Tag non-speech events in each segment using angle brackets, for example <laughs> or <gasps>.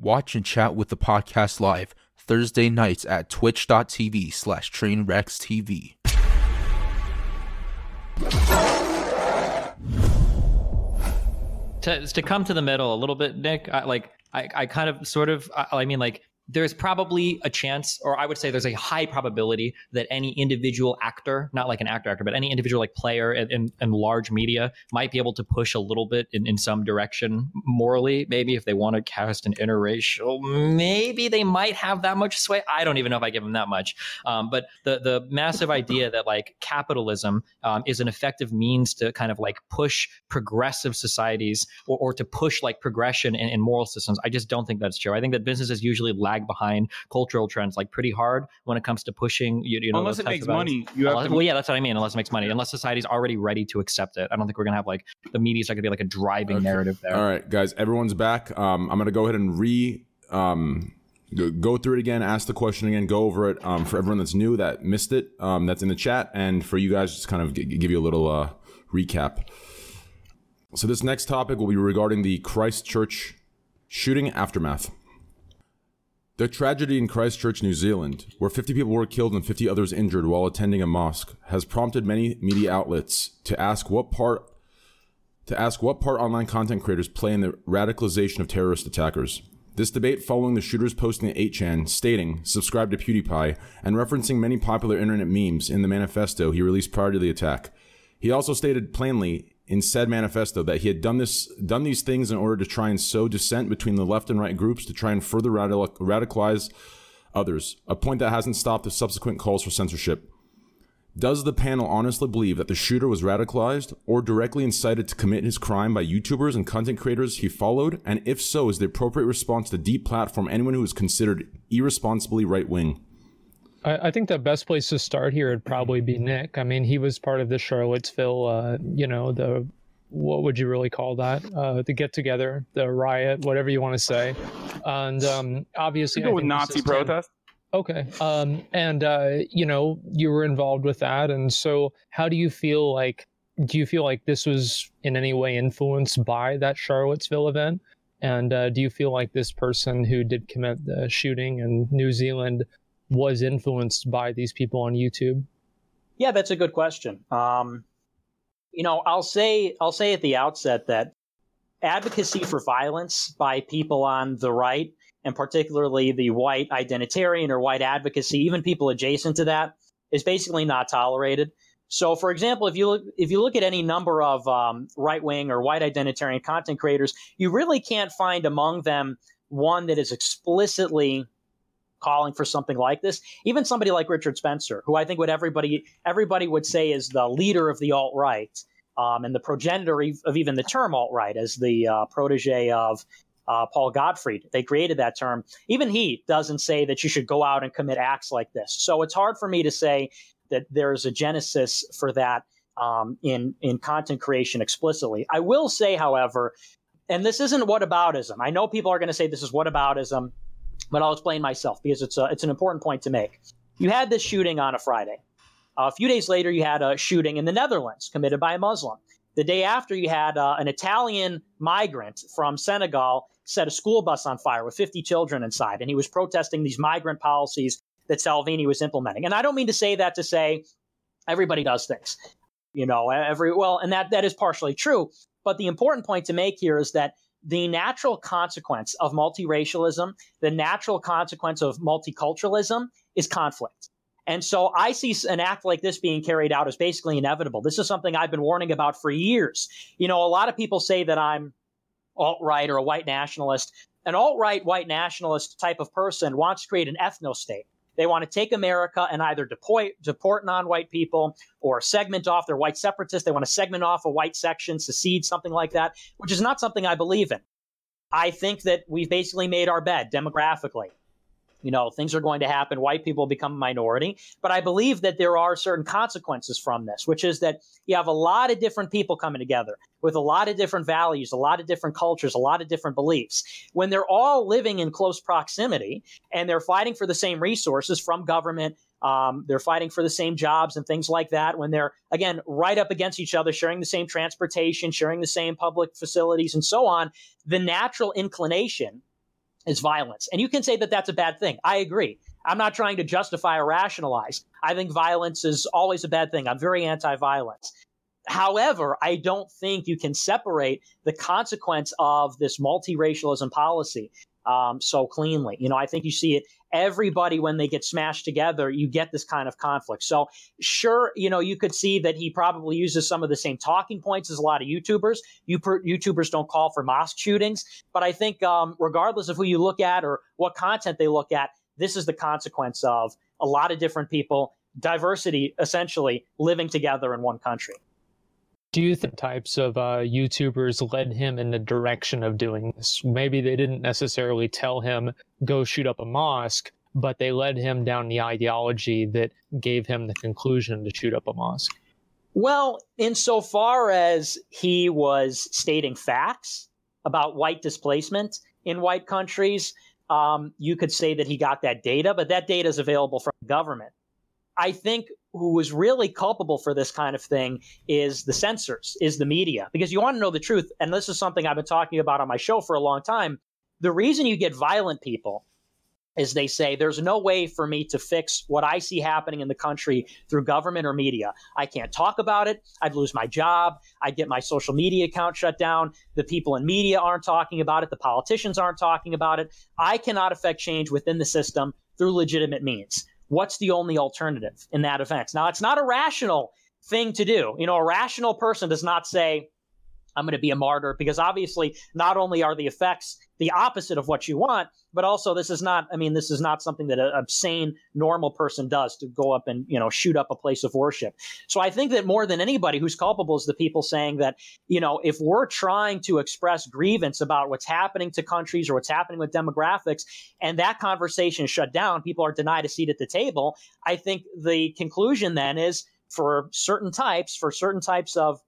Watch and chat with the podcast live Thursday nights at twitch.tv slash trainwreckstv. To, to come to the middle a little bit, Nick, I, like I, I kind of sort of, I, I mean, like there's probably a chance, or I would say there's a high probability that any individual actor, not like an actor actor, but any individual like player in, large media might be able to push a little bit in, in some direction morally. Maybe if they want to cast an interracial, maybe they might have that much sway. I don't even know if I give them that much. Um, but the the massive idea that like capitalism um, is an effective means to kind of like push progressive societies or, or to push like progression in, in moral systems, I just don't think that's true. I think that businesses usually lag behind cultural trends like pretty hard when it comes to pushing. You, you know, unless it makes money, you have to... well, yeah, that's what I mean. Unless it makes money, unless society's already ready to accept it, I don't think we're gonna have like the media's not gonna be like a driving okay. narrative there. All right, guys, everyone's back. Um, I'm gonna go ahead and re. Um, go through it again, ask the question again, go over it um, for everyone that's new that missed it, um, that's in the chat, and for you guys, just kind of g- give you a little uh, recap. So this next topic will be regarding the Christchurch shooting aftermath. The tragedy in Christchurch, New Zealand, where 50 people were killed and 50 others injured while attending a mosque, has prompted many media outlets to ask what part to ask what part online content creators play in the radicalization of terrorist attackers. This debate following the shooters posting an 8chan stating, subscribe to PewDiePie, and referencing many popular internet memes in the manifesto he released prior to the attack. He also stated plainly in said manifesto that he had done this done these things in order to try and sow dissent between the left and right groups to try and further radicalize others, a point that hasn't stopped the subsequent calls for censorship. Does the panel honestly believe that the shooter was radicalized or directly incited to commit his crime by YouTubers and content creators he followed? And if so, is the appropriate response to deplatform anyone who is considered irresponsibly right wing? I, I, think the best place to start here would probably be Nick. I mean, he was part of the Charlottesville, uh, you know, the what would you really call that? Uh, the get together, the riot, whatever you want to say. And um, obviously, go with Nazi protest. Okay. Um, and uh, you know, you were involved with that, and so how do you feel like? Do you feel like this was in any way influenced by that Charlottesville event? And uh, do you feel like this person who did commit the shooting in New Zealand was influenced by these people on YouTube? Yeah, that's a good question. Um, you know, I'll say I'll say at the outset that advocacy for violence by people on the right, and particularly the white identitarian or white advocacy, even people adjacent to that, is basically not tolerated. So, for example, if you look if you look at any number of um, right wing or white identitarian content creators, you really can't find among them one that is explicitly calling for something like this. Even somebody like Richard Spencer, who I think would everybody everybody would say is the leader of the alt right um, and the progenitor of even the term alt right, as the uh, protege of uh, Paul Gottfried. They created that term. Even he doesn't say that you should go out and commit acts like this. So it's hard for me to say that there's a genesis for that um, in in content creation explicitly. I will say, however, and this isn't whataboutism. I know people are going to say this is whataboutism but I'll explain myself because it's a, it's an important point to make. You had this shooting on a Friday. Uh, a few days later, you had a shooting in the Netherlands committed by a Muslim. The day after, you had uh, an Italian migrant from Senegal set a school bus on fire with 50 children inside, and he was protesting these migrant policies that Salvini was implementing. And I don't mean to say that to say everybody does things, you know, every well, and that that is partially true. But the important point to make here is that the natural consequence of multiracialism, the natural consequence of multiculturalism is conflict. And so I see an act like this being carried out as basically inevitable. This is something I've been warning about for years. You know, a lot of people say that I'm alt right or a white nationalist. An alt right white nationalist type of person wants to create an ethno state. They want to take America and either deport, deport non white people or segment off their white separatists. They want to segment off a white section, secede, something like that, which is not something I believe in. I think that we've basically made our bed demographically you know, things are going to happen. White people become a minority. But I believe that there are certain consequences from this, which is that you have a lot of different people coming together with a lot of different values, a lot of different cultures, a lot of different beliefs. When they're all living in close proximity and they're fighting for the same resources from government, um, they're fighting for the same jobs and things like that. When they're, again, right up against each other, sharing the same transportation, sharing the same public facilities, and so on, the natural inclination is violence. And you can say that that's a bad thing. I agree. I'm not trying to justify or rationalize. I think violence is always a bad thing. I'm very anti violence. However, I don't think you can separate the consequence of this multiracialism policy um, so cleanly. You know, I think you see it everybody when they get smashed together, you get this kind of conflict. So sure, you know, you could see that he probably uses some of the same talking points as a lot of YouTubers. You YouTubers don't call for mosque shootings, but I think um, regardless of who you look at or what content they look at, this is the consequence of a lot of different people, diversity essentially living together in one country. Do you think types of uh, YouTubers led him in the direction of doing this? Maybe they didn't necessarily tell him, go shoot up a mosque, but they led him down the ideology that gave him the conclusion to shoot up a mosque. Well, insofar as he was stating facts about white displacement in white countries, um, you could say that he got that data, but that data is available from the government. I think who is really culpable for this kind of thing is the censors, is the media, because you want to know the truth. And this is something I've been talking about on my show for a long time. The reason you get violent people is they say there's no way for me to fix what I see happening in the country through government or media. I can't talk about it. I'd lose my job. I'd get my social media account shut down. The people in media aren't talking about it. The politicians aren't talking about it. I cannot affect change within the system through legitimate means what's the only alternative in that event? Now, it's not a rational thing to do. You know, a rational person does not say, I'm going to be a martyr because obviously not only are the effects the opposite of what you want, but also this is not, I mean, this is not something that a, a sane, normal person does to go up and, you know, shoot up a place of worship. So I think that more than anybody who's culpable is the people saying that, you know, if we're trying to express grievance about what's happening to countries or what's happening with demographics and that conversation is shut down, people are denied a seat at the table. I think the conclusion then is for certain types, for certain types of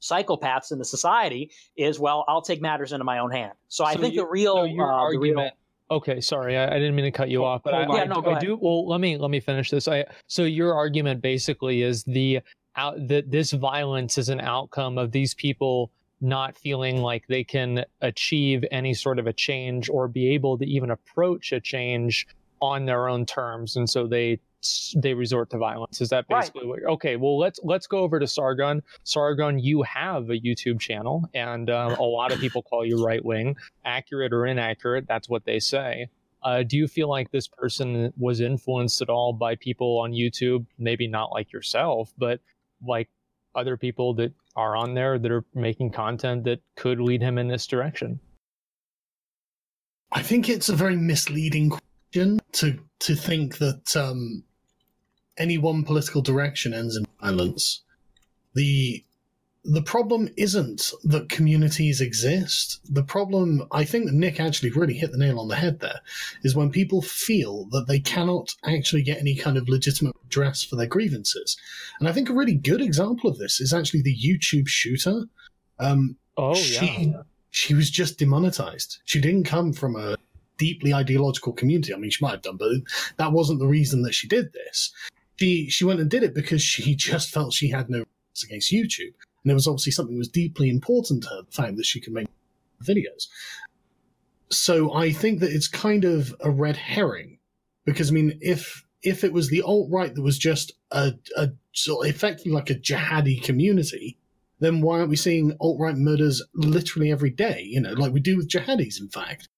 psychopaths in the society is well i'll take matters into my own hand so, so i think you, the real so uh, argument the real, Okay, sorry, I, I, didn't mean to cut you off, but I, yeah, no, I, I do. Well, let me let me finish this. I so your argument basically is the out that this violence is an outcome of these people not feeling like they can achieve any sort of a change or be able to even approach a change on their own terms, and so they they resort to violence. Is that basically right. what? Okay, well let's let's go over to Sargon. Sargon, you have a YouTube channel, and um, a lot of people call you right wing, accurate or inaccurate. That's what they say. Uh, do you feel like this person was influenced at all by people on YouTube? Maybe not like yourself, but like other people that are on there that are making content that could lead him in this direction. I think it's a very misleading question to to think that um, any one political direction ends in violence. The the problem isn't that communities exist. The problem, I think that Nick actually really hit the nail on the head there, is when people feel that they cannot actually get any kind of legitimate redress for their grievances. And I think a really good example of this is actually the YouTube shooter. Um, oh, she, yeah. She was just demonetized. She didn't come from a deeply ideological community. I mean, she might have done, but that wasn't the reason that she did this she she went and did it because she <laughs> just felt she had no rights against YouTube, and it was obviously something that was deeply important to her. The fact that she could make videos. So I think that it's kind of a red herring, because I mean, if if it was the alt right that was just a, a sort of effectively like a jihadi community, then why aren't we seeing alt right murders literally every day? You know, like we do with jihadis. In fact,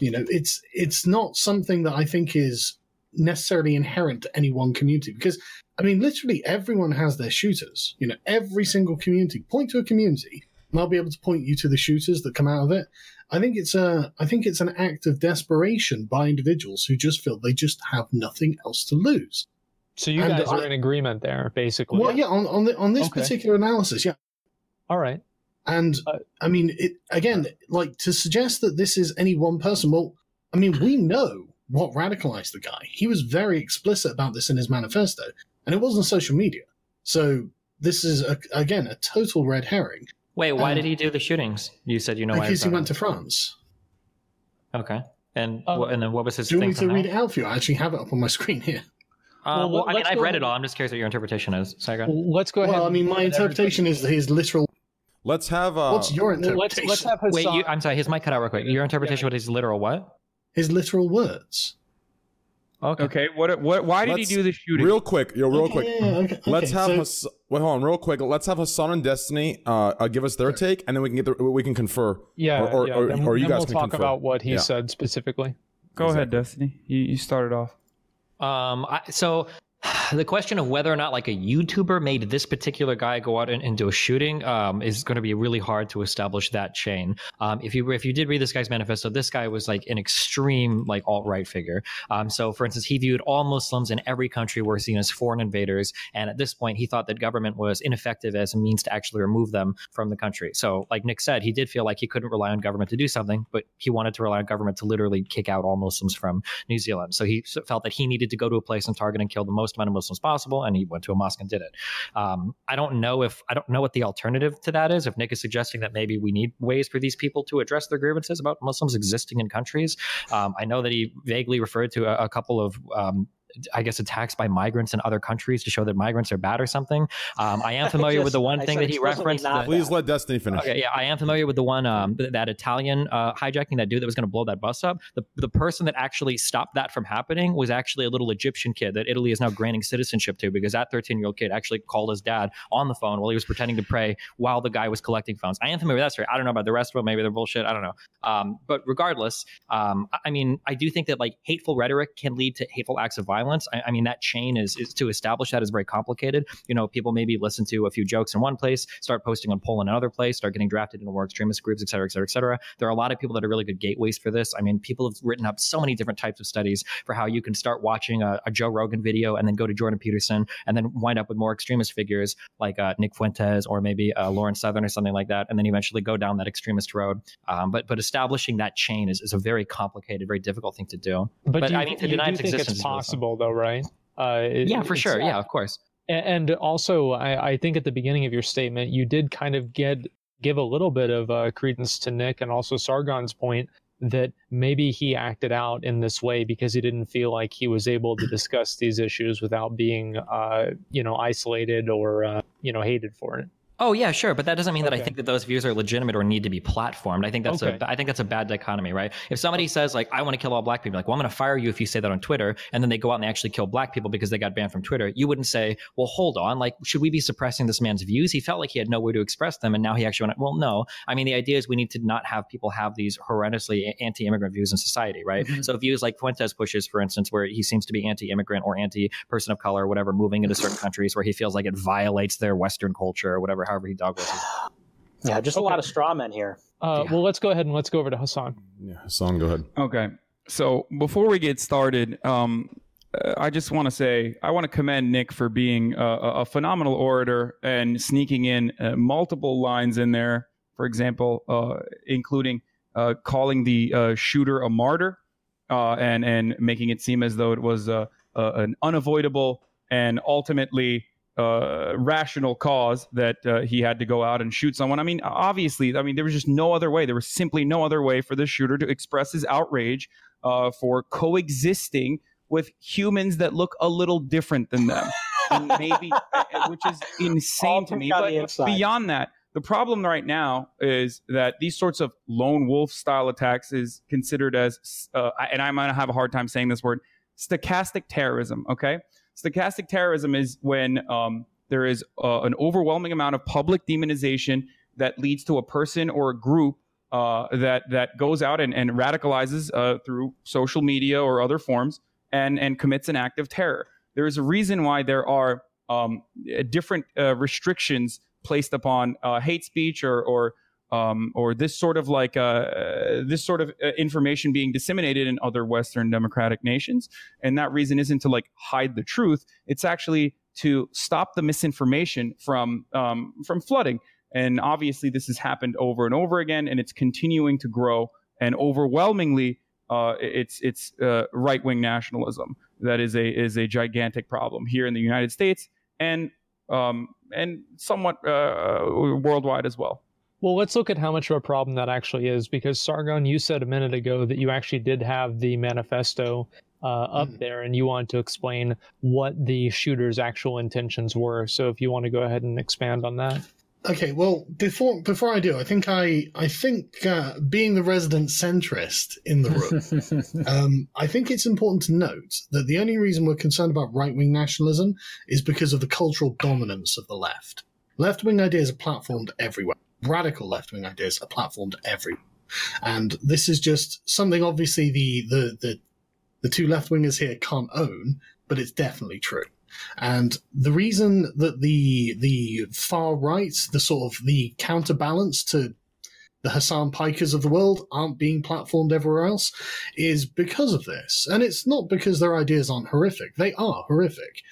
you know, it's it's not something that I think is necessarily inherent to any one community because I mean, literally everyone has their shooters. You know, every single community. Point to a community, and I'll be able to point you to the shooters that come out of it. I think it's a, I think it's an act of desperation by individuals who just feel they just have nothing else to lose. So you and guys I, are in agreement there, basically. Well, yeah, on on, the, on this okay. particular analysis, yeah. All right. And uh, I mean, it again, like to suggest that this is any one person. Well, I mean, we know what radicalized the guy. He was very explicit about this in his manifesto, and it wasn't social media. So this is a, again a total red herring. Wait, why did he do the shootings? You said you know why. because he went to France. Okay, and uh, and then what was his? Do you want me to read it out for you? I actually have it up on my <laughs> screen here. Uh, well, well I mean, I've read it all. I'm just curious what your interpretation is. Sorry, well, let's go ahead. Well, I mean, my interpretation is his literal. Let's have. Uh, What's your interpretation? Let's, let's have Hassan. Wait, you, I'm sorry. His mic cut out real quick. Your interpretation yeah. what is literal what? His literal words. Okay. Okay. What? What? Why did Let's- he do the shooting? Real quick, yo, real Okay, quick. yeah, yeah, okay, Let's have so- Hass- wait, hold on, real quick. Let's have Hassan and Destiny uh, uh, give us their take, and then we can get the, we can confer. Yeah, Or- or- yeah. or- then, or you then guys we'll can talk confer. about what he Yeah. said specifically. Go ahead, Destiny. You, you started off. Um, I, so the question of whether or not like a YouTuber made this particular guy go out and, and do a shooting um, is going to be really hard to establish that chain. Um, if you if you did read this guy's manifesto, this guy was like an extreme like alt right figure. Um, so for instance, he viewed all Muslims in every country were seen as foreign invaders, and at this point, he thought that government was ineffective as a means to actually remove them from the country. So like Nick said, he did feel like he couldn't rely on government to do something, but he wanted to rely on government to literally kick out all Muslims from New Zealand. So he felt that he needed to go to a place and target and kill the most amount of Muslims possible, and he went to a mosque and did it. Um, I don't know if I don't know what the alternative to that is. If Nick is suggesting that maybe we need ways for these people to address their grievances about Muslims existing in countries, um, I know that he vaguely referred to a, a couple of. I guess attacks by migrants in other countries to show that migrants are bad or something. Um, I am <laughs> familiar with Just- the one I thing that he referenced. not that- Please let Destiny finish. Okay, yeah, I am familiar with the one um, that Italian uh, hijacking that dude that was going to blow that bus up. The the person that actually stopped that from happening was actually a little Egyptian kid that Italy is now granting citizenship to because that 13 year old kid actually called his dad on the phone while he was pretending to pray while the guy was collecting phones. I am familiar with that story. I don't know about the rest of them. Maybe they're bullshit. I don't know. Um, but regardless, um, I- I mean, I do think that like hateful rhetoric can lead to hateful acts of violence. I, I mean, that chain is, is to establish that is very complicated. You know, people maybe listen to a few jokes in one place, start posting on poll in another place, start getting drafted into more extremist groups, et cetera, et cetera, et cetera. There are a lot of people that are really good gateways for this. I mean, people have written up so many different types of studies for how you can start watching a, a Joe Rogan video and then go to Jordan Peterson and then wind up with more extremist figures like uh, Nick Fuentes or maybe uh, Lauren Southern or something like that, and then eventually go down that extremist road. Um, but but establishing that chain is, is a very complicated, very difficult thing to do. But, But, do you, I mean, to deny its think existence it's is possible, though, right? Uh, it- Yeah, for sure. Yeah, of course. And also, I, I think at the beginning of your statement, you did kind of get give a little bit of uh, credence to Nick and also Sargon's point that maybe he acted out in this way because he didn't feel like he was able to discuss these issues without being, uh, you know, isolated or uh, you know hated for it. Oh yeah, sure, but that doesn't mean that I think that those views are legitimate or need to be platformed. I think that's Okay. a I think that's a bad dichotomy, right? If somebody says like I want to kill all black people, like well I'm going to fire you if you say that on Twitter, and then they go out and they actually kill black people because they got banned from Twitter, you wouldn't say, well hold on, like should we be suppressing this man's views? He felt like he had nowhere to express them, and now he actually went. Well, no. I mean the idea is we need to not have people have these horrendously anti-immigrant views in society, right? Mm-hmm. So views like Fuentes pushes, for instance, where he seems to be anti-immigrant or anti-person of color, or whatever, moving into certain countries where he feels like it violates their Western culture or whatever, however he dog whistles. <sighs> Yeah, just a lot of straw men here. Uh, Yeah. Well, let's go ahead and let's go over to Hassan. Yeah, Hassan, go ahead. Okay. So before we get started, um, uh, I just want to say I want to commend Nick for being a, a a phenomenal orator and sneaking in uh, multiple lines in there. For example, uh, including uh, calling the uh, shooter a martyr uh, and and making it seem as though it was uh, uh, an unavoidable and ultimately uh, rational cause that uh, he had to go out and shoot someone. I mean, obviously, I mean, there was just no other way. There was simply no other way for the shooter to express his outrage uh, for coexisting with humans that look a little different than them, and maybe, <laughs> which is insane to me. But beyond that, the problem right now is that these sorts of lone wolf style attacks is considered as, uh, and I might have a hard time saying this word, stochastic terrorism. Okay, stochastic terrorism is when um, there is uh, an overwhelming amount of public demonization that leads to a person or a group uh, that that goes out and, and radicalizes uh, through social media or other forms and and commits an act of terror. There is a reason why there are um, different uh, restrictions placed upon uh, hate speech or or um, or this sort of like uh, uh, this sort of uh, information being disseminated in other Western democratic nations. And that reason isn't to like hide the truth; it's actually to stop the misinformation from um, from flooding. And obviously, this has happened over and over again, and it's continuing to grow. And overwhelmingly, uh, it's it's uh, right wing nationalism that is a is a gigantic problem here in the United States and um, and somewhat uh, worldwide as well. Well, let's look at how much of a problem that actually is, because Sargon, you said a minute ago that you actually did have the manifesto uh, up Mhm. there, and you wanted to explain what the shooter's actual intentions were. So, if you want to go ahead and expand on that. Okay, well, before before I do, I think I I think uh, being the resident centrist in the room, <laughs> um, I think it's important to note that the only reason we're concerned about right wing nationalism is because of the cultural dominance of the left. Left wing ideas are platformed everywhere. Radical left wing ideas are platformed everywhere, and this is just something obviously the the the the two left wingers here can't own, but it's definitely true. And the reason that the the far right, the sort of the counterbalance to the Hassan Pikers of the world aren't being platformed everywhere else is because of this. And it's not because their ideas aren't horrific. They are horrific.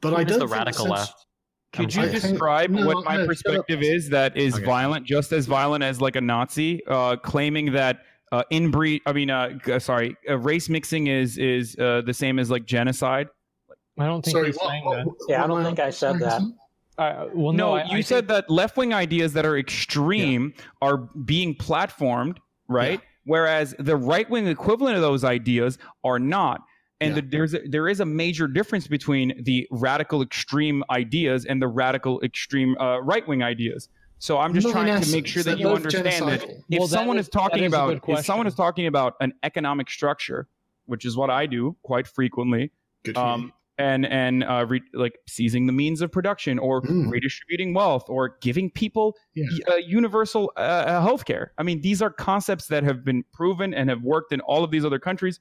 But I don't the think radical left? Could you I think- describe no, what my no, shut up. perspective is that is Okay. violent, just as violent as like a Nazi, uh, claiming that uh, inbreed, I mean, uh, g- sorry, uh, race mixing is is uh, the same as like genocide? I don't think Sorry, he's what- saying what- that. what- Yeah, I don't think I said that. Uh, well, no, no, I- you I said think- that left wing ideas that are extreme are being platformed, right? Whereas the right wing equivalent of those ideas are not. And Yeah. the, there's a, there is a major difference between the radical extreme ideas and the radical extreme uh, right wing ideas. So I'm just trying to make sure that you understand that if Well, that someone is- is, talking is about if someone is talking about an economic structure, which is what I do quite frequently, Good for you. um, and and uh, re- like seizing the means of production or Mm. redistributing wealth or giving people Yeah. uh, universal uh, health care. I mean, these are concepts that have been proven and have worked in all of these other countries.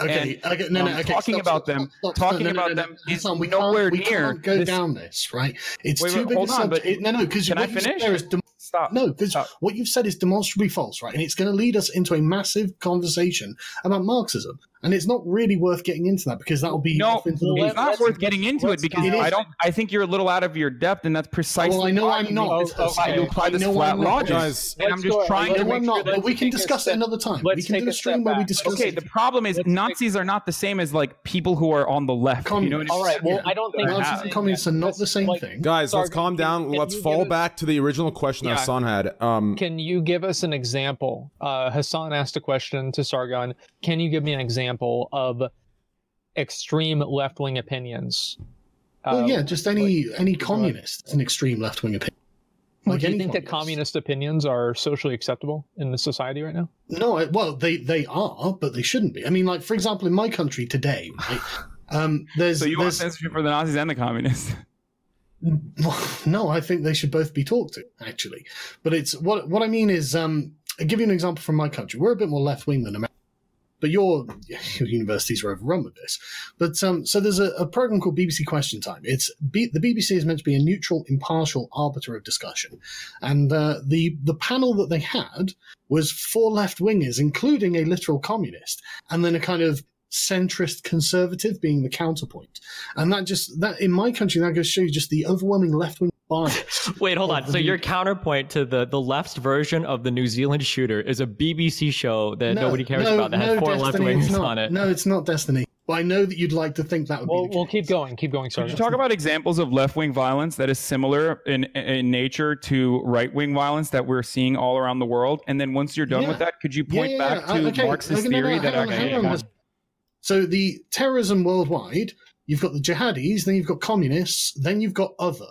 Okay, okay, no, no, um, okay. talking stop, about stop, them- stop, talking no, no, about no, them is we nowhere we near can't go this- down this, right? It's Wait, too wait, big hold a on, but no, no, because what I you said finish? there is dem- Stop. no, because what you've said is demonstrably false, right? And it's going to lead us into a massive conversation about Marxism, and it's not really worth getting into that because that will be No, off into the well, it's not worth getting into it because stop. I don't. I think you're a little out of your depth, and that's precisely. Well, I know why I'm not. Oh, It's- okay. you apply I this know flat I'm not. logic. And I'm just trying to know let's I'm make not, sure that but we can take a discuss it another time. let's We can do a a stream step where we discuss Okay, it. the problem is Let's take- Nazis are not the same as like people who are on the left. You know what All right. Well, I don't think Nazis have- and communists are not the same thing. guys, let's calm down. let's fall back to the original question Yeah. that Hassan had. Um, Can you give us an example? Uh, Hassan asked a question to Sargon. Can you give me an example of extreme left wing opinions? Well, Uh, yeah, just any any communist is an extreme left wing opinion. Like do you any think that communist opinions are socially acceptable in the society right now? No, I- well, they they are, but they shouldn't be. I mean, like for example, in my country today, right? <sighs> Um, there's So you want there's censorship for the Nazis and the communists? <laughs> <laughs> no, I think they should both be talked to actually. But it's what what I mean is, um, I'll give you an example from my country. We're a bit more left wing than America, but your your <laughs> universities are overrun with this. But um, so there's a, a program called BBC Question Time. It's B, the BBC is meant to be a neutral, impartial arbiter of discussion, and uh, the the panel that they had was four left wingers, including a literal communist, and then a kind of centrist conservative being the counterpoint. And that just that in my country that goes to show you just the overwhelming left wing bias. <laughs> Wait, hold on. So the- your counterpoint to the the left's version of the New Zealand shooter is a BBC show that nobody cares about that has four left Destiny, it's wingers not. on it. No, it's not Destiny. But I know that you'd like to think that would Well, be the we'll case. keep going. Keep going, Could you talk about examples of left wing violence that is similar in in nature to right wing violence that we're seeing all around the world? And then once you're done Yeah. with that, could you point yeah, back yeah. to Okay, Marxist okay, no, no, theory that hang on, hang I on. So the terrorism worldwide, you've got the jihadis, then you've got communists, then you've got other.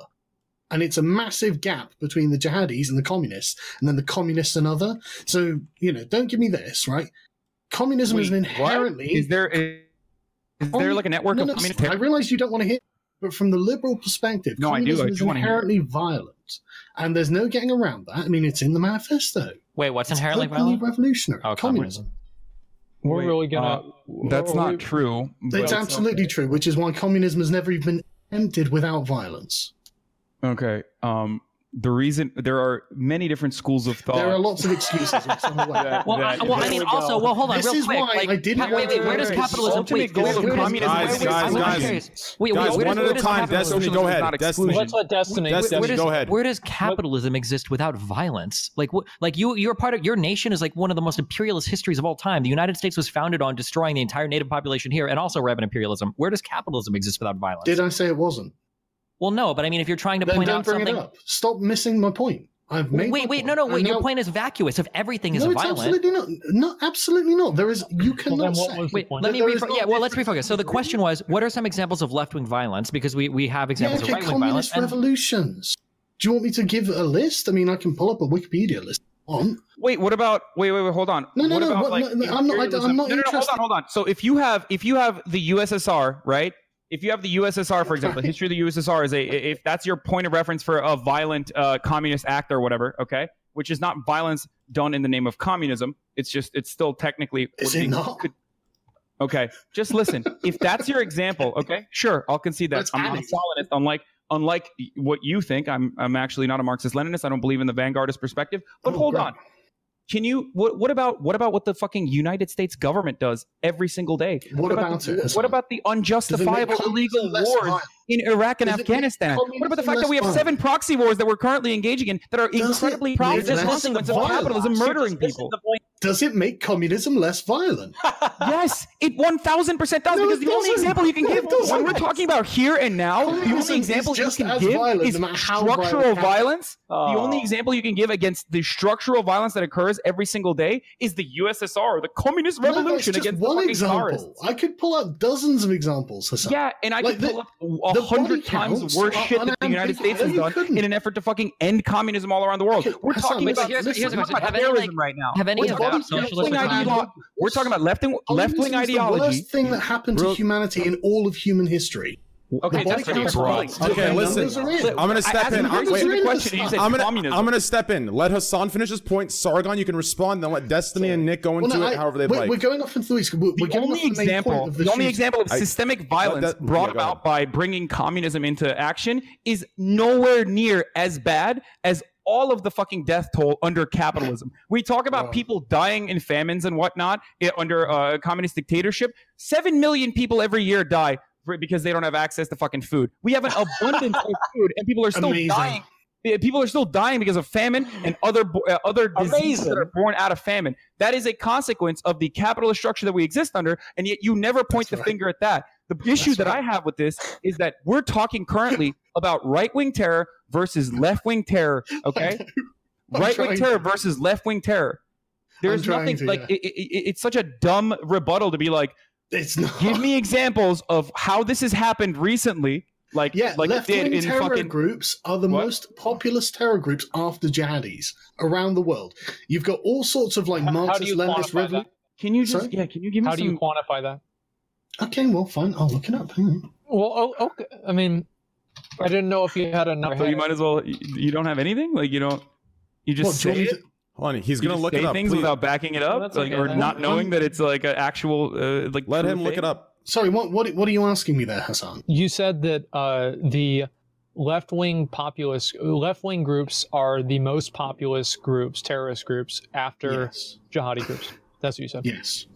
And it's a massive gap between the jihadis and the communists, and then the communists and other. So, you know, don't give me this, right? Communism is an inherently. is there is, is there like a network No, of no, communist I realize you don't want to hear, but from the liberal perspective, No, I do. communism I is do wanna hear inherently violent. And there's no getting around that. I mean, it's in the manifesto. Wait, what's It's inherently openly violent? revolutionary. Oh, communism. We're Wait, really gonna. uh, That's not we- true. It's absolutely true, which is why communism has never even been attempted without violence. Okay. Um, the reason there are many different schools of thought. There are lots of excuses. which <laughs> I'm. That- Well, I, well, I mean, we also, well, hold on, This real is quick. why like, I didn't wait, wait, where does capitalism? ultimate Wait, goal wait, of communism- wait, wait, Guys, guys, I'm- I'm guys. Wait, wait, Guys, where one at a time. Destiny, go ahead. Destiny. Let's let Destiny. Destiny, where does, go ahead. Where does capitalism exist without violence? Like, what? Like you, you're part of your nation is like one of the most imperialist histories of all time. The United States was founded on destroying the entire native population here, and also rampant imperialism. Where does capitalism exist without violence? Did I say it wasn't? Well, no, but I mean, if you're trying to Then point don't out bring something. it up. Stop missing my point. I've made. Wait, wait, point. no, no, And wait. Your point is vacuous. If everything is No, it's violent, absolutely not. No, absolutely not. There is. You cannot then what say. was Wait, let me There is refocus. no Yeah, well, let's refocus. So the question was, what are some examples of left-wing violence? Because we, we have Yeah, examples okay, of right-wing violence. communist and- revolutions. Do you want me to give a list? I mean, I can pull up a Wikipedia list. On. Wait, what about? Wait, wait, wait. Hold on. No, no, what no, about what- like no, no, I'm not- I, I'm not imperialism? no, no, no, hold on, hold on. So if you have, if you have the USSR, right? If you have the USSR, for example, the history of the USSR is a, if that's your point of reference for a violent uh, communist act or whatever, okay, which is not violence done in the name of communism. It's just, it's still technically. Is it not? could- Okay, just listen. if that's your example, okay, sure, I'll concede that. That's I'm not a Stalinist, unlike unlike what you think. I'm I'm actually not a Marxist Leninist. I don't believe in the vanguardist perspective. But Oh, hold great. on. Can you what what about what about what the fucking United States government does every single day? What about the, it, Hassan? What about the Does it make unjustifiable illegal wars violent? in Iraq and Does Afghanistan? What about the fact that we have communism seven less proxy wars that we're currently engaging in that are Does incredibly make profitable less consequence of capitalism murdering just missing people? The point. Does it make communism less violent? <laughs> Yes, it one thousand percent does No, because the only doesn't. example you can No, give it when we're talking about here and now, the only example you can give violent, is no structural violent it violence. The Oh. only example you can give against the structural violence that occurs every single day is the USSR or the communist No, that's revolution just against the one fucking example. Tsarists. I could pull out dozens of examples, Hassan. Yeah, and I Like could the- pull up a hundred times worse shit that the United. States has done couldn't. in an effort to fucking end communism all around the world. Okay, We're Hassan, talking about, here's- here's a we're question. talking Have about terrorism right now. Have any of body that counts, socialist left-wing are We're talking about left-wing Communism left-wing is The ideology. worst thing that happened to humanity in all of human history. Okay, the that's pretty broad. Okay, listen. numbers are in. I'm gonna step in. you a very I'm- wait. question. I'm gonna, communism. I'm gonna step in. Let Hassan finish his point. Sargon, you can respond. Then let Destiny and Nick go Well, into no, it however they'd we're, like. we're going off into weeks. We're, we're the getting only off the example, of the, the only example of I- systemic violence that- brought yeah, about by bringing communism into action is nowhere near as bad as all of the fucking death toll under capitalism. We talk about Wow. people dying in famines and whatnot eh, under uh, communist dictatorship. Seven million people every year die because they don't have access to fucking food. We have an <laughs> abundance of food, and people are still Amazing. dying. Eh, People are still dying because of famine and other uh, other diseases Amazing. that are born out of famine. That is a consequence of the capitalist structure that we exist under, and yet you never point That's the right. finger at that. The issue That's that right. I have with this is that we're talking currently <laughs> about right wing terror versus left wing terror. Okay, <laughs> right wing terror to. versus left wing terror. There's nothing to, like yeah. it, it, it- it's such a dumb rebuttal to be like, It's not. give me examples of how this has happened recently, like Yeah, like left-wing terror fucking. groups are the What? most populous terror groups after jihadis around the world. You've got all sorts of like How- how Marxist you Leninist revolution. Can you just Sorry? yeah? Can you give me How do you quantify that? Okay, well, fine. I'll look it up. Hang on. Well, oh, okay. I mean, I didn't know if you had enough. so you might as well. You, you don't have anything. Like you don't. You just What, do you say it. to- Hold on, he's You gonna look say it up. things please. without backing it up, that's like, okay. or not knowing one- that it's like an actual uh, like. Let true him look it up. Sorry, what, what what are you asking me there, Hassan? You said that uh, the left wing populist, left wing groups are the most populist groups, terrorist groups, after Yes. jihadi groups. That's what you said. Yes.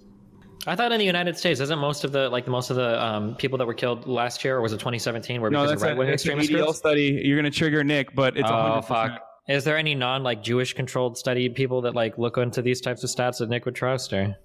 I thought in the United States, isn't most of the like most of the um, people that were killed last year, or was it 2017, were No, because that's, of right wing that's an extremist ADL groups? study. You're gonna trigger Nick, but it's oh 100%. fuck! Is there any non like Jewish controlled study people that like look into these types of stats that Nick would trust? Or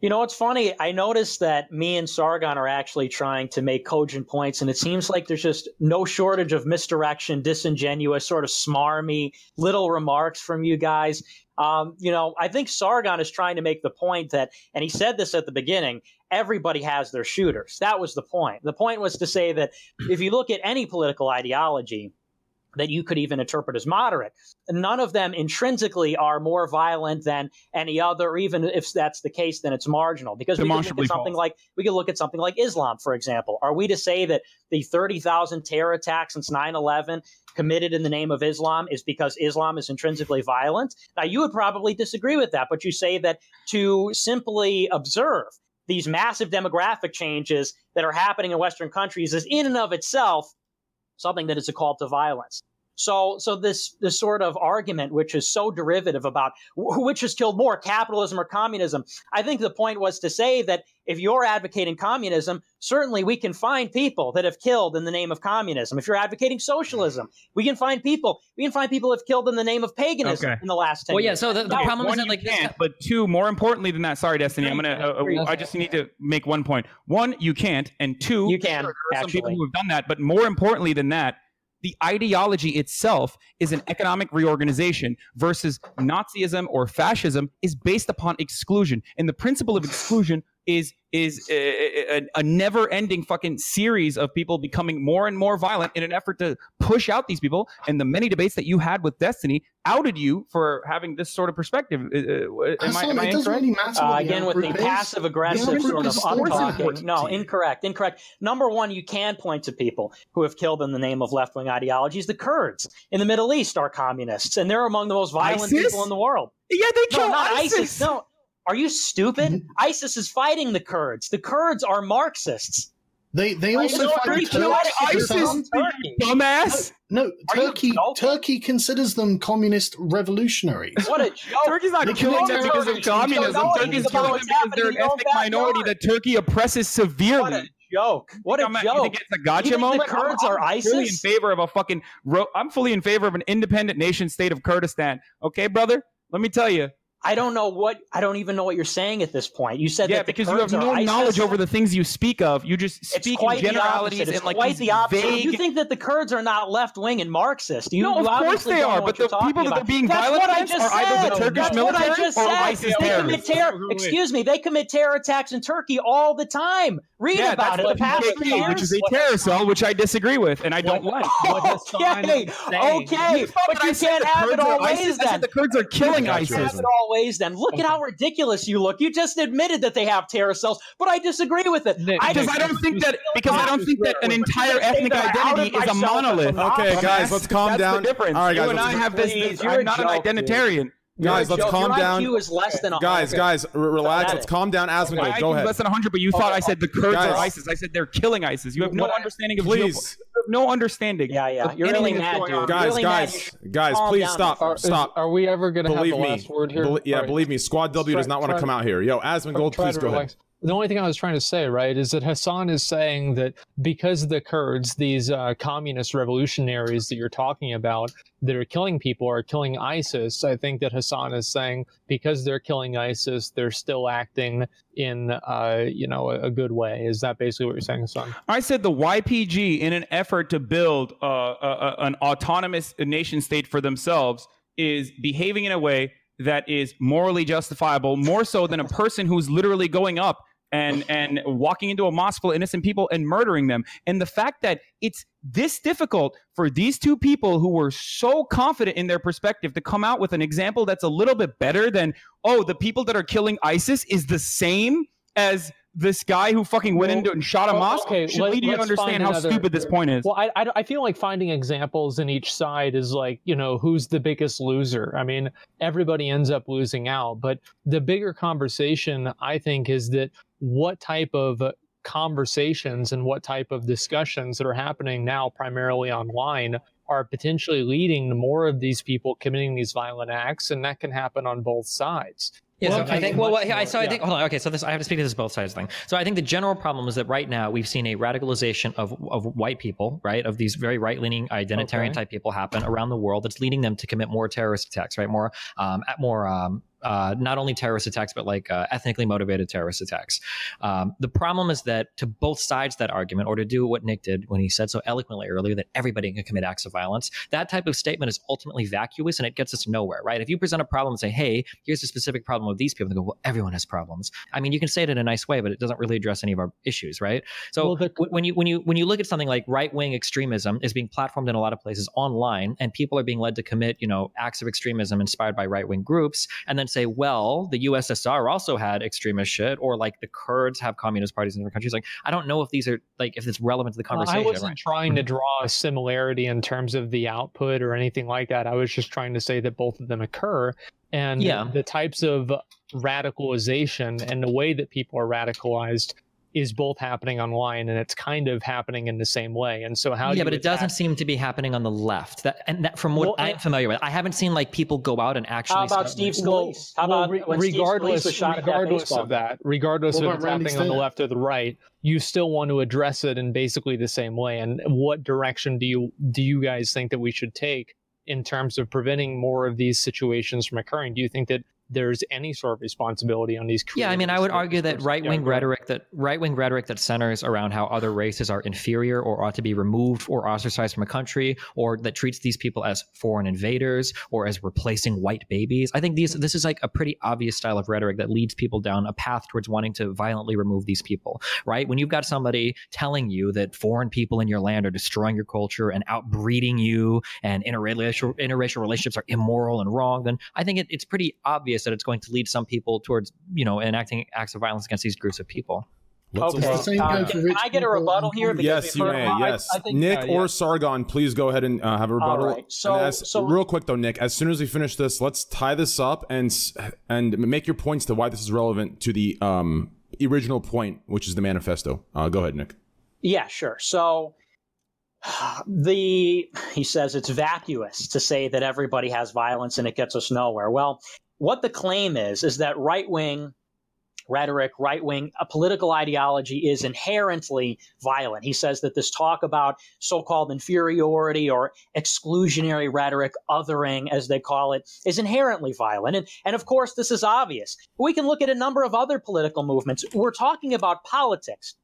You know, it's funny. I noticed that me and Sargon are actually trying to make cogent points, and it seems like there's just no shortage of misdirection, disingenuous, sort of smarmy little remarks from you guys. Um, you know, I think Sargon is trying to make the point that, and he said this at the beginning everybody has their shooters. That was the point. The point was to say that if you look at any political ideology, that you could even interpret as moderate. None of them intrinsically are more violent than any other, or even if that's the case, then it's marginal. Because we could look at something false. like we could look at something like Islam, for example. Are we to say that the thirty thousand terror attacks since 9-11 committed in the name of Islam is because Islam is intrinsically violent? Now you would probably disagree with that, but you say that to simply observe these massive demographic changes that are happening in Western countries is in and of itself something that is a call to violence. So, so this this sort of argument, which is so derivative about wh- which has killed more, capitalism or communism, I think the point was to say that if you're advocating communism, certainly we can find people that have killed in the name of communism. If you're advocating socialism, we can find people we can find people have killed in the name of paganism Okay. in the last ten well, yeah. years. So the, the Okay, problem one, is that you like this can't, but two, more importantly than that. Sorry, Destiny. I'm gonna. Uh, uh, I just need to make one point. One, you can't, and two, You can, There are some people who have done that, but more importantly than that, the ideology itself is an economic reorganization versus Nazism or fascism is based upon exclusion, and the principle of exclusion is is a, a, a never-ending fucking series of people becoming more and more violent in an effort to push out these people. And the many debates that you had with Destiny outed you for having this sort of perspective. Uh, uh, am I, Hassan, am I it doesn't incorrect? really matter. Uh, again, with the passive aggressive sort of is still No, incorrect, incorrect. Number one, you can point to people who have killed in the name of left wing ideologies. The Kurds in the Middle East are communists, and they're among the most violent ISIS? people in the world. Yeah, they No, killed not ISIS. ISIS. No. Are you stupid? Mhm. ISIS is fighting the Kurds. The Kurds are Marxists. They they Why also is fight already the killed Turks. ISIS? Turkey. Dumbass. No, Are you Turkey? Turkey considers them communist revolutionaries. What a <laughs> joke! Turkey's not They killing them because of communism. No, Turkey's killing them because they're an ethnic minority backyard. that Turkey oppresses What a severely. joke! What a I'm not- joke! You think it's a gotcha You think the moment? Kurds I'm, are I'm fully in favor of a fucking. Ro- I'm fully in favor of an independent nation state of Kurdistan. Okay, brother. Let me tell you. I don't know what I don't even know what you're saying at this point. You said Yeah, that the because you have no ISIS. knowledge over the things you speak of. You just It's speak quite in the generalities opposite. It's and like quite these the opposite. vague. You think that the Kurds are not left wing and Marxist? You, no, you of course obviously they are. But the you're people that about. are being That's violent what I against just are either the. Turkish That's what I military just or said. ISIS They commit terrorists. terror. Wait, wait. Excuse me. They commit terror attacks in Turkey all the time. Read yeah, about that's it. what The past three PKK, years. which is a terror cell, which I disagree with and I don't like. <laughs> Okay, okay, but you can't have it always ISIS. I said the Kurds are killing Gotcha. You have ISIS. It always then. Look at how ridiculous you look. You just admitted that they have terror cells, but I disagree with it. Nick, I Because just I don't think that because I don't think that an entire ethnic identity is a monolith. Okay, guys, let's calm That's down. the difference. All right, guys, you and i have this, this you're i'm a not an joke, dude. identitarian. Guys, let's joke- calm your down. IQ is less than a Guys, guys, r- relax. Pathetic. Let's calm down. Asmongold, My go IQ ahead. less than 100, but you thought I said the Kurds Guys. are ISIS. I said they're killing ISIS. You have no What understanding of Please. geopo- no understanding. Yeah, yeah. You're really mad, dude. Guys, really mad. guys, guys, Calm please down. stop. Are, is- Stop. are we ever going to have Believe the me. last word here? Belie- yeah, All right. believe me. Squad W does not want to come out here. Yo, Asmongold, Try please go ahead. The only thing I was trying to say, right, is that Hassan is saying that because the Kurds, these uh, communist revolutionaries that you're talking about, that are killing people, are killing ISIS. I think that Hassan is saying because they're killing ISIS, they're still acting in, uh, you know, a, a good way. Is that basically what you're saying, Hassan? I said the YPG, in an effort to build uh, a, a, an autonomous nation state for themselves, is behaving in a way that is morally justifiable, more so than a person who's literally going up and and walking into a mosque full of innocent people and murdering them. And the fact that it's this difficult for these two people who were so confident in their perspective to come out with an example that's a little bit better than oh the people that are killing ISIS is the same as this guy who fucking went Well, into and shot a mosque okay, should let- lead you to understand how another- stupid this point is. Well, I, I, I feel like finding examples in each side is like, you know, who's the biggest loser? I mean, everybody ends up losing out. But the bigger conversation, I think, is that what type of conversations and what type of discussions that are happening now, primarily online, are potentially leading to more of these people committing these violent acts. And that can happen on both sides. Yeah, so I think. Well, well, I, so I more, think. Hold on. Okay, so this I have to speak to this both sides thing. So I think the general problem is that right now we've seen a radicalization of of white people, right, of these very right leaning identitarian Okay. type people happen around the world. That's leading them to commit more terrorist attacks, right? More, um, at more. Um, uh, not only terrorist attacks, but like uh, ethnically motivated terrorist attacks. Um, the problem is that to both sides of that argument, or to do what Nick did when he said so eloquently earlier that everybody can commit acts of violence, that type of statement is ultimately vacuous and it gets us nowhere, right? If you present a problem and say, hey, here's a specific problem with these people, they go, well, everyone has problems. I mean, you can say it in a nice way, but it doesn't really address any of our issues, right? So Well, the- when you when you when you look at something like right wing extremism is being platformed in a lot of places online, and people are being led to commit, you know, acts of extremism inspired by right wing groups, and then say, well, the USSR also had extremist shit, or like the Kurds have communist parties in different countries. Like, I don't know if these are like if it's relevant to the Well, conversation. I wasn't right? trying to mm-hmm. draw a similarity in terms of the output or anything like that. I was just trying to say that both of them occur. And Yeah. the types of radicalization and the way that people are radicalized is both happening online and it's kind of happening in the same way. And so how yeah, you but it doesn't seem to be happening on the left. That and that from what Well, I'm I- familiar with, I haven't seen like people go out and actually. How about start, Steve like- Scalise? How well, about re- when Steve Scalise regardless, was shot at that regardless of that, regardless What of about it's happening on the Stitt? left or the right, you still want to address it in basically the same way. And what direction do you do you guys think that we should take in terms of preventing more of these situations from occurring? Do you think that there's any sort of responsibility on these. Yeah, I mean, I would argue that right wing Yeah, go ahead. rhetoric that right wing rhetoric that centers around how other races are inferior or ought to be removed or ostracized from a country, or that treats these people as foreign invaders or as replacing white babies. I think these this is like a pretty obvious style of rhetoric that leads people down a path towards wanting to violently remove these people. Right? When you've got somebody telling you that foreign people in your land are destroying your culture and outbreeding you, and interracial interracial relationships are immoral and wrong, then I think it, it's pretty obvious that it's going to lead some people towards you know enacting acts of violence against these groups of people. Let's Okay. The same Uh, goes can I get a rebuttal here? Because Yes, you may. Yes, I think- Nick uh, or. Sargon, please go ahead and uh, have a rebuttal. right, so- as- so- real quick though, Nick, as soon as we finish this, let's tie this up and and make your points to why this is relevant to the um, original point, which is the manifesto. Uh, go ahead, Nick. Yeah, sure. So <sighs> the he says it's vacuous to say that everybody has violence and it gets us nowhere. Well, what the claim is is that right wing rhetoric, right wing a uh, political ideology is inherently violent. He says that this talk about so called inferiority or exclusionary rhetoric, othering as they call it, is inherently violent. And, and of course, this is obvious. We can look at a number of other political movements. We're talking about politics.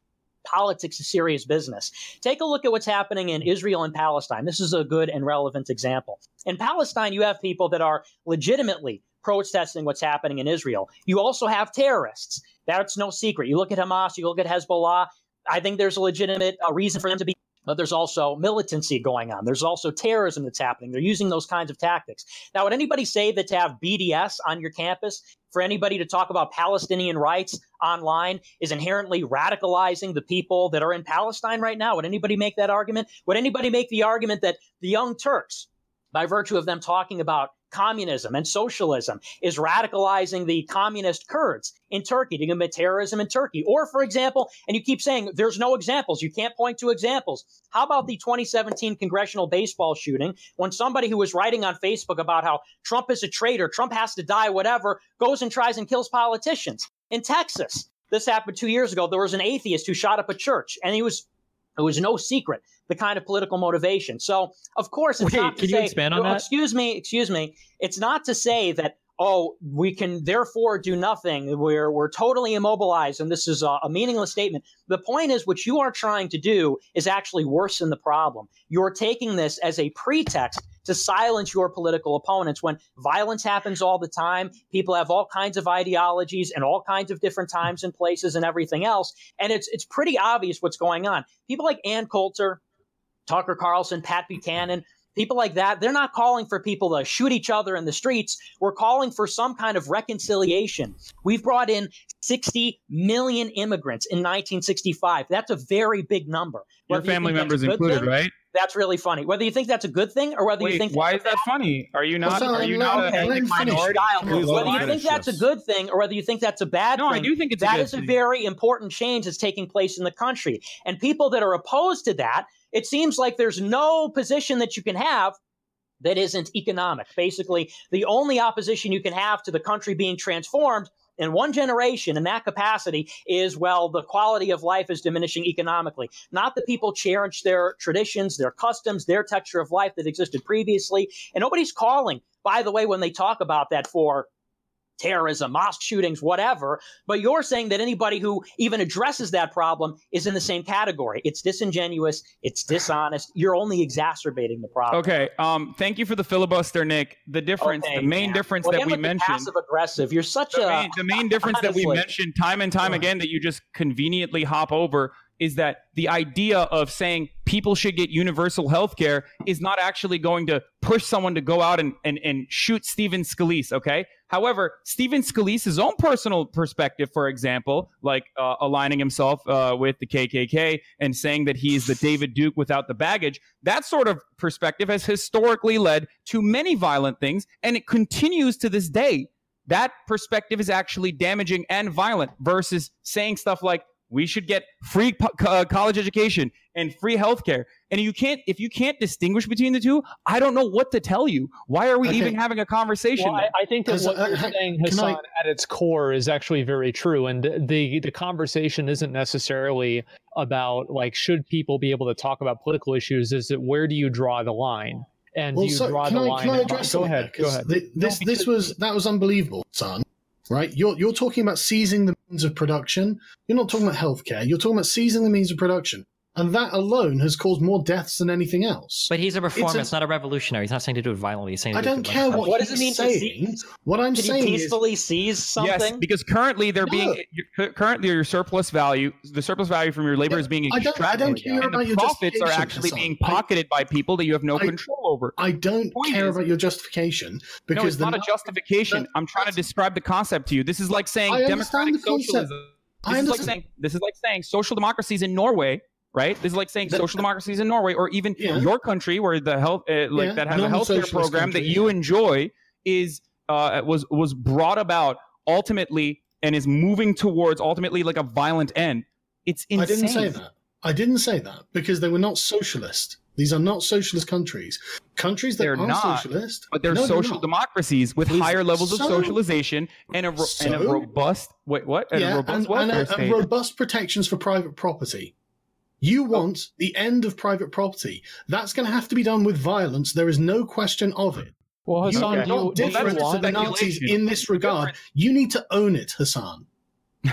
Politics is serious business. Take a look at what's happening in Israel and Palestine. This is a good and relevant example. In Palestine, you have people that are legitimately protesting what's happening in Israel. You also have terrorists. That's no secret. You look at Hamas, you look at Hezbollah. I think there's a legitimate uh, reason for them to be. But there's also militancy going on. There's also terrorism that's happening. They're using those kinds of tactics. Now, would anybody say that to have BDS on your campus, for anybody to talk about Palestinian rights online, is inherently radicalizing the people that are in Palestine right now? Would anybody make that argument? Would anybody make the argument that the Young Turks, by virtue of them talking about communism and socialism is radicalizing the communist Kurds in Turkey to commit terrorism in Turkey. Or, for example, and you keep saying there's no examples, you can't point to examples. How about the 2017 congressional baseball shooting when somebody who was writing on Facebook about how Trump is a traitor, Trump has to die, whatever, goes and tries and kills politicians? In Texas, this happened two years ago. There was an atheist who shot up a church, and he was it was no secret the kind of political motivation. So, of course, it's Wait, not to can you expand on oh, that? Excuse me, excuse me. It's not to say that oh, we can therefore do nothing. We're we're totally immobilized, and this is a, a meaningless statement. The point is, what you are trying to do is actually worsen the problem. You're taking this as a pretext to silence your political opponents when violence happens all the time. People have all kinds of ideologies and all kinds of different times and places and everything else. And it's it's pretty obvious what's going on. People like Ann Coulter, Tucker Carlson, Pat Buchanan, people like that, they're not calling for people to shoot each other in the streets. We're calling for some kind of reconciliation. We've brought in 60 million immigrants in 1965. That's a very big number. Your Whether family members included, thing, right? That's really funny. Whether you think that's a good thing or whether you think why that's is that funny? Are you not? Well, so Are you not okay, a let ethnic him finish. minority? Please Whether you think that's yes. a good thing or whether you think that's a bad No, I do think it's a that good is a thing. very important change that's taking place in the country. And people that are opposed to that, it seems like there's no position that you can have that isn't economic. Basically, the only opposition you can have to the country being transformed in one generation in that capacity is well the quality of life is diminishing economically. Not that people cherish their traditions their customs their texture of life that existed previously. And nobody's calling by the way when they talk about that for terrorism, mosque shootings, whatever. But you're saying that anybody who even addresses that problem is in the same category. It's disingenuous. It's <sighs> dishonest. You're only exacerbating the problem. Okay. Um. Thank you for the filibuster, Nick. The difference, Okay, the main man. difference Well, that we mentioned. passive aggressive. You're such the a main, the main difference that we mentioned time and time again that you just conveniently hop over is that the idea of saying people should get universal health care is not actually going to push someone to go out and, and, and shoot Stephen Scalise, okay? However, Stephen Scalise's own personal perspective, for example, like uh, aligning himself uh, with the KKK and saying that he is the David Duke without the baggage, that sort of perspective has historically led to many violent things, and it continues to this day that perspective is actually damaging and violent versus saying stuff like we should get free po- co- uh, college education and free healthcare and you can't if you can't distinguish between the two i don't know what to tell you why are we Okay. even having a conversation Well, I. I think that what uh, you're saying, can I- at its core is actually very true. And the the conversation isn't necessarily about like should people be able to talk about political issues. Is it where do you draw the line? and Well, you so draw can the I, line. can I address go ahead. there? Go 'Cause ahead. thi- This No, this was that was unbelievable, son. Right? You're you're talking about seizing the means of production. You're not talking about healthcare. You're talking about seizing the means of production, and that alone has caused more deaths than anything else. But he's a reformist, a- not a revolutionary. He's not saying to do it violently. He's saying to I do it don't care violence. what, What does he's it mean to saying. What I'm Did he saying is peacefully seize something? Yes, because currently they're being No. your- currently your surplus value, the surplus value from your labor Yeah, is being I don't- I extracted, don't care and about the your profits are actually Hassan. being I- pocketed by people that you have no I- control over. I don't Point care is- about your justification because no, it's the not a justification. that- I'm trying to describe the concept to you. This is like saying I understand democratic the socialism. I This is like understand. saying this is like saying social democracies in Norway, right? This is like saying That- social democracies in Norway, or even Yeah. your country, where the health uh, like Yeah, that has a healthcare program that you yeah. enjoy is uh, was was brought about ultimately and is moving towards ultimately like a violent end. It's insane. I didn't say that. I didn't say that because they were not socialist. These are not socialist countries. Countries that They're are not, socialist, But they're No, they're social democracies with Please. higher levels of socialization and a ro- and a robust wait what and a robust and, and, and robust protections for private property. You want the end of private property. That's going to have to be done with violence. There is no question of it. Well, You Hassan, are do not do you different to the. Nazis in this regard. You need to own it, Hassan.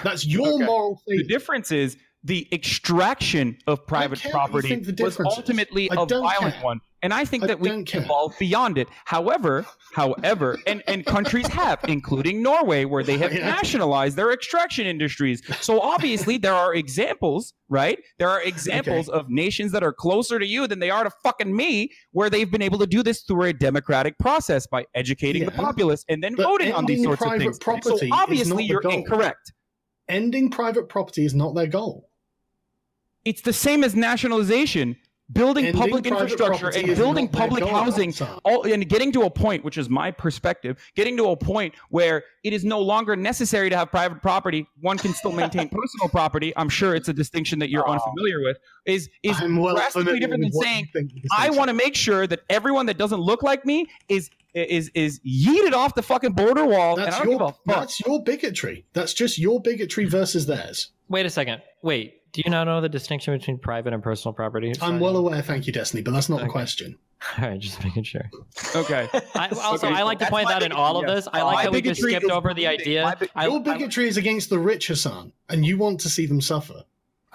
That's your Okay. moral thing. the difference is the extraction of private care what you property was ultimately a violent care. one. And I think I that we don't care. evolved beyond it. However, however, and, and countries have, including Norway, where they <laughs> oh, have Yeah. nationalized their extraction industries. So obviously there are examples, right? There are examples of nations that are closer to you than they are to fucking me, where they've been able to do this through a democratic process by educating the populace and then But voting on these sorts of private things. So obviously you're incorrect. Ending private property is not their goal. It's the same as nationalization. Building Ending public infrastructure and building public housing, all, and getting to a point, which is my perspective, getting to a point where it is no longer necessary to have private property. One can still maintain <laughs> personal property. I'm sure it's a distinction that you're Oh. unfamiliar with. Is is I'm well drastically different than what saying I want to make sure that everyone that doesn't look like me is is is yeeted off the fucking border wall. and I That's don't give your a fuck. that's your bigotry. That's just your bigotry versus theirs. Wait a second. Wait. Do you not know the distinction between private and personal property? I'm well aware, thank you, Destiny, but that's not the question. <laughs> All right, just making sure. Okay. <laughs> I, also, Okay, I like to point my out in all of yes. this. I like my how we just skipped over the idea. my big- I, Your I- bigotry is against the rich, Hassan, and you want to see them suffer.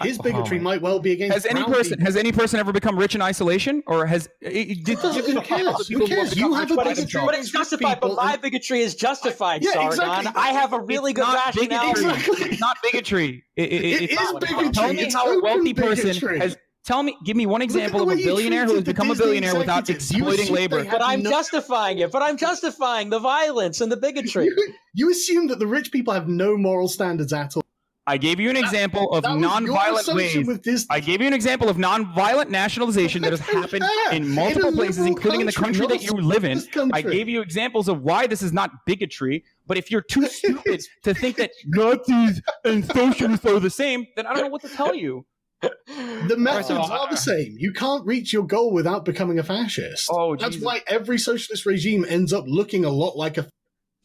His bigotry oh. might well be against Has any brown person people. has any person ever become rich in isolation, or has it, it, did, doesn't- give who examples cares? Who who cares? You have rich a by bigotry themselves? But it's justified. But my bigotry is justified, Yeah, Sargon. exactly. I have a really It's good rationale. Exactly. It's not bigotry. It, it, It it's bigotry. Tell me It's how a open wealthy person has. Tell me, give me one example of a billionaire who has treated the become a billionaire without exploiting labor. But I'm no- justifying it. But I'm justifying the violence and the bigotry. <laughs> You, you assume that the rich people have no moral standards at all. I gave you an example of That non-violent ways. I gave you an example of non-violent nationalization that has happened in In multiple a places, including in the country, that you live in. I gave you examples of why this is not bigotry. But if you're too stupid <laughs> to think that Nazis and socialists are the same, then I don't know what to tell you. The methods are the same. You can't reach your goal without becoming a fascist. Oh, That's Jesus. why every socialist regime ends up looking a lot like a.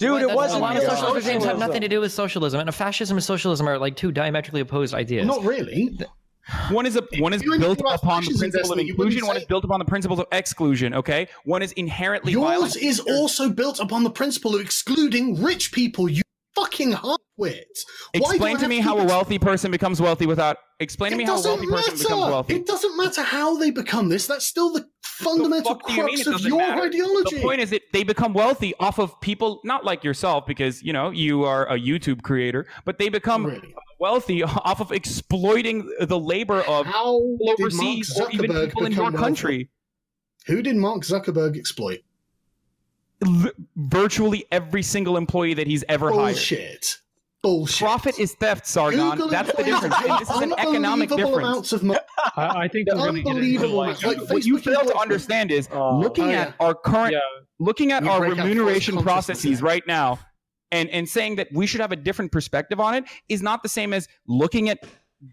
Dude, But it wasn't a lot of even socialist regimes have nothing to do with socialism, and fascism and socialism are like two diametrically opposed ideas. Not really. One is a one is built upon the principle of Destiny, you wouldn't inclusion. One is built upon the principles of exclusion. Okay, one is inherently Yours violent. is also built upon the principle of excluding rich people. You fucking halfwit. Why Explain to me how a wealthy person becomes wealthy without. Explain to me how wealthy person becomes matter. wealthy. It doesn't matter how they become this. That's still the fundamental fuck do you crux of your matter? ideology. The point is that they become wealthy off of people not like yourself because you know you are a YouTube creator, but they become Really. wealthy <laughs> off of exploiting the labor of How people did Mark overseas or even people in your wealthy? country. Who did Mark Zuckerberg exploit? Virtually every single employee that he's ever hired. Bullshit. Bullshit. Profit is theft, Sargon. Google That's the difference. This is an economic difference. amounts of money. I, I think we're going to get into like, Like, what you fail to understand is Oh. looking Oh, at yeah. our current yeah, looking at We our remuneration processes consciousness. right now and and saying that we should have a different perspective on it is not the same as looking at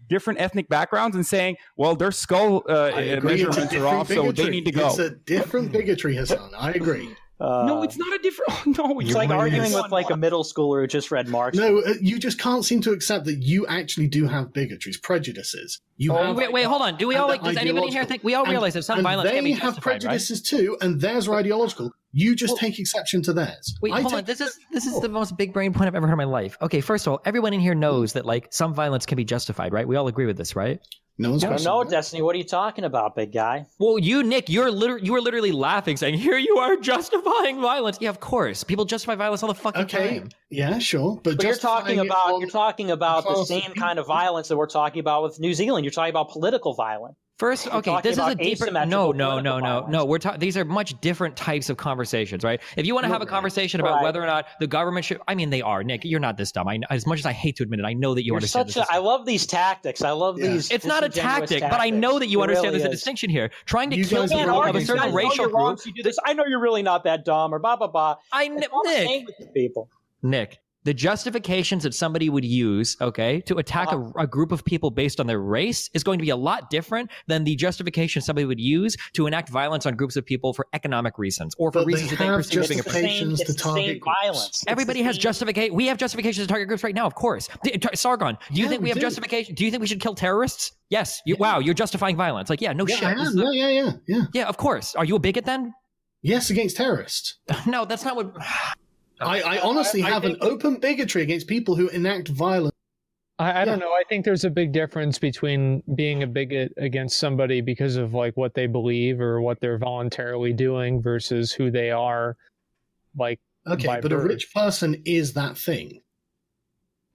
different ethnic backgrounds and saying well their skull uh, I agree, it's a measurements are different off so they need to go It's a different bigotry, Hassan. I agree. Uh, no, it's not a different. <laughs> no, It's like really arguing with like a middle schooler who just read Marx. No, uh, you just can't seem to accept that you actually do have bigotries, prejudices. You Oh, have, wait, wait, hold on. Do we all like? Does anybody here think we all and- realize that some violence they can be have justified, right? prejudices too, and theirs are ideological. You just Well- take exception to theirs. Wait, I hold take- on. This is this is the most big brain point I've ever heard in my life. Okay, first of all, everyone in here knows that like some violence can be justified, right? We all agree with this, right? No one's I don't know. Destiny. What are you talking about, big guy? Well, you, Nick, you're literally you were literally laughing, saying, "Here you are justifying violence." Yeah, of course, people justify violence all the fucking Okay, time. yeah, sure, but, But you're talking about you're talking about the same kind of violence that we're talking about with New Zealand. You're talking about political violence. First, okay, this is a about deeper. asymmetrical No, no, no, no, no. We're talking. These are much different types of conversations, right? If you want to have a conversation about Right. whether or not the government should, I mean, they are. Nick, you're not this dumb. I, as much as I hate to admit it, I know that you You're understand. such this a, I love these tactics. I love Yeah. these. It's not a disingenuous tactic, but I know that you It understand really there's a distinction here. Trying to You kill guys are people of a certain guys racial group. so you do this. I know you're really not that dumb, or blah blah blah. I That's kn- all I'm Nick, saying with people. Nick, the justifications that somebody would use, okay, to attack a, uh-huh. a group of people based on their race is going to be a lot different than the justification somebody would use to enact violence on groups of people for economic reasons or for But they reasons that they perceive as being It's the oppressive. same, Justifications it's to the same target violence. Everybody has justification. We have justifications to target groups right now, of course. D- Tar- Sargon, do you Yeah, think we we have do. justification? Do you think we should kill terrorists? Yes. You, Yeah. Wow, you're justifying violence. Like, yeah, no yeah, shit. I am. is Yeah, yeah, yeah, yeah. yeah, of course. Are you a bigot then? Yes, against terrorists. <laughs> No, that's not what. I, I honestly I have an open bigotry against people who enact violence. I, I don't Yeah. know. I think there's a big difference between being a bigot against somebody because of like what they believe or what they're voluntarily doing versus who they are. Like, Okay, By but a rich person is that thing.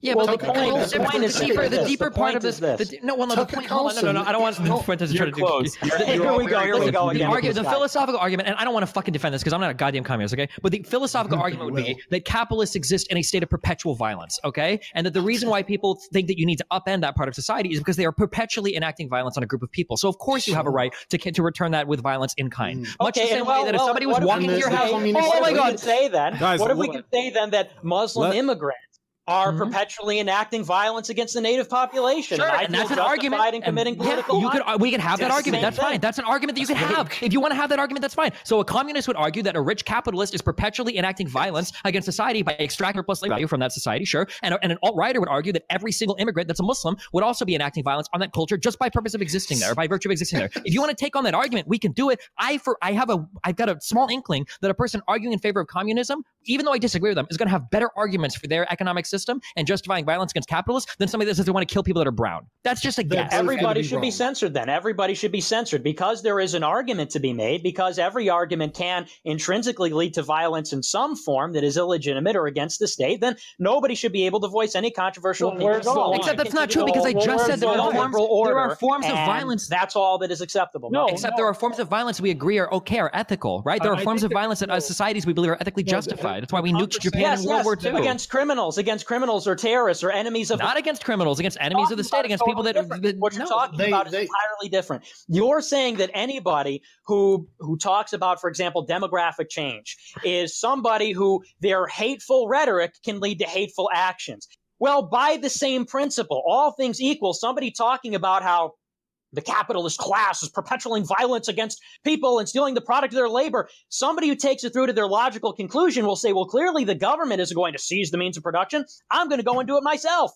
Yeah, Well, but the the, point- the, the the, point is deeper, the deeper The part point of this. this. The, no, well, no, the point. Hold on, no, no, no. I don't want Carlson Fuentes to You're try to do. close. You're- <laughs> Here we go, here we go the, again. argu- with the guy. philosophical argument, and I don't want to fucking defend this because I'm not a goddamn communist, okay? But the philosophical <laughs> argument would be that capitalists exist in a state of perpetual violence, okay? And that the reason why people think that you need to upend that part of society is because they are perpetually enacting violence on a group of people. So of course you have a right to to return that with violence in kind. Mm. Much the same and way that if well, somebody was if walking we into your house, oh my what if we god, say then? What if we what- could say then that Muslim immigrants are Mhm. perpetually enacting violence against the native population? Sure, and I and that's an argument. in committing political yeah, you could, we can have that argument. That's fine. That's an argument that you can have. If you want to have that argument, that's fine. So a communist would argue that a rich capitalist is perpetually enacting violence against society by extracting surplus value from that society. Sure, and, and an alt-righter would argue that every single immigrant that's a Muslim would also be enacting violence on that culture just by purpose of existing there, by virtue of existing there. If you want to take on that argument, we can do it. I for I have a I've got a small inkling that a person arguing in favor of communism, even though I disagree with them, is going to have better arguments for their economic system and justifying violence against capitalists than somebody that says they want to kill people that are brown. That's just a They're guess. both Everybody be should be censored then. Everybody should be censored because there is an argument to be made, because every argument can intrinsically lead to violence in some form that is illegitimate or against the state, then nobody should be able to voice any controversial Well, opinions where's at Except that's not true Continue because I just said there the are forms, liberal there are forms of violence. That's all that is acceptable. No, Except there are forms of violence we agree are okay, are ethical, right? There are I forms of violence that uh, that- as societies we believe are ethically justified. That's why we nuked Japan yes, in World yes, War II. against criminals, against criminals or terrorists or enemies of Not against criminals, against enemies of the state, against people that, that what you're no. talking They- about is they- entirely different. You're saying that anybody who who talks about, for example, demographic change is somebody who their hateful rhetoric can lead to hateful actions. Well, by the same principle, all things equal, somebody talking about how the capitalist class is perpetuating violence against people and stealing the product of their labor. Somebody who takes it through to their logical conclusion will say, well, clearly the government isn't going to seize the means of production. I'm going to go and do it myself.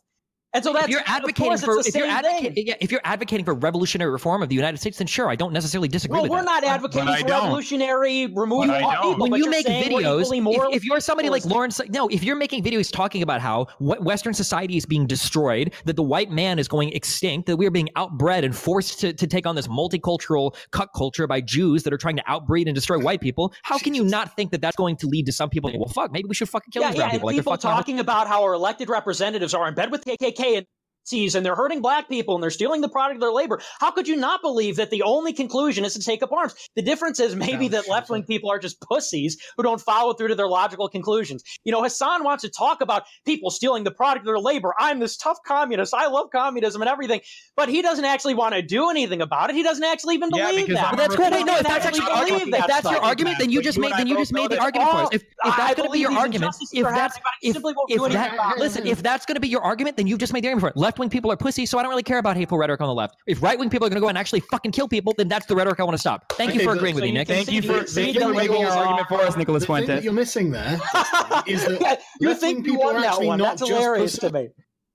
And so that's if you're advocating for if you're same advocating yeah, if you're advocating for revolutionary reform of the United States, then sure, I don't necessarily disagree Well, with we're that. not advocating But I for revolutionary removal of people. when but you make videos, equally if, if you're somebody like capitalistic. Lawrence, no, if you're making videos talking about how what Western society is being destroyed, that the white man is going extinct, that we're being outbred and forced to, to take on this multicultural cut culture by Jews that are trying to outbreed and destroy white people, how can you not think that that's going to lead to some people? Well, fuck, maybe we should fucking kill yeah, these yeah, brown and people. Like people talking about how our elected representatives are in bed with KKK and Nazis and they're hurting black people and they're stealing the product of their labor. How could you not believe that the only conclusion is to take up arms? The difference is maybe Yeah, that left wing people are just pussies who don't follow through to their logical conclusions. You know, Hassan wants to talk about people stealing the product of their labor. I'm this tough communist. I love communism and everything, but he doesn't actually want to do anything about it. He doesn't actually even believe because that. That's cool. Wait, no, if that's actually your believe argument, that if that's your argument, then you just you made then you just made the argument for us. If, if that's going to be your argument, if that's happening, but I if, if that listen, if that's going to be your argument, then you've just made the argument for it. Left wing people are pussy, so I don't really care about hateful rhetoric on the left. If right wing people are going to go and actually fucking kill people, then that's the rhetoric I want to stop. Thank you for but- agreeing with me, you Nick. Thank you for you see thank you for making liberals our argument for us, Nicholas the thing Fuentes. you're missing there <laughs> is that Yeah, you left-wing think you people won are that actually one? not That's just hilarious pussy.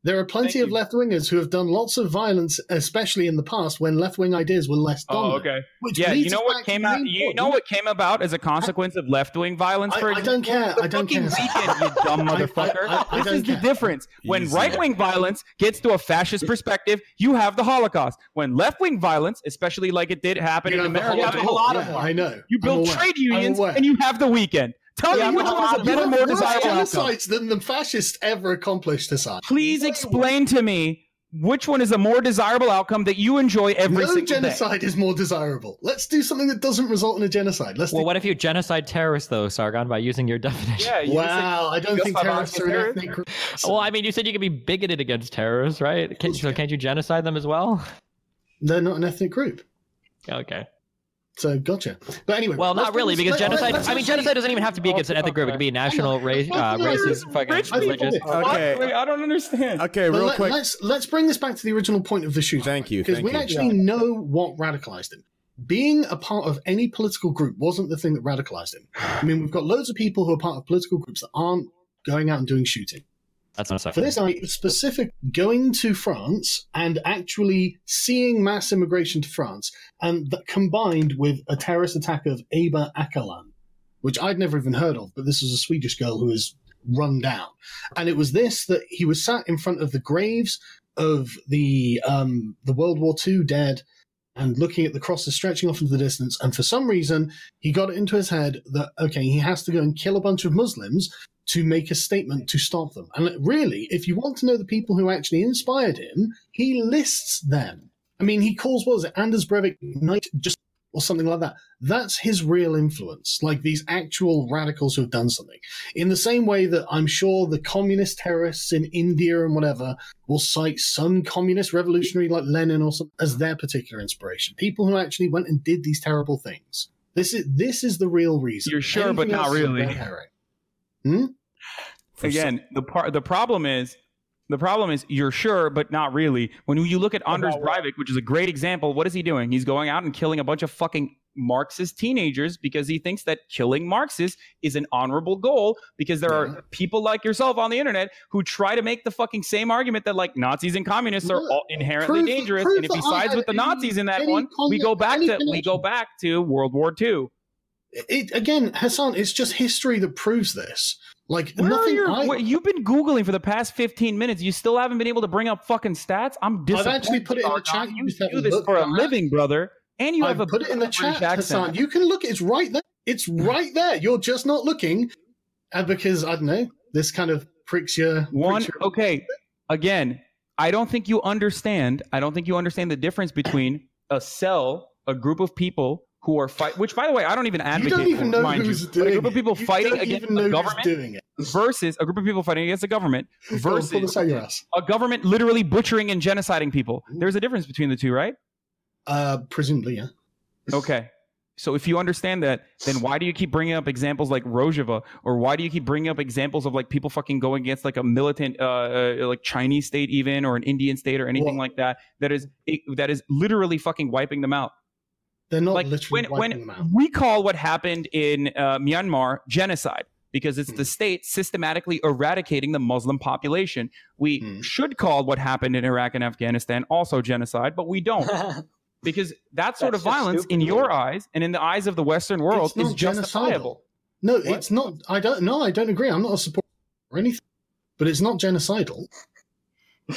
There are plenty Thank of left wingers who have done lots of violence, especially in the past when left wing ideas were less Oh, okay. Which Yeah, you know what came out? You point. know what came about as a consequence of left wing violence? I- For I don't care. I don't care. weekend, you <laughs> dumb I- I- motherfucker. I- I this is the difference. When right wing violence gets to a fascist perspective, you have the Holocaust. When left wing violence, especially like it did happen You in America, Holocaust. have a lot of Yeah, them. I know. you build trade unions and you have the weekend. Tell Yeah, me which one is a better, more have worse desirable outcome. than the fascists ever accomplished, Hassan. Please explain to me which one is a more desirable outcome that you enjoy every no single day. genocide is more desirable. Let's do something that doesn't result in a genocide. Let's Well, do- what if you genocide terrorists, though, Sargon, by using your definition? Yeah, you just said- wow, I don't think terrorists are an terrorists? ethnic group. Well, I mean, you said you could be bigoted against terrorists, right? Can, so can't you genocide them as well? They're not an ethnic group. Okay. So gotcha. But anyway, Well, not really, because let- let- genocide. let's I mean, genocide doesn't even have to be against an ethnic group. It could be national, race, uh, racist, fucking religious. Okay. Wait, I don't understand. Okay, But real let, quick. us let's bring this back to the original point of the shooting. Thank you. because we you. actually know what radicalized him. Being a part of any political group wasn't the thing that radicalized him. I mean, we've got loads of people who are part of political groups that aren't going out and doing shooting. That's not For this night, specific going to France and actually seeing mass immigration to France, and that combined with a terrorist attack of Ebba Åkerlund, which I'd never even heard of, but this was a Swedish girl who was run down, and it was this that he was sat in front of the graves of the um, the World War II dead. And looking at the crosses stretching off into the distance, and for some reason he got it into his head that okay, he has to go and kill a bunch of Muslims to make a statement to stop them. And really, if you want to know the people who actually inspired him, he lists them. I mean, he calls, what was it, Anders Breivik Knight, just or something like that. That's his real influence, like these actual radicals who have done something. In the same way that I'm sure the communist terrorists in India and whatever will cite some communist revolutionary like Lenin or something as their particular inspiration. People who actually went and did these terrible things. This is this is the real reason. You're sure, but not is really. Red herring. Hmm? For Again, the part the problem is the problem is you're sure, but not really. When you look at Anders Breivik, which is a great example, what is he doing? He's going out and killing a bunch of fucking Marxist teenagers because he thinks that killing Marxists is an honorable goal because there Yeah. are people like yourself on the internet who try to make the fucking same argument that like Nazis and communists are all inherently Prove- dangerous. prove and if he sides with the Nazis in that one, we go back to we go back to World War II. It again, Hassan, it's just history that proves this. Like Where nothing. your, I, what- you've been googling for the past 15 minutes. You still haven't been able to bring up fucking stats. I'm disappointed. actually put it in the chat. You do this for a living, brother, and you I've have a put it in the chat, accent. Hassan. You can look. It's right there. It's right there. You're just not looking, and because I don't know, this kind of pricks your One, pricks your- okay. Again, I don't think you understand. I don't think you understand the difference between a cell, a group of people who are fight. Which, by the way, I don't even advocate. You don't even know who's you, doing a group of people fighting against the government doing it. versus a group of people fighting against the government Go on, pull this versus a government literally butchering and genociding people. There's a difference between the two, right? Uh, presumably, yeah. Okay. So if you understand that, then why do you keep bringing up examples like Rojava, or why do you keep bringing up examples of like people fucking going against like a militant, uh, uh like Chinese state even, or an Indian state, or anything Well- like that? That is that is literally fucking wiping them out. They're not like literally when wiping when them out. we call what happened in uh, Myanmar genocide because it's Hmm. the state systematically eradicating the Muslim population. We Hmm. should call what happened in Iraq and Afghanistan also genocide, but we don't <laughs> because that sort That's of violence stupid, in your dude. eyes and in the eyes of the Western world is justifiable. No, What? it's not. I don't. No, I don't agree. I'm not a supporter or anything, but it's not genocidal.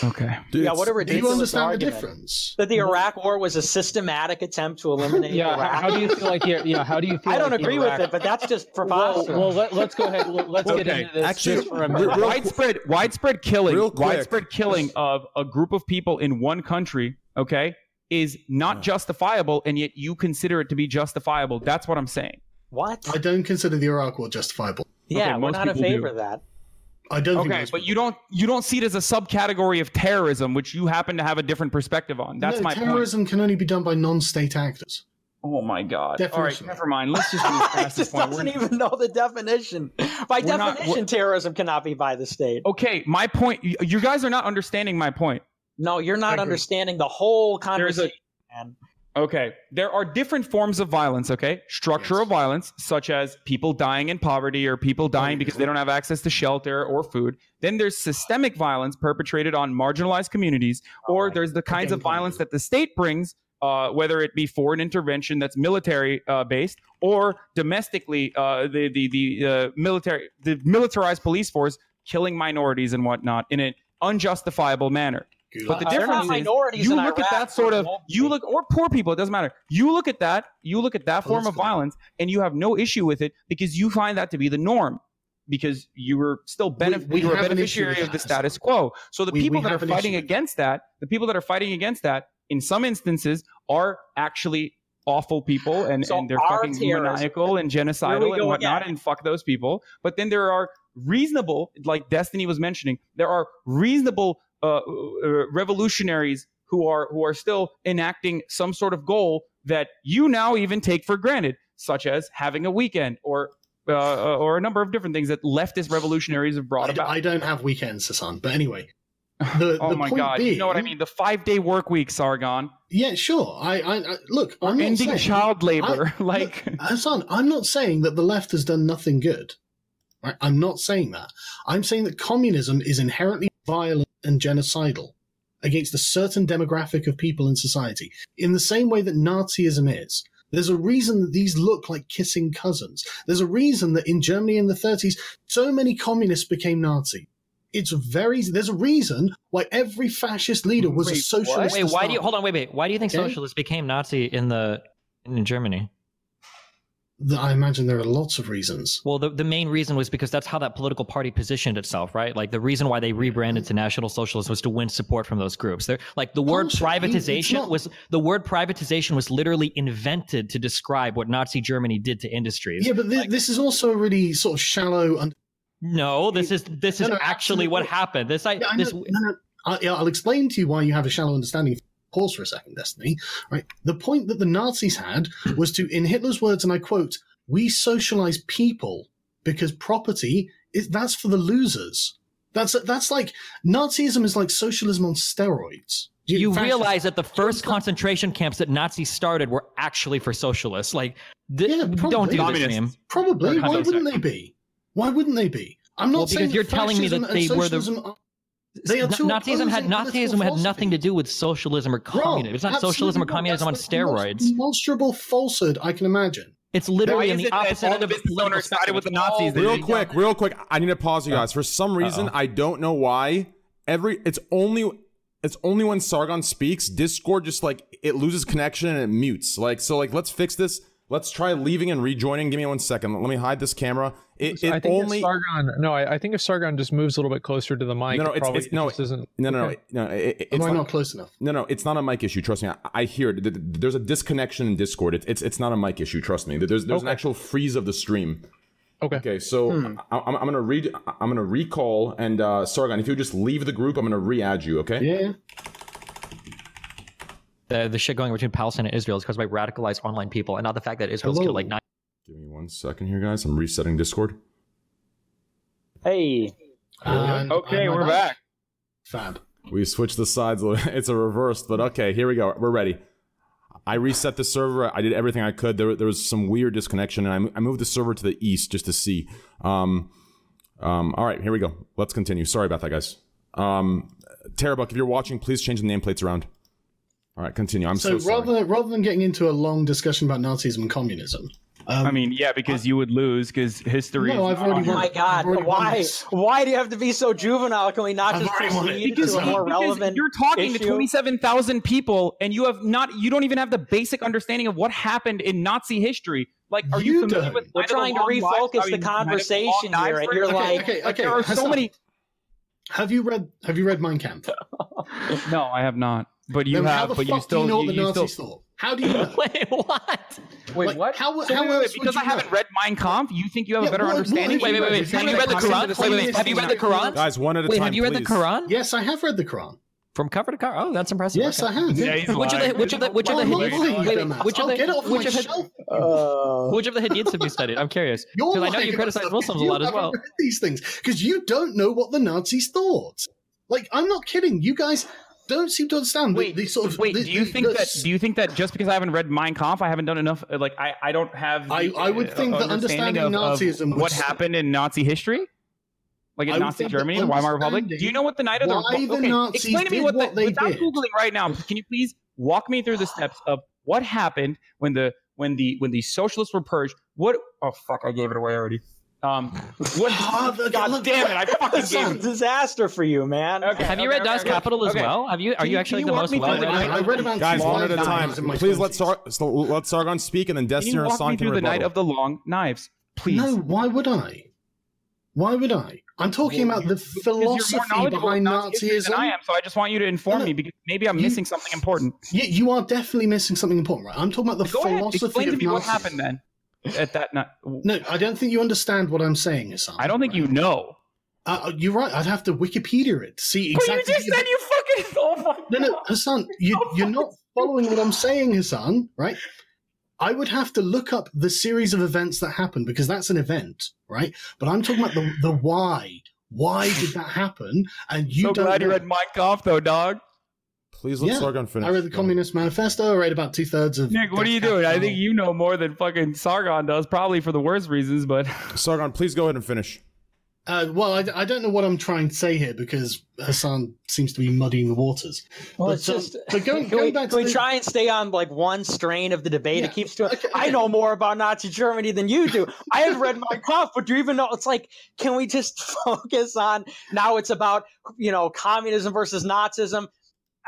Okay. Dude, yeah, what a Do you ridiculous understand the argument. difference? That the Iraq War was a systematic attempt to eliminate Yeah, how, Iraq. how do you feel like you're, yeah? How do you feel? I don't like agree Iraq- with it, but that's just Well, preposterous. well let, let's go ahead. let- Let's get into this actually, for a minute. real- widespread widespread killing Real quick. widespread killing of a group of people in one country okay is not Yeah. justifiable and yet you consider it to be justifiable that's what i'm saying what? I don't consider the Iraq War justifiable. Yeah, we're not in people do. favor of that. I don't think. okay most but you don't you don't see it as a subcategory of terrorism which you happen to have a different perspective on that's no, my point terrorism can only be done by non-state actors. oh my god all right never mind let's just move I <laughs> past this point. Doesn't We're- even know the definition. By We're not- definition, terrorism cannot be by the state. okay my point you, you guys are not understanding my point No, you're not understanding the whole There's a- conversation. man. Okay. There are different forms of violence, okay? Structural Yes. violence, such as people dying in poverty or people dying because they don't have access to shelter or food. Then there's systemic violence perpetrated on marginalized communities, or Oh, there's the kinds of violence that the state brings, uh, whether it be foreign intervention that's military uh, based or domestically, uh, the the the uh, military, the militarized police force killing minorities and whatnot in an unjustifiable manner. But the difference is minorities you in look at that sort of you look or poor people, it doesn't matter. You look at that, you look at that oh, form of violence, and you have no issue with it because you find that to be the norm. Because you were still benef- we you were a have an issue beneficiary of the status quo. So the We- people we that are fighting issue against that, the people that are fighting against that, in some instances, are actually awful people and, So and they're our fucking terrorists- maniacal and genocidal and whatnot, again. and fuck those people. But then there are reasonable, like Destiny was mentioning, there are reasonable uh, uh, revolutionaries who are who are still enacting some sort of goal that you now even take for granted, such as having a weekend or uh, or a number of different things that leftist revolutionaries have brought I, about. I don't have weekends, Hassan. But anyway, <laughs> the, oh the my point god, being, you know what I mean? The five day work week, Sargon, Yeah, sure. I, I, I look. I'm ending saying, child labor, <laughs> like. Look, Hassan, I'm not saying that the left has done nothing good. Right? I'm not saying that. I'm saying that communism is inherently violent and genocidal against a certain demographic of people in society, in the same way that Nazism is. There's a reason that these look like kissing cousins. There's a reason that in Germany in the 30s, so many communists became Nazi. It's very. There's a reason why every fascist leader was a socialist. Wait, why do you hold on? Wait, wait. Why do you think Okay. socialists became Nazi in the in Germany? I imagine there are lots of reasons. Well, the, the main reason was because that's how that political party positioned itself, right? Like the reason why they rebranded to National Socialist was to win support from those groups. They're like the word. Privatization not- was the word privatization was literally invented to describe what Nazi Germany did to industries. Yeah, but thi- this is also a really sort of shallow. And No, this is this is no, actually what happened. This I, Yeah, I this no, no, I, yeah, I'll explain to you why you have a shallow understanding. Pause for a second, Destiny. Right. The point that the Nazis had <clears throat> was to, in Hitler's words, and I quote, "We socialize people because property is that's for the losers." That's that's like Nazism is like socialism on steroids. you fascism- realize that the first concentration camps that Nazis started were actually for socialists. Like, th- Yeah, don't probably. do this, Communists. meme. probably. Why wouldn't they be? Why wouldn't they be? I'm not Well, saying because you're telling me that they were the- are- They are two Nazism had Nazism had nothing to do with socialism or Bro, communism. It's not socialism or communism on That's the most steroids. Demonstrable falsehood I can imagine. It's literally in the opposite all end of the business political sided with the Nazis? Real quick, real quick. I need to pause you guys. For some reason, I don't know why. Every it's only it's only when Sargon speaks, Discord just like it loses connection and it mutes. Like so, like let's fix this. Let's try leaving and rejoining. Give me one second. Let me hide this camera. It, it I think only if Sargon. No, I, I think if Sargon just moves a little bit closer to the mic, No, no, it it's- it's- no, just isn't. no no okay. no no. It, it- Am it's I not, not close enough? no no. It's not a mic issue. Trust me. I, I hear it. Th- th- There's a disconnection in Discord. It's it's it's not a mic issue. Trust me. There's there's an actual freeze of the stream. Okay. Okay, so Hmm. I, I'm, I'm gonna read. I'm gonna recall and uh, Sargon. If you just leave the group, I'm gonna re-add you. Okay. Yeah. The, the shit going between Palestine and Israel is caused by radicalized online people, and not the fact that Israel's Hello. killed like nine. Give me one second here, guys. I'm resetting Discord. Hey, And Okay, we're back. Fab. We switched the sides. <laughs> It's a reverse, but okay, here we go. We're ready. I reset the server. I did everything I could. There, there was some weird disconnection, and I, I moved the server to the east just to see. Um, um, all right, here we go. Let's continue. Sorry about that, guys. Um, Terabuck, if you're watching, please change the nameplates around. All right, continue. I'm so, So, sorry. rather rather than getting into a long discussion about Nazism and communism, um, I mean, yeah, because you would lose because history. No, I've already oh won. my God! I've already Why? Why do you have to be so juvenile? Can we not I've just already won proceed because, to a more because relevant? you're talking to 27,000 people and you have not you don't even have the basic understanding of what happened in Nazi history. Like are you, You familiar don't. with We're Night of the trying to Long Knives? refocus How the Night of Long conversation Knives, here, and you're instance? like- okay, okay. there are so many Have you read Have you read Mein Kampf? <laughs> No, I have not. But you Then have but you still do you know what the you, you Nazis still thought? How do you know? <laughs> Wait, what? Wait, Like, what? how- So how wait, wait, else wait, would because you I haven't know? read Mein Kampf, you think you have Yeah, a better what- what understanding? have Wait, wait, wait, wait. Have you read the coming Quran? Wait, wait, wait. Have you read the thing. Quran? guys, one at a Wait, time. have you read the please. Quran? Yes, I have read the Quran. From cover to cover? Oh, that's impressive. Yes, Okay. I have. Yeah, Which of the which of the which of the hadiths? Wait, wait, which of I'll the get it off which of the. Uh, which of the hadiths have you studied? I'm curious <laughs> because I know you criticize Muslims a lot as well. These things because you don't know what the Nazis thought. Like, I'm not kidding. You guys, don't seem to understand. Wait, the, sort of wait. the- do you the- think the- that? Do you think that just because I haven't read Mein Kampf, I haven't done enough? uh, Like I, I don't have. I- the, I would uh, think that understanding of, of Nazism would what happened in Nazi history, like in Nazi Germany, the Weimar Republic. Do you know what the night of the? why the okay, Nazis explain to me what, what the, without did. googling right now. Can you please walk me through the <sighs> steps of what happened when the when the when the socialists were purged? What? Oh fuck! I gave it away already. Um, what? Ah, <laughs> the- God look- damn it! I fucking It's gave a disaster for you, man. Okay, Have you okay, read okay, Das okay. Kapital as well? Have you? Are Can you you- actually can the most me through well the read? I, I read about Guys, one at a time. times in my Please let Sar- so let Sargon speak, and then Can Destiny you or walk Hassan me can through the night of the long knives, please? No, why would I? Why would I? I'm talking Well, about the Because you're more philosophy behind of Nazism. I am, so I just want you to inform No, no. me because maybe I'm You- missing something important. You, you are definitely missing something important, right? I'm talking about the Go ahead, philosophy explain to of me what happened then at that night. No, I don't think you understand what I'm saying, Hassan. I don't think you know. Uh, you're right. I'd have to Wikipedia it to see But you just said you fucking. <laughs> Oh No, no. Hassan, you, you're not following what I'm saying, Hassan, right? I would have to look up the series of events that happened because that's an event, right? But I'm talking about the, the why. Why did that happen? And you so don't glad you read Mein Kampf, though, dog. Please let Yeah, Sargon finish. I read the Communist Manifesto. I read about two thirds of. Nick, what are you doing? I think you know more than fucking Sargon does, probably for the worst reasons, but. <laughs> Sargon, please go ahead and finish. Uh, well, I, I don't know what I'm trying to say here because Hassan seems to be muddying the waters. Well, But, it's um, but going- can going we, back to can we the- try and stay on like one strain of the debate? Yeah, It keeps doing. okay, I know more about Nazi Germany than you do. I have read my <laughs> Kampf, but do you even know? It's like, can we just <laughs> focus on now? It's about you know communism versus Nazism.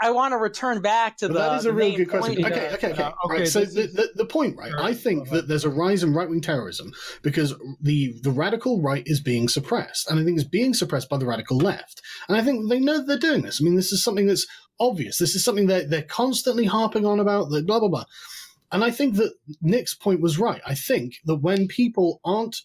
I want to return back to But the. that is a real good question. point. Okay, okay, okay. Uh, okay, right. So this the, the, the point, right? I think that there's a rise in right wing terrorism because the the radical right is being suppressed, and I think it's being suppressed by the radical left. And I think they know that they're doing this. I mean, this is something that's obvious. This is something that they're constantly harping on about. The blah blah blah. And I think that Nick's point was right. I think that when people aren't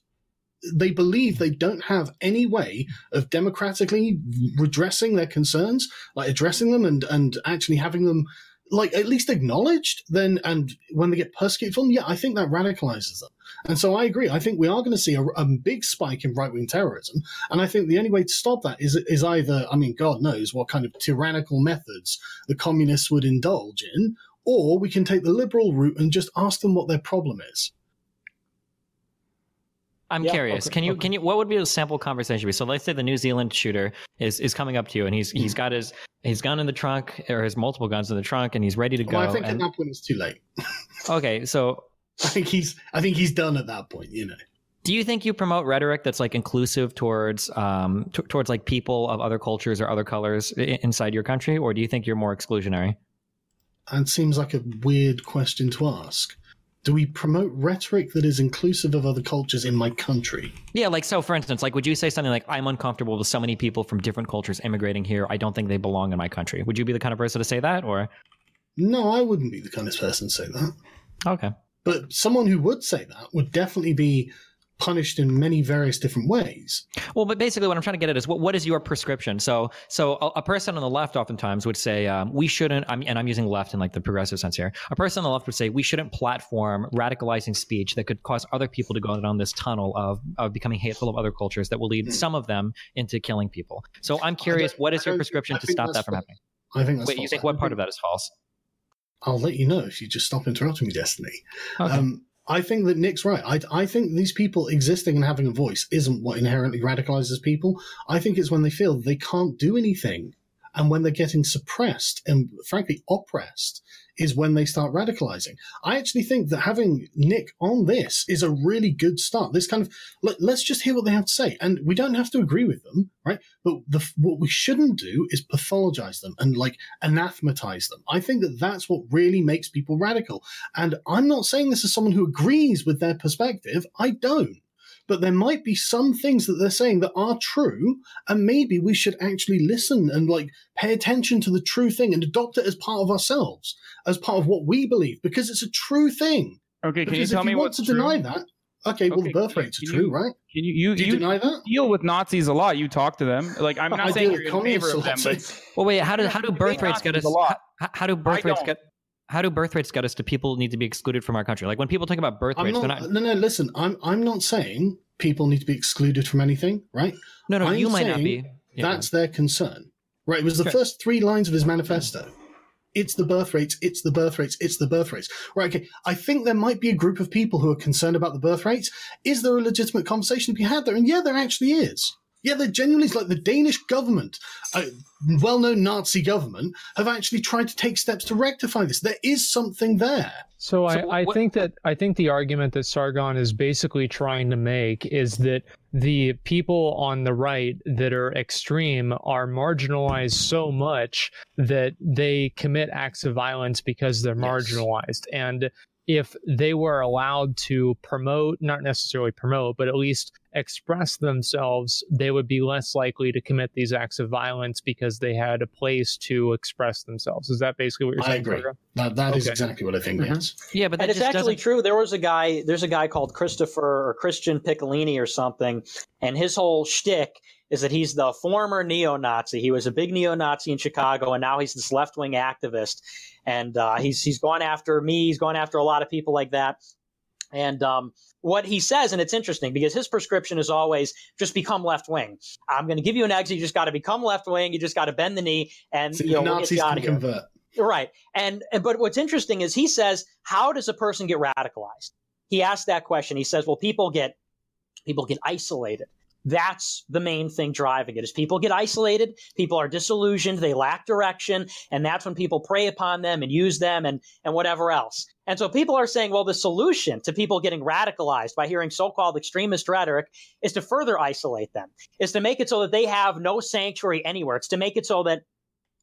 they believe they don't have any way of democratically redressing their concerns, like addressing them and, and actually having them like at least acknowledged, then and when they get persecuted from yeah, I think that radicalizes them. And so I agree. I think we are going to see a, a big spike in right wing terrorism, and I think the only way to stop that is is either, I mean, God knows what kind of tyrannical methods the communists would indulge in, or we can take the liberal route and just ask them what their problem is. I'm Yeah, curious. okay, can you okay. can you what would be a sample conversation be? So let's say the New Zealand shooter is is coming up to you and he's he's got his his gun in the trunk or his multiple guns in the trunk and he's ready to go. Well, I think and, at that point it's too late. <laughs> okay, so I think he's I think he's done at that point. You know. do you think you promote rhetoric that's like inclusive towards um t- towards like people of other cultures or other colors I- inside your country, or do you think you're more exclusionary? That seems like a weird question to ask. Do we promote rhetoric that is inclusive of other cultures in my country? Yeah, like so. For instance, like would you say something like, "I'm uncomfortable with so many people from different cultures immigrating here. I don't think they belong in my country." Would you be the kind of person to say that, or No, I wouldn't be the kind of person to say that. okay? But someone who would say that would definitely be punished in many various different ways. Well, but basically, what I'm trying to get at is what, what is your prescription? So, so a, a person on the left oftentimes would say um, we shouldn't. I'm, and I'm using left in like the progressive sense here. A person on the left would say we shouldn't platform radicalizing speech that could cause other people to go down this tunnel of of becoming hateful of other cultures that will lead Hmm. some of them into killing people. So, I'm curious, what is your prescription to stop that from false. happening? I think that's Wait, you think what part of that is false? I'll let you know if you just stop interrupting me, Destiny. Okay. Um, I think that Nick's right. I, I think these people existing and having a voice isn't what inherently radicalizes people. I think it's when they feel they can't do anything and when they're getting suppressed and frankly oppressed is when they start radicalizing. I actually think that having Nick on this is a really good start. This kind of let, let's just hear what they have to say, and we don't have to agree with them, right? But the, what we shouldn't do is pathologize them and like anathematize them. I think that that's what really makes people radical. And I'm not saying this as someone who agrees with their perspective. I don't. But there might be some things that they're saying that are true, and maybe we should actually listen and like pay attention to the true thing and adopt it as part of ourselves, as part of what we believe, because it's a true thing. Okay, can you Because tell if me you want what's to true? deny that, okay, well, Okay, the birth rates are can true, you- right? Can you you, Do you, you deny that? deal with Nazis a lot? You talk to them. Like I'm <laughs> not deal saying with you're in favor of them, but Well, wait. How do how do birth rates get us? a lot. How, how do birth I rates don't. get? How do birth rates get us to people need to be excluded from our country? Like when people talk about birth I'm rates, not, they're not. no, no, listen, I'm, I'm not saying people need to be excluded from anything, right? No, no, I'm you might not be. Yeah. That's their concern. Right? It was the first three lines of his manifesto. It's the birth rates, it's the birth rates, it's the birth rates. Right, okay. I think there might be a group of people who are concerned about the birth rates. Is there a legitimate conversation to be had there? And yeah, there actually is. Yeah, they're genuinely like the Danish government, a well-known Nazi government, have actually tried to take steps to rectify this. There is something there. So, so I, I think that I think the argument that Sargon is basically trying to make is that the people on the right that are extreme are marginalized so much that they commit acts of violence because they're yes. marginalized. And if they were allowed to promote, not necessarily promote, but at least express themselves, they would be less likely to commit these acts of violence because they had a place to express themselves. Is that basically what you're saying? I agree. That, that okay. is exactly what I think. Mm-hmm. Yes. Yeah, but and it's actually doesn't... true. There was a guy. There's a guy called Christopher or Christian Picciolini or something, and his whole shtick is that he's the former neo-Nazi. He was a big neo-Nazi in Chicago, and now he's this left-wing activist. And uh, he's he's gone after me. He's gone after a lot of people like that. And um, what he says, and it's interesting because his prescription is always just become left wing. I'm going to give you an exit. You just got to become left wing. You just got to bend the knee, and you know, Nazis we'll can convert. Right. And, and but what's interesting is he says, how does a person get radicalized? He asked that question. He says, well, people get people get isolated. That's the main thing driving it is people get isolated, people are disillusioned, they lack direction, and that's when people prey upon them and use them and, and whatever else. And so people are saying, well, the solution to people getting radicalized by hearing so-called extremist rhetoric is to further isolate them, is to make it so that they have no sanctuary anywhere. It's to make it so that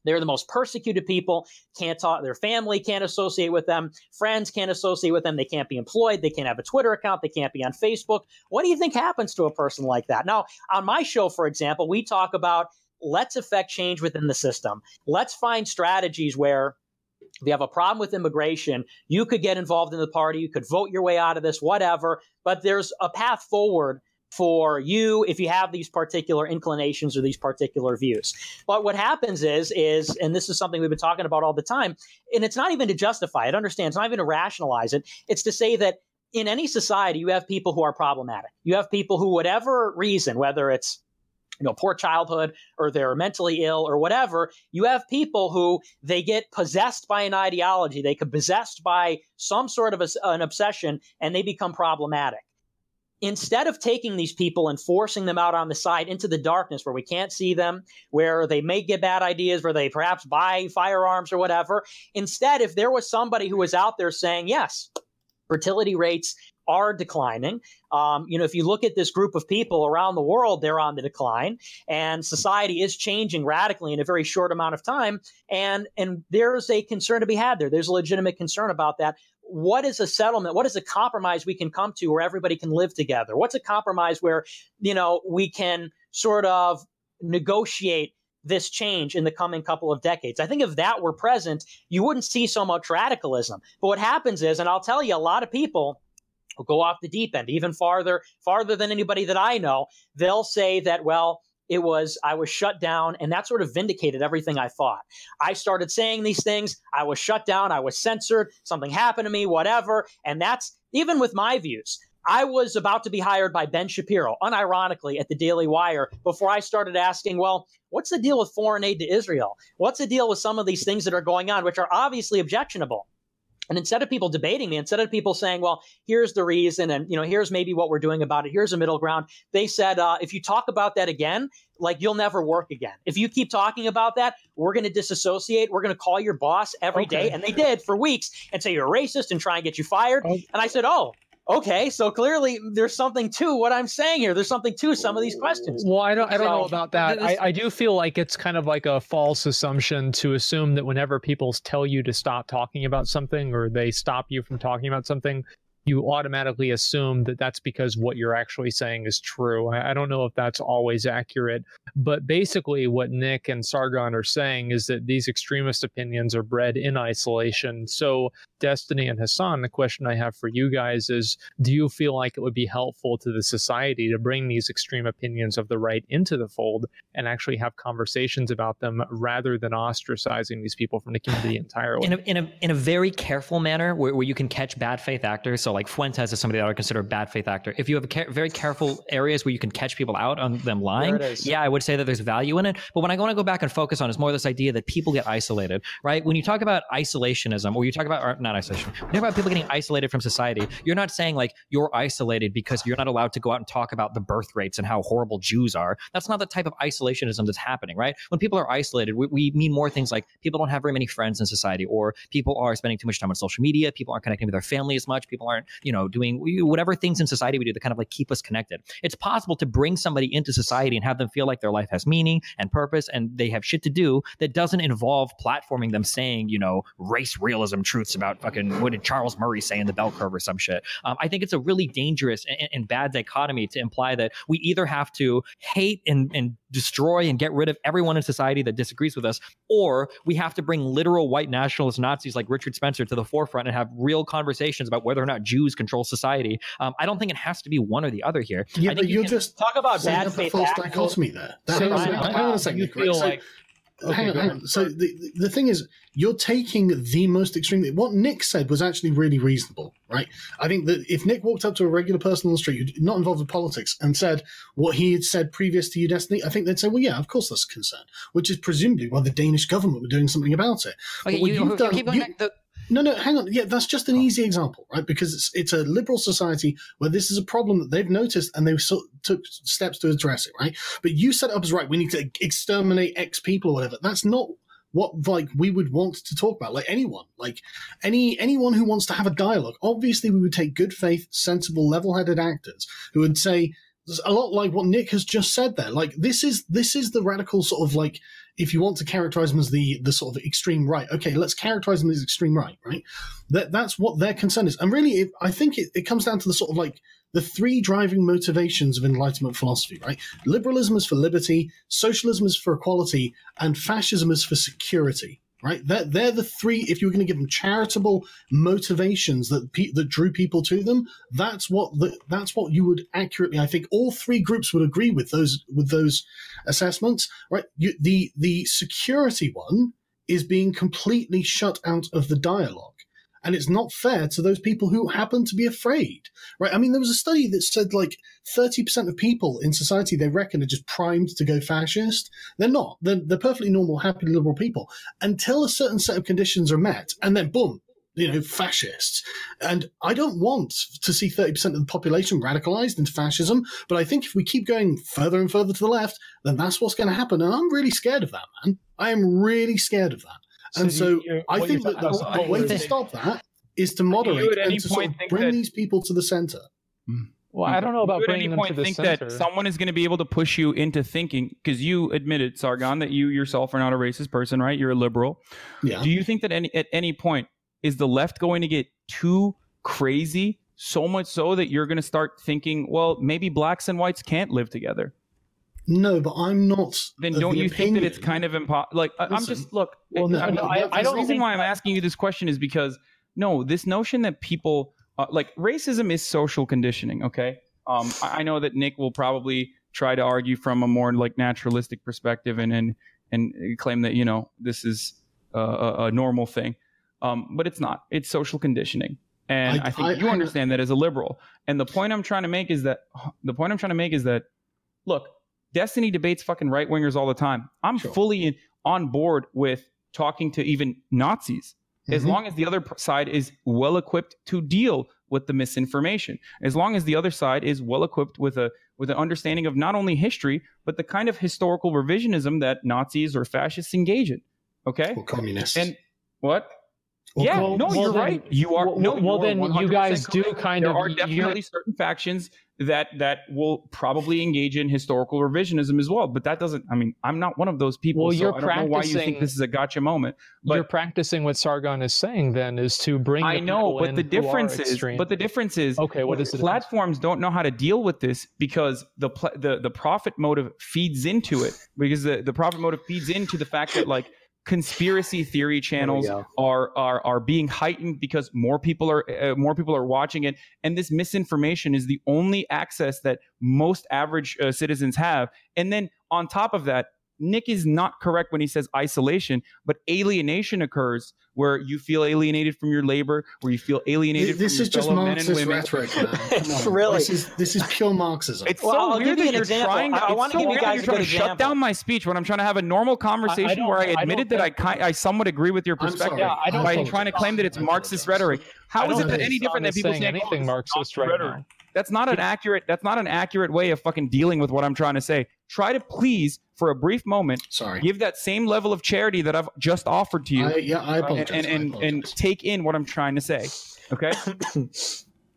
they're the most persecuted people. Can't talk. Their family can't associate with them. Friends can't associate with them. They can't be employed. They can't have a Twitter account. They can't be on Facebook. What do you think happens to a person like that? Now, on my show, for example, we talk about let's affect change within the system. Let's find strategies where if you have a problem with immigration, you could get involved in the party. You could vote your way out of this, whatever. But there's a path forward for you if you have these particular inclinations or these particular views. But what happens is, is, and this is something we've been talking about all the time, and it's not even to justify it, understand, it's not even to rationalize it. It's to say that in any society, you have people who are problematic. You have people who, whatever reason, whether it's you know poor childhood or they're mentally ill or whatever you have people who they get possessed by an ideology they get possessed by some sort of a, an obsession and they become problematic instead of taking these people and forcing them out on the side into the darkness where we can't see them, where they may get bad ideas, where they perhaps buy firearms or whatever, instead, if there was somebody who was out there saying, yes, fertility rates are declining. Um, you know, if you look at this group of people around the world, they're on the decline, and society is changing radically in a very short amount of time. And and there's a concern to be had there. There's a legitimate concern about that what is a settlement? What is a compromise we can come to where everybody can live together? What's a compromise where, you know, we can sort of negotiate this change in the coming couple of decades. I think if that were present, you wouldn't see so much radicalism. But what happens is, and I'll tell you, a lot of people will go off the deep end, even farther, farther than anybody that I know. They'll say that, well, it was I was shut down, and that sort of vindicated everything I thought. I started saying these things. I was shut down. I was censored. Something happened to me, whatever. And that's even with my views. I was about to be hired by Ben Shapiro, unironically, at the Daily Wire before I started asking, well, what's the deal with foreign aid to Israel? What's the deal with some of these things that are going on, which are obviously objectionable? And instead of people debating me, instead of people saying, well, here's the reason, and you know, here's maybe what we're doing about it, here's a middle ground, they said, uh, if you talk about that again, like you'll never work again. If you keep talking about that, we're going to disassociate. We're going to call your boss every okay. day, And they did for weeks and say you're racist and try and get you fired. Oh. And I said, oh, okay, so clearly there's something to what I'm saying here. There's something to some of these questions. Well, I don't, I don't so, know about that. I, I do feel like it's kind of like a false assumption to assume that whenever people tell you to stop talking about something or they stop you from talking about something, you automatically assume that that's because what you're actually saying is true. I don't know if that's always accurate, but basically, what Nick and Sargon are saying is that these extremist opinions are bred in isolation. So, Destiny and Hasan, the question I have for you guys is do you feel like it would be helpful to the society to bring these extreme opinions of the right into the fold and actually have conversations about them rather than ostracizing these people from the community entirely? In a, in a, in a very careful manner where, where you can catch bad faith actors. So, So like Fuentes is somebody that I would consider a bad faith actor. If you have ca- very careful areas where you can catch people out on them lying, yeah, I would say that there's value in it. But when I want to go back and focus on is more this idea that people get isolated, right? When you talk about isolationism, or you talk about or not isolation, talk about people getting isolated from society, you're not saying like you're isolated because you're not allowed to go out and talk about the birth rates and how horrible Jews are. That's not the type of isolationism that's happening, right? When people are isolated, we, we mean more things like people don't have very many friends in society, or people are spending too much time on social media, people aren't connecting with their family as much, people aren't, you know, doing whatever things in society we do that kind of like keep us connected. It's possible to bring somebody into society and have them feel like their life has meaning and purpose and they have shit to do that doesn't involve platforming them saying, you know, race realism truths about fucking what did Charles Murray say in the bell curve or some shit. Um, I think it's a really dangerous and, and bad dichotomy to imply that we either have to hate and, and destroy and get rid of everyone in society that disagrees with us, or we have to bring literal white nationalist Nazis like Richard Spencer to the forefront and have real conversations about whether or not Jews control society. Um, I don't think it has to be one or the other here. Yeah, I but you you're just Talk about bad faith false dichotomy there. That- So on a I- second, I- hang on a second, you Nick, right? feel So- hang on, hang on. So the the thing is, you're taking the most extreme. What Nick said was actually really reasonable, right? I think that if Nick walked up to a regular person on the street, who'd not involved in politics, and said what he had said previous to you, Destiny, I think they'd say, "Well, yeah, of course that's a concern," which is presumably why the Danish government were doing something about it. Okay, you, you've you done- keep going you- back. The, No, no, hang on. Yeah, that's just an oh. easy example, right? Because it's it's a liberal society where this is a problem that they've noticed and they so, took steps to address it, right? But you set it up as right. We need to exterminate X people or whatever. That's not what like we would want to talk about. Like anyone, like any anyone who wants to have a dialogue. Obviously, we would take good faith, sensible, level-headed actors who would say a lot like what Nick has just said there. Like this is this is the radical sort of like if you want to characterize them as the the sort of extreme right, okay, let's characterize them as extreme right, right? That that's what their concern is, and really, it, I think it, it comes down to the sort of like the three driving motivations of Enlightenment philosophy, right? Liberalism is for liberty, socialism is for equality, and fascism is for security. Right, they're, they're the three. If you were going to give them charitable motivations that pe- that drew people to them, that's what the, that's what you would accurately. I think all three groups would agree with those with those assessments. Right, you, the the security one is being completely shut out of the dialogue. And it's not fair to those people who happen to be afraid, right? I mean, there was a study that said like 30% of people in society they reckon are just primed to go fascist. They're not. They're, they're perfectly normal, happy, liberal people until a certain set of conditions are met. And then, boom, you know, fascists. And I don't want to see 30% of the population radicalized into fascism, but I think if we keep going further and further to the left, then that's what's going to happen. And I'm really scared of that, man. I am really scared of that. And you- so you're- I think that the, the way to stop that is to moderate at any and to sort of bring that- these people to the center. Well, I don't know about you at bringing any them point to the think center. that someone is going to be able to push you into thinking because you admitted sargon that you yourself are not a racist person right you're a liberal Yeah. do you think that any at any point is the left going to get too crazy so much so that you're going to start thinking well maybe blacks and whites can't live together No, but I'm not. then don't the you think that it's kind of impossible like I- i'm just look Well, no, I no, I- I the don't reason why i'm asking you this question is because no this notion that people uh, like racism is social conditioning okay? Um, I, I know that nick will probably try to argue from a more like naturalistic perspective and and and claim that you know this is a, a, a normal thing. Um, but it's not. It's social conditioning. And I- I, think I- you I- understand that as a liberal. And the point i'm trying to make is that the point i'm trying to make is that look destiny debates fucking right wingers all the time i'm Sure. fully in, on board with talking to even nazis as Mhm. long as the other side is well equipped to deal with the misinformation as long as the other side is well equipped with a with an understanding of not only history but the kind of historical revisionism that nazis or fascists engage in okay or communists. and what Or yeah, com- no, well, you're then- right. You are well, no. well, then you 100% guys do kind there of- are you're- definitely certain factions that that will probably engage in historical revisionism as well. But that doesn't. I mean, I'm not one of those people. Well, you're I don't know why you think this is a gotcha moment. But You're practicing what Sargon is saying. Then is to bring. I know, but the difference is, extreme. but the difference is, Okay, what is the difference? platforms don't know how to deal with this because the pl- the the profit motive feeds into it because the the profit motive feeds into the fact that like conspiracy theory channels are are are being heightened because more people are uh, more people are watching it. And this misinformation is the only access that most average uh, citizens have. And then on top of that Nick is not correct when he says isolation, but alienation occurs where you feel alienated from your labor, where you feel alienated This from is your just fellow men and Marxist women. rhetoric, man. <laughs> Come on. Really? This is, this is pure Marxism. It's Well, so I'll weird you that an you're example. trying. I- I wanna so give you weird that guys you're a trying good to shut down my speech when I'm trying to have a normal conversation don't where I think- I admitted that I, ki- I somewhat agree with your perspective sorry. I don't by trying to claim that it's Marxist rhetoric. How I is don't it that any different than people saying saying anything "Oh, Marxist right rhetoric"? now. That's not an accurate. That's not an accurate way of fucking dealing with what I'm trying to say. Try to please, for a brief moment, Sorry. give that same level of charity that I've just offered to you, I, yeah, I uh, apologize. and and, I and, and take in what I'm trying to say. Okay. <coughs>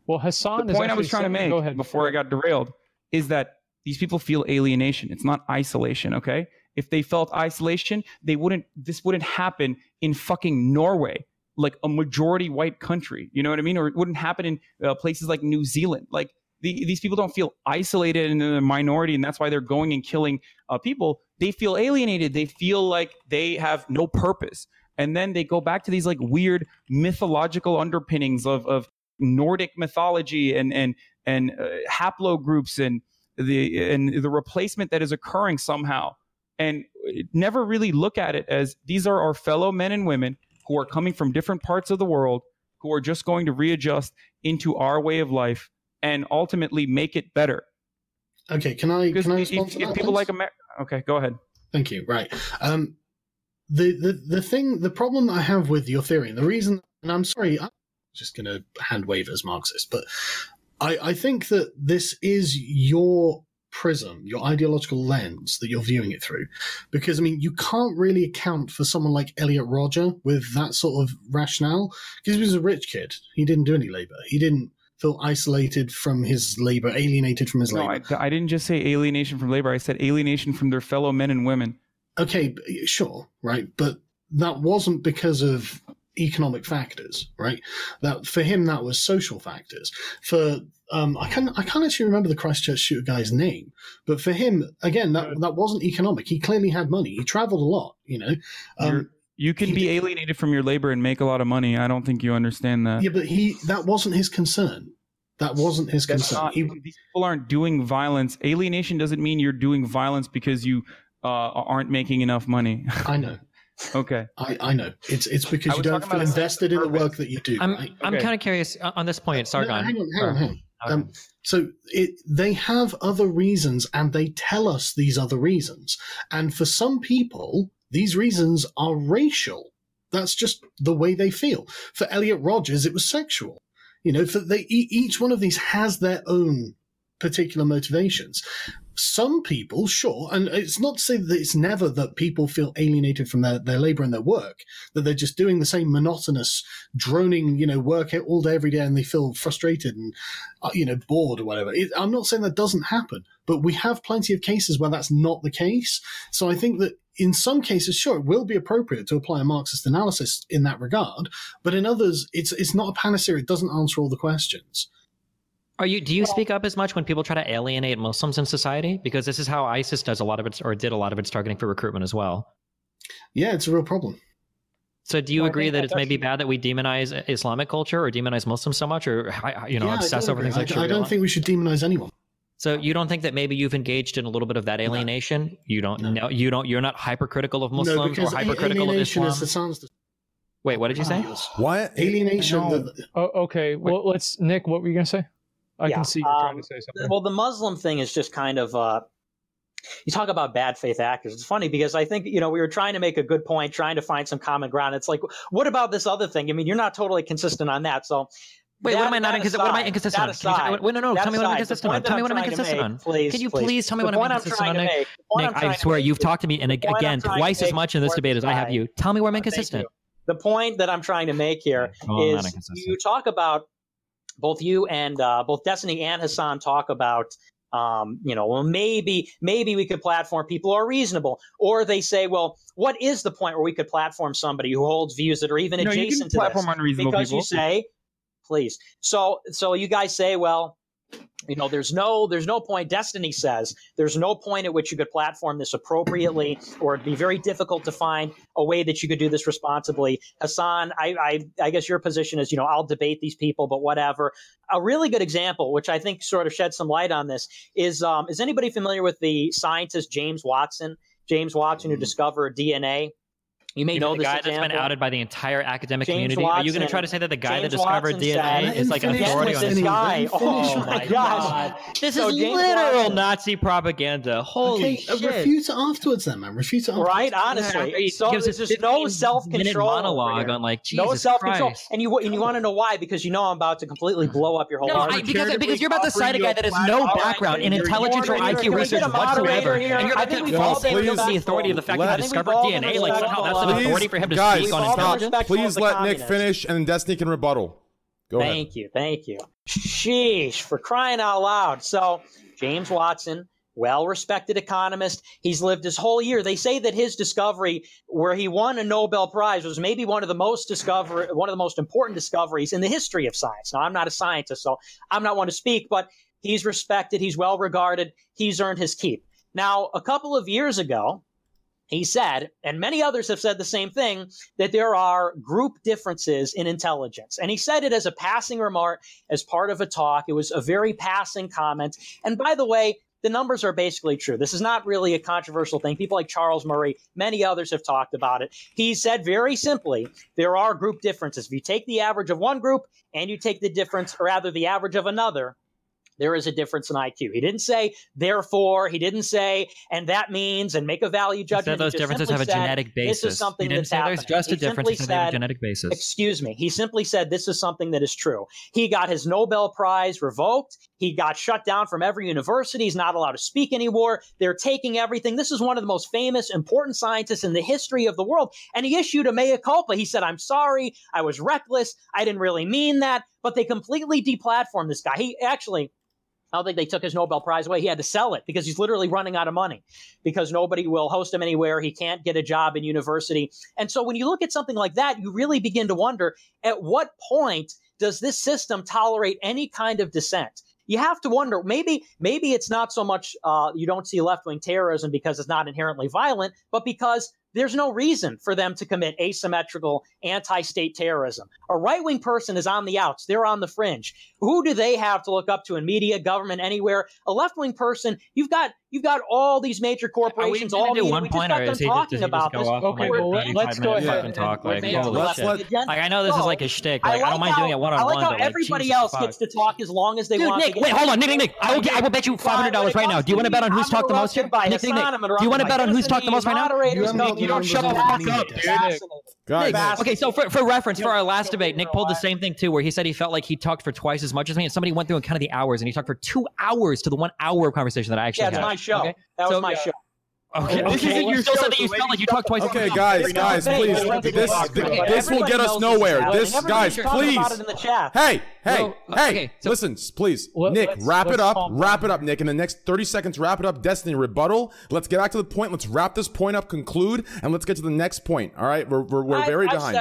Well, Hasan the is point I was trying to make Go ahead before I got derailed is that these people feel alienation. It's not isolation. Okay. If they felt isolation, they wouldn't. This wouldn't happen in fucking Norway, like a majority white country. You know what I mean? Or it wouldn't happen in uh, places like New Zealand. Like the, these people don't feel isolated and in a minority, and that's why they're going and killing uh, people. They feel alienated. They feel like they have no purpose, and then they go back to these like weird mythological underpinnings of of Nordic mythology and and and uh, haplogroups and the and the replacement that is occurring somehow and never really look at it as these are our fellow men and women who are coming from different parts of the world who are just going to readjust into our way of life and ultimately make it better Okay, can I because can I if, if people please? like America okay go ahead Thank you. Right. Um, the the the thing, the problem I have with your theory, and the reason, and I'm sorry, I'm just going to hand wave as Marxist, but I I think that this is your prism, your ideological lens that you're viewing it through, because I mean you can't really account for someone like Elliot Rodger with that sort of rationale because he was a rich kid. He didn't do any labor. He didn't feel isolated from his labor, alienated from his no labor. I, I didn't just say alienation from labor i said alienation from their fellow men and women okay, sure, right, but that wasn't because of economic factors, right? That for him that was social factors. For um, I can I can't actually remember the Christchurch shooter guy's name, but for him again that that wasn't economic. He clearly had money. He travelled a lot, you know. Um, you can He be did- alienated from your labor and make a lot of money i don't think you understand that yeah, but he that wasn't his concern. That wasn't his That's concern. not, He, these people aren't doing violence. Alienation doesn't mean you're doing violence because you uh, aren't making enough money. I know, <laughs> okay. I, I know. It's it's I because you don't feel about a sense of invested in the work that you do. I'm right? I'm Okay. kind of curious uh, on this point, No, Sargon. hang on, hang on, hang on. Okay. Um, so it, they have other reasons and they tell us these other reasons. And for some people, these reasons are racial. That's just the way they feel. For Elliot Rodgers, it was sexual. You know, for they each one of these has their own particular motivations. Some people, sure, and it's not to say that it's never that people feel alienated from their, their labor and their work, that they're just doing the same monotonous, droning, you know, work all day, every day, and they feel frustrated and, uh, you know, bored or whatever. It, I'm not saying that doesn't happen, but we have plenty of cases where that's not the case. So I think that in some cases, sure, it will be appropriate to apply a Marxist analysis in that regard, but in others, it's it's not a panacea. It doesn't answer all the questions. Are you? Do you speak up as much when people try to alienate Muslims in society? Because this is how ISIS does a lot of its, or did a lot of its targeting for recruitment as well. Yeah, it's a real problem. So, do you Well, agree think that that's it's maybe bad that we demonize Islamic culture or demonize Muslims so much, or you know, Yeah, obsess over agree. things like I, I don't think we should demonize anyone. So, you don't think that maybe you've engaged in a little bit of that alienation? You don't No. know. You don't. You're not hypercritical of no, Muslims or because a- hypercritical of alienation Islam. is Hasan's Wait, what did you say? What? alienation. No. the- Oh, okay. Well, let's Nick. What were you gonna say? I Yeah, can see you're trying um, to say something. Well, the Muslim thing is just kind of. Uh, you talk about bad faith actors. It's funny because I think you know we were trying to make a good point, trying to find some common ground. It's like, what about this other thing? I mean, you're not totally consistent on that. So, Wait, what am I not that inconsistent? What am I aside- inconsistent on? that Can you tell me aside- what, wait, no, no, that tell me what I'm aside, the inconsistent on. Tell me what I'm I'm inconsistent on. Please, Can you please. please tell me The what I'm point inconsistent on, Nick? make- Nick, I'm I trying to swear make you've talked to me, and again, I'm trying to twice as much in this debate as I have you. Tell me where I'm inconsistent. The point that I'm trying to make here Well, is you talk about both you and uh, both Destiny and Hasan talk about um, you know well maybe maybe we could platform people who are reasonable or they say well what is the point where we could platform somebody who holds views that are even No, you can adjacent to this platform unreasonable because people. you say please. So so you guys say well you know there's no there's no point destiny says there's no point at which you could platform this appropriately or it'd be very difficult to find a way that you could do this responsibly. Hasan i i, I guess your position is you know i'll debate these people but whatever. A really good example which i think sort of sheds some light on this is um, is anybody familiar with the scientist james watson? James watson who discovered dna You may You know know, the this guy that's been outed by the entire academic James community. Are you going to try to say that the guy James that discovered Watson DNA said- is like an authority on this this? guy. Let him finish Oh my the God. This So is James literal Watson- Nazi propaganda. Holy Okay, shit! refute it afterwards then, man. Refute it afterwards. Right, honestly. He So gives there's just no self control. monologue on like Jesus no self control, and you and you want to know why? Because you know I'm about to completely mm-hmm. blow up your whole No, I, because, because you're about to cite a guy that has no background in intelligence or IQ research get a moderator whatsoever, and you're I about to we've all the authority of the fact that he discovered we've all been DNA. Like somehow that's an respectful. authority for him to guys, speak on We've all been stop. intelligence. Please let Nick finish, and then Destiny can rebuttal. Go ahead. Thank you, thank you. Sheesh, for crying out loud. So, James Watson, well respected economist, he's lived his whole year. They say that his discovery, where he won a Nobel Prize, was maybe one of the most discover one of the most important discoveries in the history of science. Now, I'm not a scientist, so I'm not one to speak, but he's respected, he's well regarded, he's earned his keep. Now, a couple of years ago, he said, and many others have said the same thing, that there are group differences in intelligence. And he said it as a passing remark, as part of a talk. It was a very passing comment. And by the way, the numbers are basically true. This is not really a controversial thing. People like Charles Murray, many others have talked about it. He said very simply, there are group differences. If you take the average of one group and you take the difference, or rather the average of another, there is a difference in IQ. He didn't say, therefore, he didn't say, and that means, and make a value judgment. those differences have a said, genetic basis. This is something that's say there's happening. just a He difference. He simply said they have a genetic basis. Excuse me. He simply said this is something that is true. He got his Nobel Prize revoked. He got shut down from every university. He's not allowed to speak anymore. They're taking everything. This is one of the most famous, important scientists in the history of the world. And he issued a mea culpa. He said, I'm sorry. I was reckless. I didn't really mean that. But they completely deplatformed this guy. He actually, I don't think they took his Nobel Prize away. He had to sell it because he's literally running out of money because nobody will host him anywhere. He can't get a job in university. And so when you look at something like that, you really begin to wonder at what point does this system tolerate any kind of dissent? You have to wonder maybe maybe it's not so much uh, you don't see left wing terrorism because it's not inherently violent, but because there's no reason for them to commit asymmetrical anti state terrorism. A right wing person is on the outs, they're on the fringe. Who do they have to look up to in media, government, anywhere? A left wing person, you've got you've got all these major corporations all gonna do meeting. one we point, or is he talking does about this. Okay, like well, let- 35 let's go ahead fucking talk? Like, and- let's shit. let- Like, I know this is like a shtick. Like, I, don't mind how, doing it one on one. I like how but, like, everybody Jesus else fuck. gets to talk as long as they Dude, want. Nick, wait, hold on, Nick, Nick, Nick. I will, I will bet you five hundred dollars right now. Do you want to bet on who's talked the most? Nick, Nick, Nick, do you want to bet on who's talked the most right now? You haven't got You don't shut the fuck up, dude. Destiny. Guys, Nick, Okay, so for, for reference, for our last debate, Nick pulled the same thing too, where he said he felt like he talked for twice as much as me, and somebody went through and counted the hours, and he talked for two hours to the one hour of conversation that I actually Yeah, it's had. my show. Okay? That was So- my show. Okay, This isn't your still show, said that you so felt like you talked twice. Okay, much. guys, guys, please. This this will get us nowhere. This guys, Everybody's talking it please. in the chat. Hey, hey, hey! Listen, please, Nick, wrap it up. Wrap it up, Nick. In the next thirty seconds, wrap it up. Destiny rebuttal. Let's get back to the point. Let's wrap this point up, conclude, and let's get to the next point. All right, we're we're, we're I- very I've behind.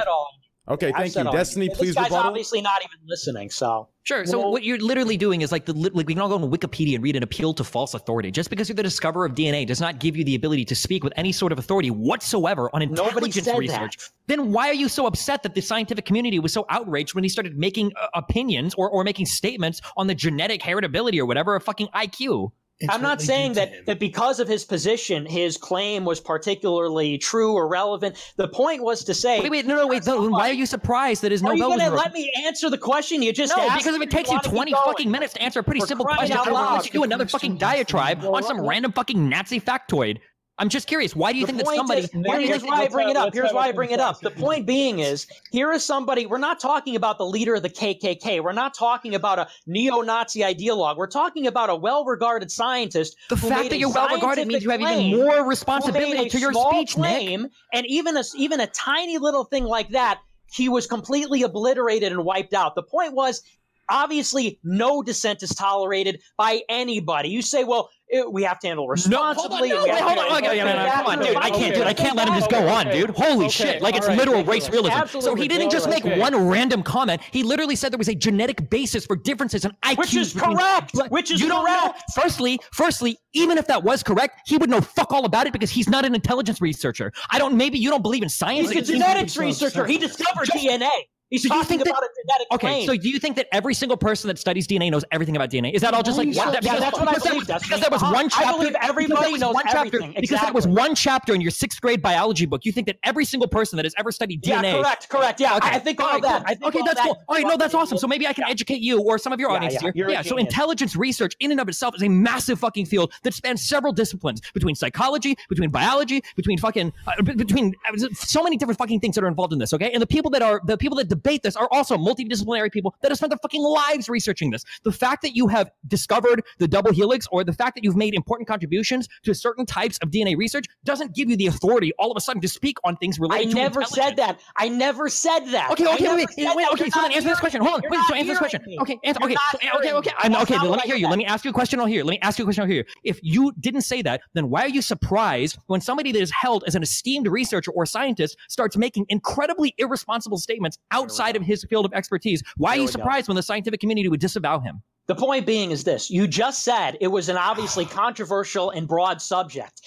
Said all. Okay, thank said you, all. Destiny. This Please guy's rebuttal. obviously not even listening. So Sure. So Well- what you're literally doing is like the like we can all go on Wikipedia and read an appeal to false authority. Just because you're the discoverer of DNA does not give you the ability to speak with any sort of authority whatsoever on Nobody intelligence said research. that. Then why are you so upset that the scientific community was so outraged when he started making uh, opinions or, or making statements on the genetic heritability or whatever of fucking IQ? It's I'm not saying that, him. that because of his position, his claim was particularly true or relevant. The point was to say, Wait, wait, no, no, wait. No, then why are you surprised that his are you going to let me answer the question you just No, asked? because if it takes you wanna 20 fucking minutes to answer a pretty For simple question, out I don't loud. want you to do another fucking diatribe on some random fucking Nazi factoid. I'm just curious. Why do you The think that somebody? is- why do you here's think why I bring it up. Here's why a I bring it up. The point being is, here is somebody. We're not talking about the leader of the KKK. We're not talking about a neo-Nazi ideologue. We're talking about a well-regarded scientist. the who fact made that you're well regarded means you have scientific even more responsibility to your small speech, Nick. and even a even a tiny little thing like that, he was completely obliterated and wiped out. The point was. Obviously, no dissent is tolerated by anybody. You say, "Well, it, we have to handle No, hold on, responsibly." no, and wait, hold on, okay, yeah, no, no, come on, dude. I can't, dude. I can't let him just go on, dude. Holy Okay, shit! Like it's all right, literal race realism. So he didn't just make ridiculous. one random comment. He literally said there was a genetic basis for differences in IQ. Which is correct. Which is you don't know. correct. Firstly, firstly, even if that was correct, he would know fuck all about it because he's not an intelligence researcher. I don't. Maybe you don't believe in science. He's a genetics researcher. He discovered DNA. You think that- about a genetic Okay, claim. so do you think that every single person that studies DNA knows everything about DNA? Is that all just like Yeah, one, yeah, because, that's what I believe, was- because there was one chapter. I believe everybody knows one chapter, everything. Because there was one chapter in your sixth grade biology book. You think that every single person that has ever studied yeah, DNA correct, correct. Yeah, Okay. I think all right, that. cool. I think okay, all that's that cool. All right, no, that's awesome. So maybe I can educate you or some of your Yeah, audience yeah, here. Yeah. So intelligence research, in and of itself, is a massive fucking field that spans several disciplines between psychology, between biology, between fucking, uh, between uh, so many different fucking things that are involved in this. Okay, and the people that are the people that debate this are also multidisciplinary people that have spent their fucking lives researching this. The fact that you have discovered the double helix or the fact that you've made important contributions to certain types of DNA research doesn't give you the authority all of a sudden to speak on things I related to never said that. I never said that. Okay, okay, never wait, wait, okay. So then answer this question. Hold on, wait. So answer this question. me. Okay, answer. Okay, so, okay, okay. I'm okay. Let me hear you. Let me ask you a question over here. Let me ask you a question over here. If you didn't say that, then why are you surprised when somebody that is held as an esteemed researcher or scientist starts making incredibly irresponsible statements outside of his field of expertise? Why are you we go. surprised when the scientific community would disavow him? The point being is this you just said it was an obviously <sighs> controversial and broad subject.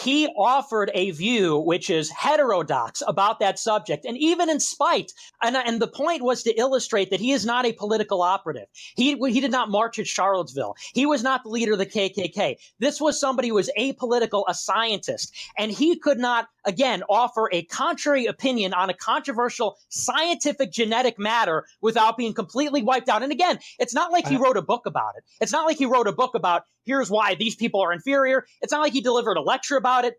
He offered a view which is heterodox about that subject, and even in spite, and, and the point was to illustrate that he is not a political operative. He, he did not march at Charlottesville. He was not the leader of the KKK. This was somebody who was apolitical, a scientist, and he could not, again, offer a contrary opinion on a controversial scientific genetic matter without being completely wiped out. And again, it's not like he wrote a book about it. It's not like he wrote a book about here's why these people are inferior. It's not like he delivered a lecture about it.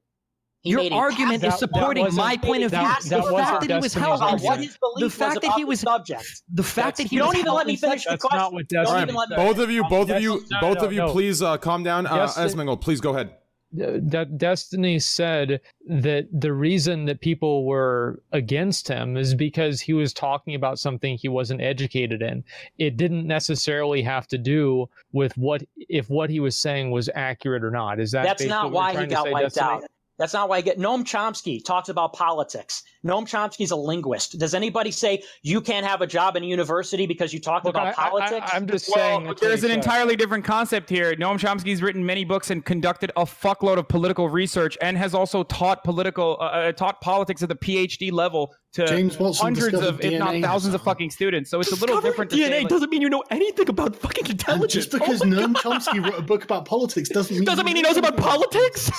He Your argument is supporting wasn't- my point of view. that- the that wasn't fact that he was held, on what his belief the fact was that about he the was subject. the fact that he You don't even let me finish the question. not what Don't Destiny even let me- Both of you, both of you, both of you, please uh, calm down. Uh, Yes, Esmingle, please go ahead. De- Destiny said that the reason that people were against him is because he was talking about something he wasn't educated in. It didn't necessarily have to do with what if what he was saying was accurate or not. Is that That's not why he got wiped Destiny? out. That's not why I get Noam Chomsky talks about politics. Noam Chomsky's a linguist. Does anybody say you can't have a job in a university because you talked Look, I, about politics? am just Well, saying. there's an said. entirely different concept here. Noam Chomsky's written many books and conducted a fuckload of political research, and has also taught political, uh, uh, taught politics at the PhD level to James Watson hundreds of, discovered if not DNA thousands of fucking students. So it's a little different. To say, like- doesn't mean you know anything about fucking And intelligence. just oh because Noam Chomsky wrote a book about politics doesn't mean doesn't mean he knows about politics.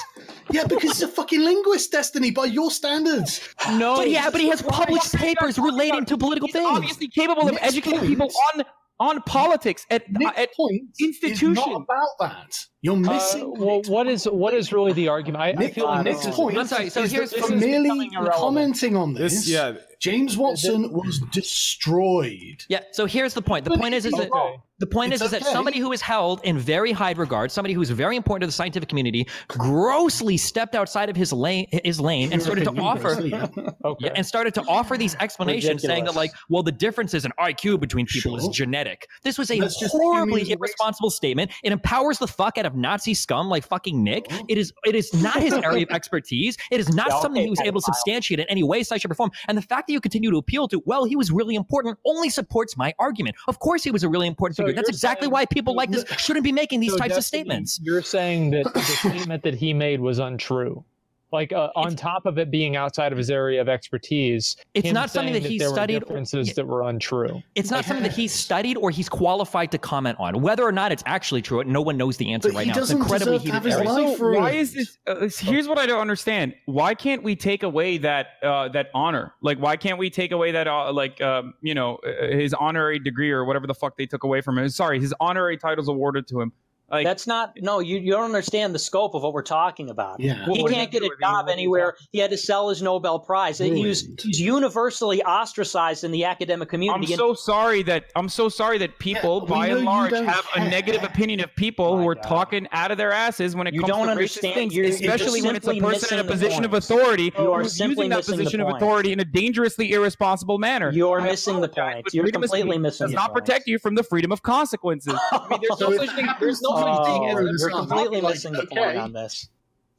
Yeah, because he's a fucking linguist, Destiny, by your standards. no, <gasps> But yeah, but he has published papers relating to political He's things. obviously capable of Next educating point. people on on politics at, Nick's at point institution. is not about that. You're Uh, missing. well, Nick's what point is what is really the argument? I, I feel like Nick's point I'm sorry, so is here's- that this for is merely commenting on this, This, yeah, James Watson was destroyed. Yeah. So here's the point. The But point is, is that okay. the point It's is, is that somebody who is held in very high regard, somebody who is very important to the scientific community, grossly stepped outside of his lane, his lane, and started to offer. <laughs> Okay. Yeah, and started to offer these explanations saying that, like, well, the difference in IQ between people Sure. is genetic. This was a That's just horribly humans erase- irresponsible statement. It empowers the fuck out of Nazi scum like fucking Nick. It is it is not his area of <laughs> expertise. It is not Yeah, something he was able to substantiate in any way, size, shape, or form. And the fact that you continue to appeal to, well, he was really important, only supports my argument. Of course, he was a really important So figure. That's exactly saying- why people like this shouldn't be making these So types of statements. You're saying that the statement that he made was untrue. Like uh, on top of it being outside of his area of expertise, It's not something saying that he studied- differences yeah. that were untrue. It's not something that he studied or he's qualified to comment on. Whether or not it's actually true, no one knows the answer But right he now. It's doesn't incredibly deserve to have heated his area. life ruined. why is this? Uh, here's what I don't understand. Why can't we take away that uh, that honor? Like, why can't we take away that uh, like um, you know uh, his honorary degree or whatever the fuck they took away from him? Sorry, his honorary titles awarded to him. Like, That's not no. You you don't understand the scope of what we're talking about. Yeah. He What can't get a do with the job award? anywhere. He had to sell his Nobel Prize. He was, he's universally ostracized in the academic community. I'm community. And- so sorry that I'm so sorry that people, we by and large, don't have a negative opinion of people My who are God. talking out of their asses when it You comes don't to understand. racist things, You're- you're especially when it's a person in a position of authority You are who's using that position of authority in a dangerously irresponsible manner. You're I missing the point. You're freedom of completely speech missing Does the not point. protect you from the freedom of consequences. <laughs> I mean, there's no such thing. There's no such Oh, thing as You're you're completely like, missing the okay. point on this.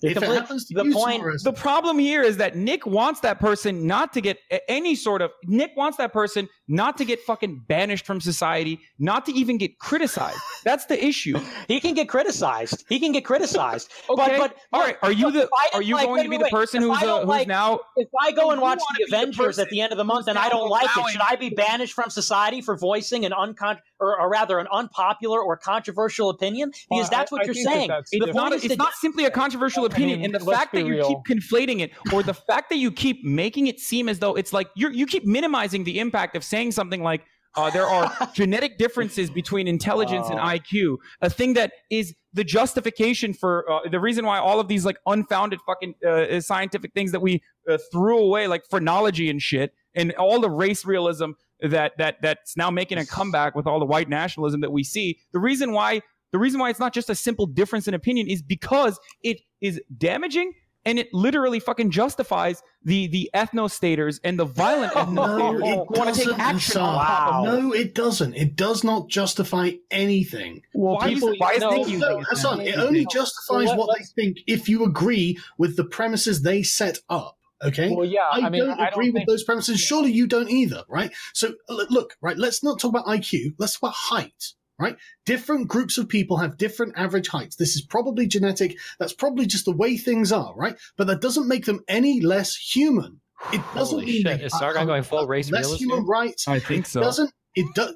The, If it complete- happens to the point, Suarez, The problem here is that Nick wants that person not to get any sort of Nick wants that person not to get fucking banished from society, not to even get criticized. That's the issue. he can get criticized. He can get criticized. <laughs> Okay, But, but all right. Are you the are you like- going wait, to be wait, the person who's uh, who's like- now if I go and watch the be the Avengers at the end of the month and I don't like it, should I be banished from society for voicing an uncon or, or rather an unpopular or controversial opinion? Because Well, that's what I you're that saying. that's The it's point not, is it's not simply a controversial opinion, mean, and the fact that you real. keep conflating it, or the fact that you keep making it seem as though it's like you you keep minimizing the impact of saying something like uh, there are <laughs> genetic differences between intelligence and Oh. IQ, a thing that is the justification for uh, the reason why all of these like unfounded fucking uh, scientific things that we uh, threw away, like phrenology and shit, and all the race realism that that that's now making a comeback with all the white nationalism that we see. The reason why the reason why it's not just a simple difference in opinion is because it is damaging and it literally fucking justifies the the ethnostaters and the violent No, ethnostaters it want to take doesn't, action on Hasan. top of Wow. No, it doesn't. It does not justify anything. Well, Why is- people, why is no, Nick No, it? Hasan, it only justifies Well, what they think if you agree with the premises they set up. Okay? Well, yeah, I, I, mean, don't I agree don't with those premises. Surely you don't either, right? So look, right, let's not talk about IQ. Let's talk about height, right? Different groups of people have different average heights. This is probably genetic. That's probably just the way things are, right? But that doesn't make them any less human. It doesn't Holy mean shit, they is are- Sargon going full are race less realist human rights. I think so. doesn't it does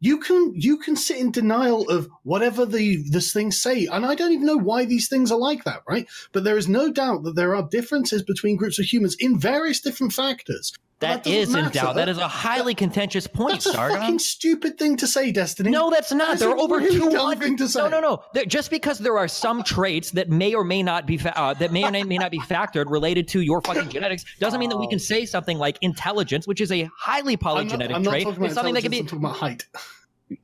you can you can sit in denial of whatever the this things say and i don't even know why these things are like that right but there is no doubt that there are differences between groups of humans in various different factors But That doesn't in doubt. That is a highly contentious point, that's a Sargon. fucking stupid thing to say destiny No, that's not. That's There are a over really two dumb hundred. thing to say. No, no, no. Just because there are some traits that may or may not be fa- uh, that may or may not be factored related to your fucking <laughs> genetics doesn't mean that we can say something like intelligence, which is a highly I'm not, I'm not trait, is something that can be. I'm talking about height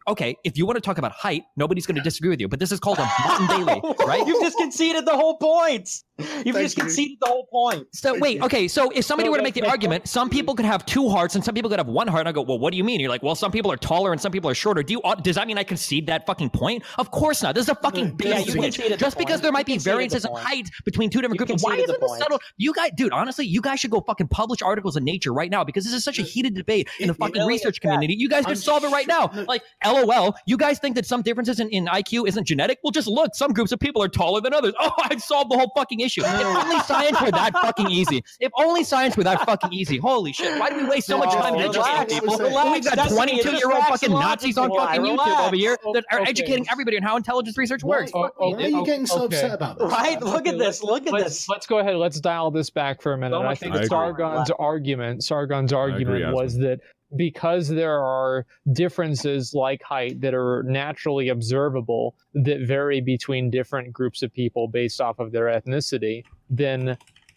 Okay, if you want to talk about height, nobody's going to disagree with you. But this is called a <laughs> motte and bailey, right? You've just conceded the whole point. You've Thank just you. conceded the whole point. So wait, okay. So if somebody So were to make the argument, some people could have two hearts and some people could have one heart, and I go, well, what do you mean? You're like, well, some people are taller and some people are shorter. Do you? uh, Does that mean I concede that fucking point? Of course not. This is a fucking Yeah, basic you point. the Just because point. there You might be conceded variances in height between two different You groups, why conceded isn't this point. settled? You guys, dude, honestly, you guys should go fucking publish articles in Nature right now because this is such a heated debate in the fucking research community. You guys I'm could solve it right now. Like, lol. You guys think that some differences in, in IQ isn't genetic? Well, just look. Some groups of people are taller than others. <laughs> Oh, I'd solve the whole fucking issue. If only <laughs> science were that fucking easy. If only science were that fucking easy. Holy shit. Why do we waste so much time relax, educating people? relax, we've got 22 year old fucking Nazis on relax, fucking YouTube over here that are Okay. educating everybody on how intelligence research works. why Oh, are you getting so okay. upset about this Right? Look at this. Look at let's, this. let's go ahead. Let's dial this back for a minute. So I think I. Sargon's argument, Sargon's argument Aslan. was that because there are differences like height that are naturally observable that vary between different groups of people based off of their ethnicity, then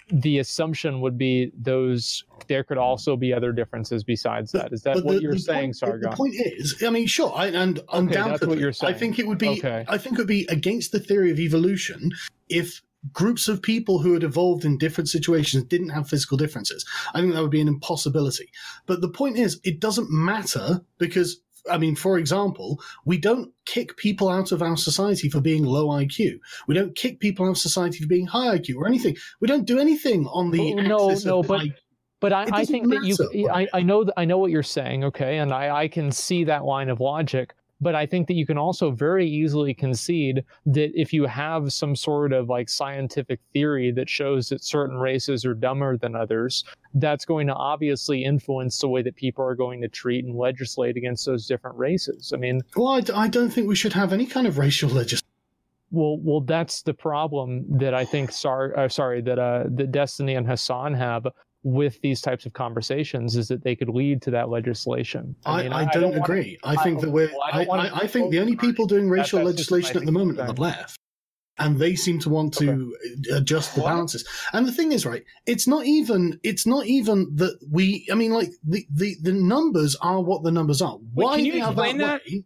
the assumption would be those there could also be other differences besides that. Is that But what the- you're the saying, point, the- Sargon? The point is, I mean, sure, I, and that's undoubtedly, I think it would be, Okay. I think it would be against the theory of evolution if groups of people who had evolved in different situations didn't have physical differences. I think that would be an impossibility. But the point is, it doesn't matter because. I mean, for example, we don't kick people out of our society for being low IQ. We don't kick people out of society for being high IQ or anything. We don't do anything on the Oh, no, no, of but- IQ. But I, I think that you. I, I know, that I know what you're saying, okay, and I, I can see that line of logic. But I think that you can also very easily concede that if you have some sort of like scientific theory that shows that certain races are dumber than others, that's going to obviously influence the way that people are going to treat and legislate against those different races. I mean, Well, I don't think we should have any kind of racial legislation. well, well, that's the problem that I think. Sar, uh, sorry, that uh, that Destiny and Hasan have with these types of conversations is that they could lead to that legislation. I, mean, I, don't, wanna- agree. I think that we're. well, I I, I, I think the only people doing racial that's legislation at the moment are the left, and they seem to want to adjust the What? balances. And the thing is, right? It's not even. It's not even that we. I mean, like the the, the numbers are what the numbers are. Why can you explain that? way-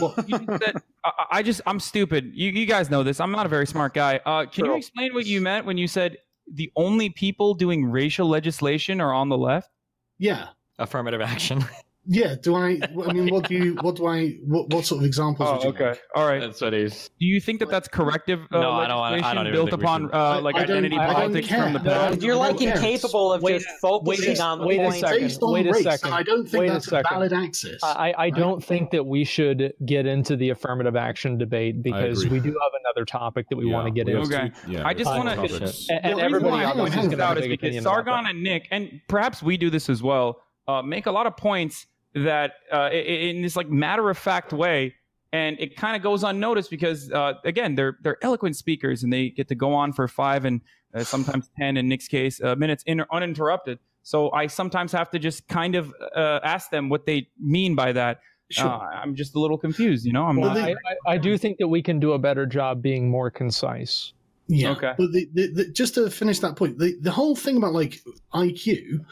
Well, said, <laughs> I, I just I'm stupid. You you guys know this. I'm not a very smart guy. Uh, can you explain what you meant when you said the only people doing racial legislation are on the left? Yeah. Affirmative action. <laughs> Yeah. Do I? I mean, what do you? What do I? What, what sort of examples? Oh, would you okay. like? All right. That's what he's. Do you think that that's corrective uh, No, I don't- I legislation don't even built upon should- uh, like I identity I don't politics from the care. past? You're like incapable of Wait- just focusing wait a- on the wait a point. second. Based on Wait a race, second. I don't think Wait that's a, second. valid axis. I, I don't think that we should get into the affirmative action debate because we do have another topic that we want to get into. Okay. yeah, I just wanna- topics. And, and everybody hang on, else is on. going to out is because Sargon and Nick, and perhaps we do this as well, uh, make a lot of points that uh, in this like matter of fact way, and it kind of goes unnoticed because uh, again they're they're eloquent speakers and they get to go on for five and uh, sometimes ten in Nick's case uh, minutes in, uninterrupted. So I sometimes have to just kind of uh, ask them what they mean by that. Sure. Uh, I'm just a little confused, you know. I'm Well, not. they- I, I, I do think that we can do a better job being more concise. Yeah. Okay. But the, the, the, just to finish that point, the, the whole thing about like IQ,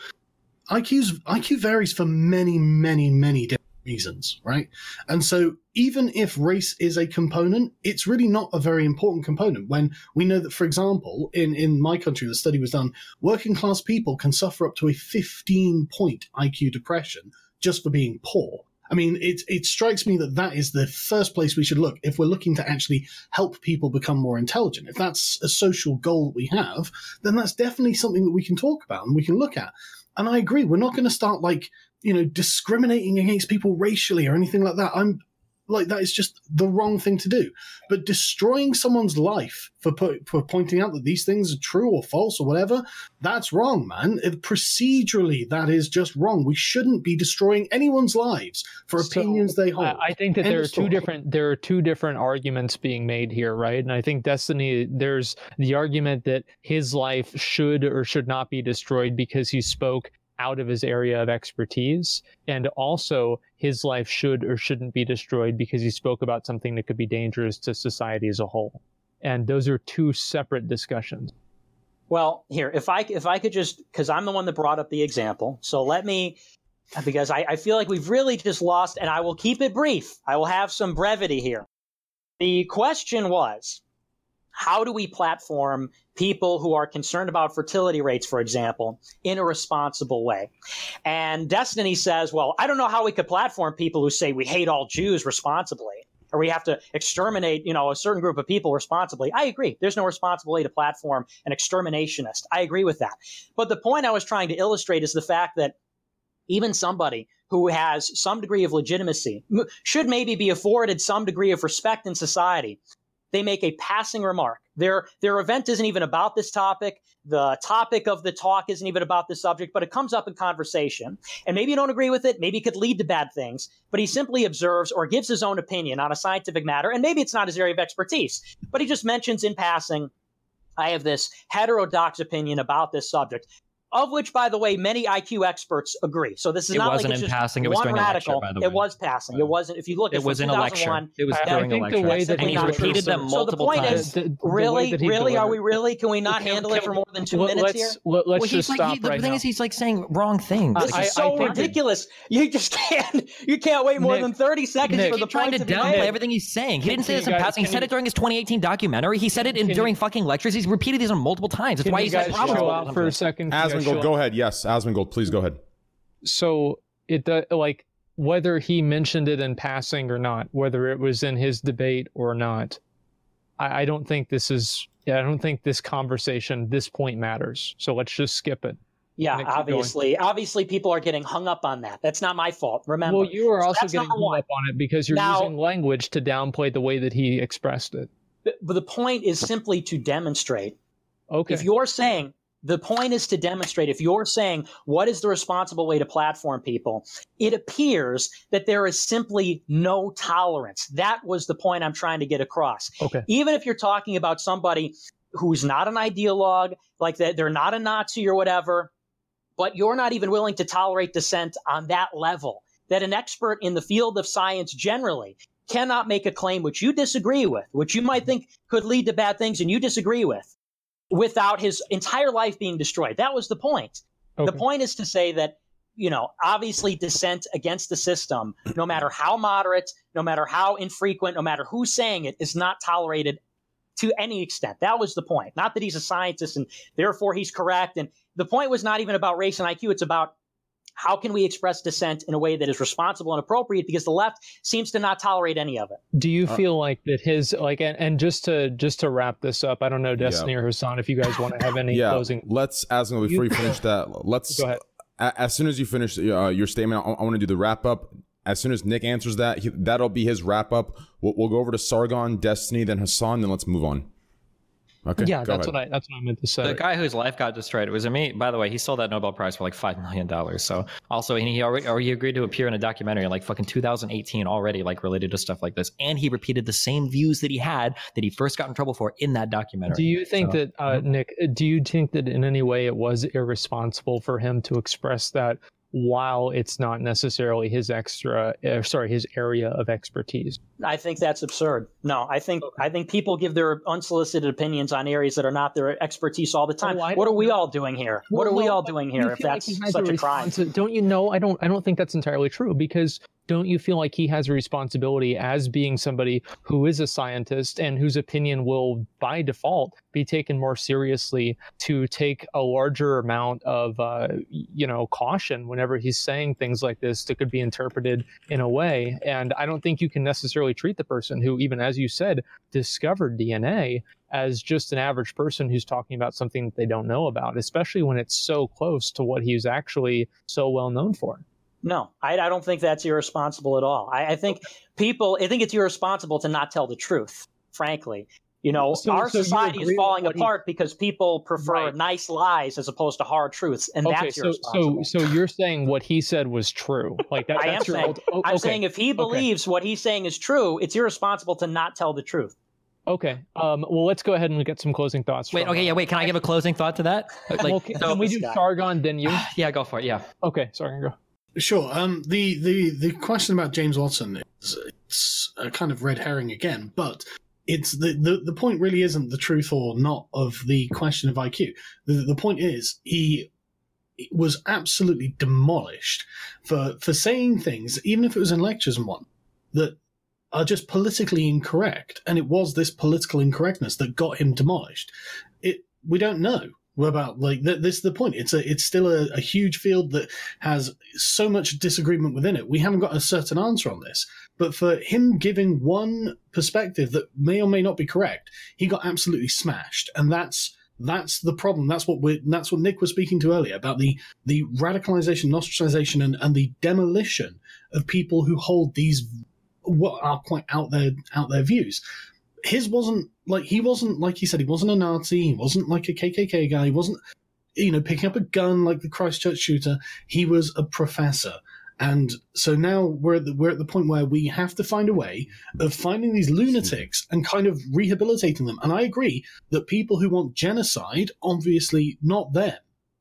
IQ's IQ varies for many, many, many different reasons, right? And so even if race is a component, it's really not a very important component. When we know that, for example, in, in my country, the study was done, working class people can suffer up to a 15 point IQ depression just for being poor. I mean, it, it strikes me that that is the first place we should look if we're looking to actually help people become more intelligent. If that's a social goal that we have, then that's definitely something that we can talk about and we can look at. And I agree, we're not going to start like, you know, discriminating against people racially or anything like that. I'm like, that is just the wrong thing to do. But destroying someone's life for, put, for pointing out that these things are true or false or whatever, that's wrong, man. It, procedurally, that is just wrong. We shouldn't be destroying anyone's lives for So, opinions they hold. I, I think that End there are two different there are two different arguments being made here, right? And I think Destiny there's the argument that his life should or should not be destroyed because he spoke out of his area of expertise, and also his life should or shouldn't be destroyed because he spoke about something that could be dangerous to society as a whole. And those are two separate discussions. Well, here, if I if I could just because I'm the one that brought up the example, so let me because I, I feel like we've really just lost, and I will keep it brief. I will have some brevity here. The question was, how do we platform people who are concerned about fertility rates, for example, in a responsible way? And Destiny says, well, I don't know how we could platform people who say we hate all Jews responsibly or we have to exterminate, you know, a certain group of people responsibly. I agree. There's no responsible way to platform an exterminationist. I agree with that. But the point I was trying to illustrate is the fact that even somebody who has some degree of legitimacy should maybe be afforded some degree of respect in society. They make a passing remark. Their their event isn't even about this topic. The topic of the talk isn't even about this subject, but it comes up in conversation. And maybe you don't agree with it. Maybe it could lead to bad things. But he simply observes or gives his own opinion on a scientific matter. And maybe it's not his area of expertise, but he just mentions in passing, I have this heterodox opinion about this subject. Of which, by the way, many IQ experts agree. So this is It not wasn't like it's in just passing, it was one during a lecture, radical. by the It was passing. It wasn't. If you look, It was in a lecture. 2001. It was I- I during a think the lecture. way that And he he repeated them So the multiple point times. is, The- the way really, that he really, are we really? Can we not Can- handle can- it for more than two Let- minutes let's, here? Let, us Well, just like, stop he, the right thing now. is, he's like saying wrong things. This I- is so think- ridiculous. You just can't. You can't wait more Nick- than thirty seconds Nick- for the Keep trying point to to be downplay made. everything he's saying. He didn't say this in passing. He said it during his 2018 documentary. He said it in, during fucking lectures. He's repeated these on multiple times. That's why you he's guys like, chill out for a second? Can you guys Asmongold, chill go ahead. Yes, Asmongold, please go ahead. So it do- like whether he mentioned it in passing or not, whether it was in his debate or not, I, I don't think this is. I don't think this conversation, this point matters. So let's just skip it. Yeah, Nick, going. obviously, obviously, people are getting hung up on that. That's not my fault. Remember, Well, you are So also getting hung one. up on it because you're Now- using language to downplay the way that he expressed it. but the point is simply to demonstrate Okay. If you're saying the point is to demonstrate, if you're saying what is the responsible way to platform people, it appears that there is simply no tolerance. That was the point I'm trying to get across. okay. Even if you're talking about somebody who's not an ideologue, like that they're not a Nazi or whatever, but you're not even willing to tolerate dissent on that level, that an expert in the field of science generally cannot make a claim which you disagree with, which you might think could lead to bad things and you disagree with, without his entire life being destroyed. That was the point. okay. The point is to say that, you know, obviously dissent against the system, no <clears throat> matter how moderate, no matter how infrequent, no matter who's saying it, is not tolerated to any extent. That was the point. Not that he's a scientist and therefore he's correct. And the point was not even about race and IQ. It's about how can we express dissent in a way that is responsible and appropriate? Because the left seems to not tolerate any of it. Do you Uh, feel like that his like and, and just to just to wrap this up, I don't know Destiny or Hasan if you guys want to have any yeah, closing. let's as before you, You- finish that. Let's Go ahead. as soon as you finish uh, your statement, I, I want to do the wrap up. As soon as Nick answers that, he, that'll be his wrap up. We'll, we'll go over to Sargon, Destiny, then Hasan, then let's move on. Okay. yeah, that's ahead. what I that's what I meant to say. The guy whose life got destroyed. It was a me. By the way, he sold that Nobel Prize for like five million dollars. So also, and he already or he agreed to appear in a documentary in like fucking 2018 already, like related to stuff like this. And he repeated the same views that he had that he first got in trouble for in that documentary. Do you think So- that uh, Nick? Do you think that in any way it was irresponsible for him to express that while it's not necessarily his extra, uh, sorry, his area of expertise? I think that's absurd. No, I think I think people give their unsolicited opinions on areas that are not their expertise all the time. Oh, what are we all doing here? what are Well, we all doing here if feel like that's such a crime? Don't you know? I don't. I don't think that's entirely true because don't you feel like he has a responsibility as being somebody who is a scientist and whose opinion will, by default, be taken more seriously to take a larger amount of, uh, you know, caution whenever he's saying things like this that could be interpreted in a way. And I don't think you can necessarily treat the person who, even as you said, discovered DNA as just an average person who's talking about something that they don't know about, especially when it's so close to what he's actually so well known for. No, I, I don't think that's irresponsible at all. I, I think people, I think it's irresponsible to not tell the truth, frankly. You know, So- our so society is falling what he- apart because people prefer Right. nice lies as opposed to hard truths, and okay, that's so irresponsible. so so you're saying what he said was true, like that, <laughs> I am that's your. saying- ult- oh, I'm okay. saying if he believes what he's saying is true, it's irresponsible to not tell the truth. Okay. Um. Well, let's go ahead and get some closing thoughts. Wait, okay, uh, yeah, wait. Can I give a closing thought to that? Like, well, can, so- can we do Sargon then you? <sighs> yeah, go for it. Yeah. Okay, Sargon, go. Sure. Um, the, the, the question about James Watson is it's a kind of red herring again, but it's the, the, the point really isn't the truth or not of the question of IQ. The, the point is he was absolutely demolished for, for saying things, even if it was in lectures and one, that are just politically incorrect. And it was this political incorrectness that got him demolished. It, we don't know about like th- this is the point. It's a it's still a, a huge field that has so much disagreement within it. We haven't got a certain answer on this but for him giving one perspective that may or may not be correct he got absolutely smashed. And that's that's the problem. That's what we that's what nick was speaking to earlier about the the radicalization ostracization and, and the demolition of people who hold these what are quite out there out there views his wasn't like he wasn't like he said he wasn't a Nazi. He wasn't like a KKK guy. He wasn't you know picking up a gun like the Christchurch shooter. He was a professor. And so now we're at the, we're at the point where we have to find a way of finding these lunatics and kind of rehabilitating them. And I agree that people who want genocide, obviously not them,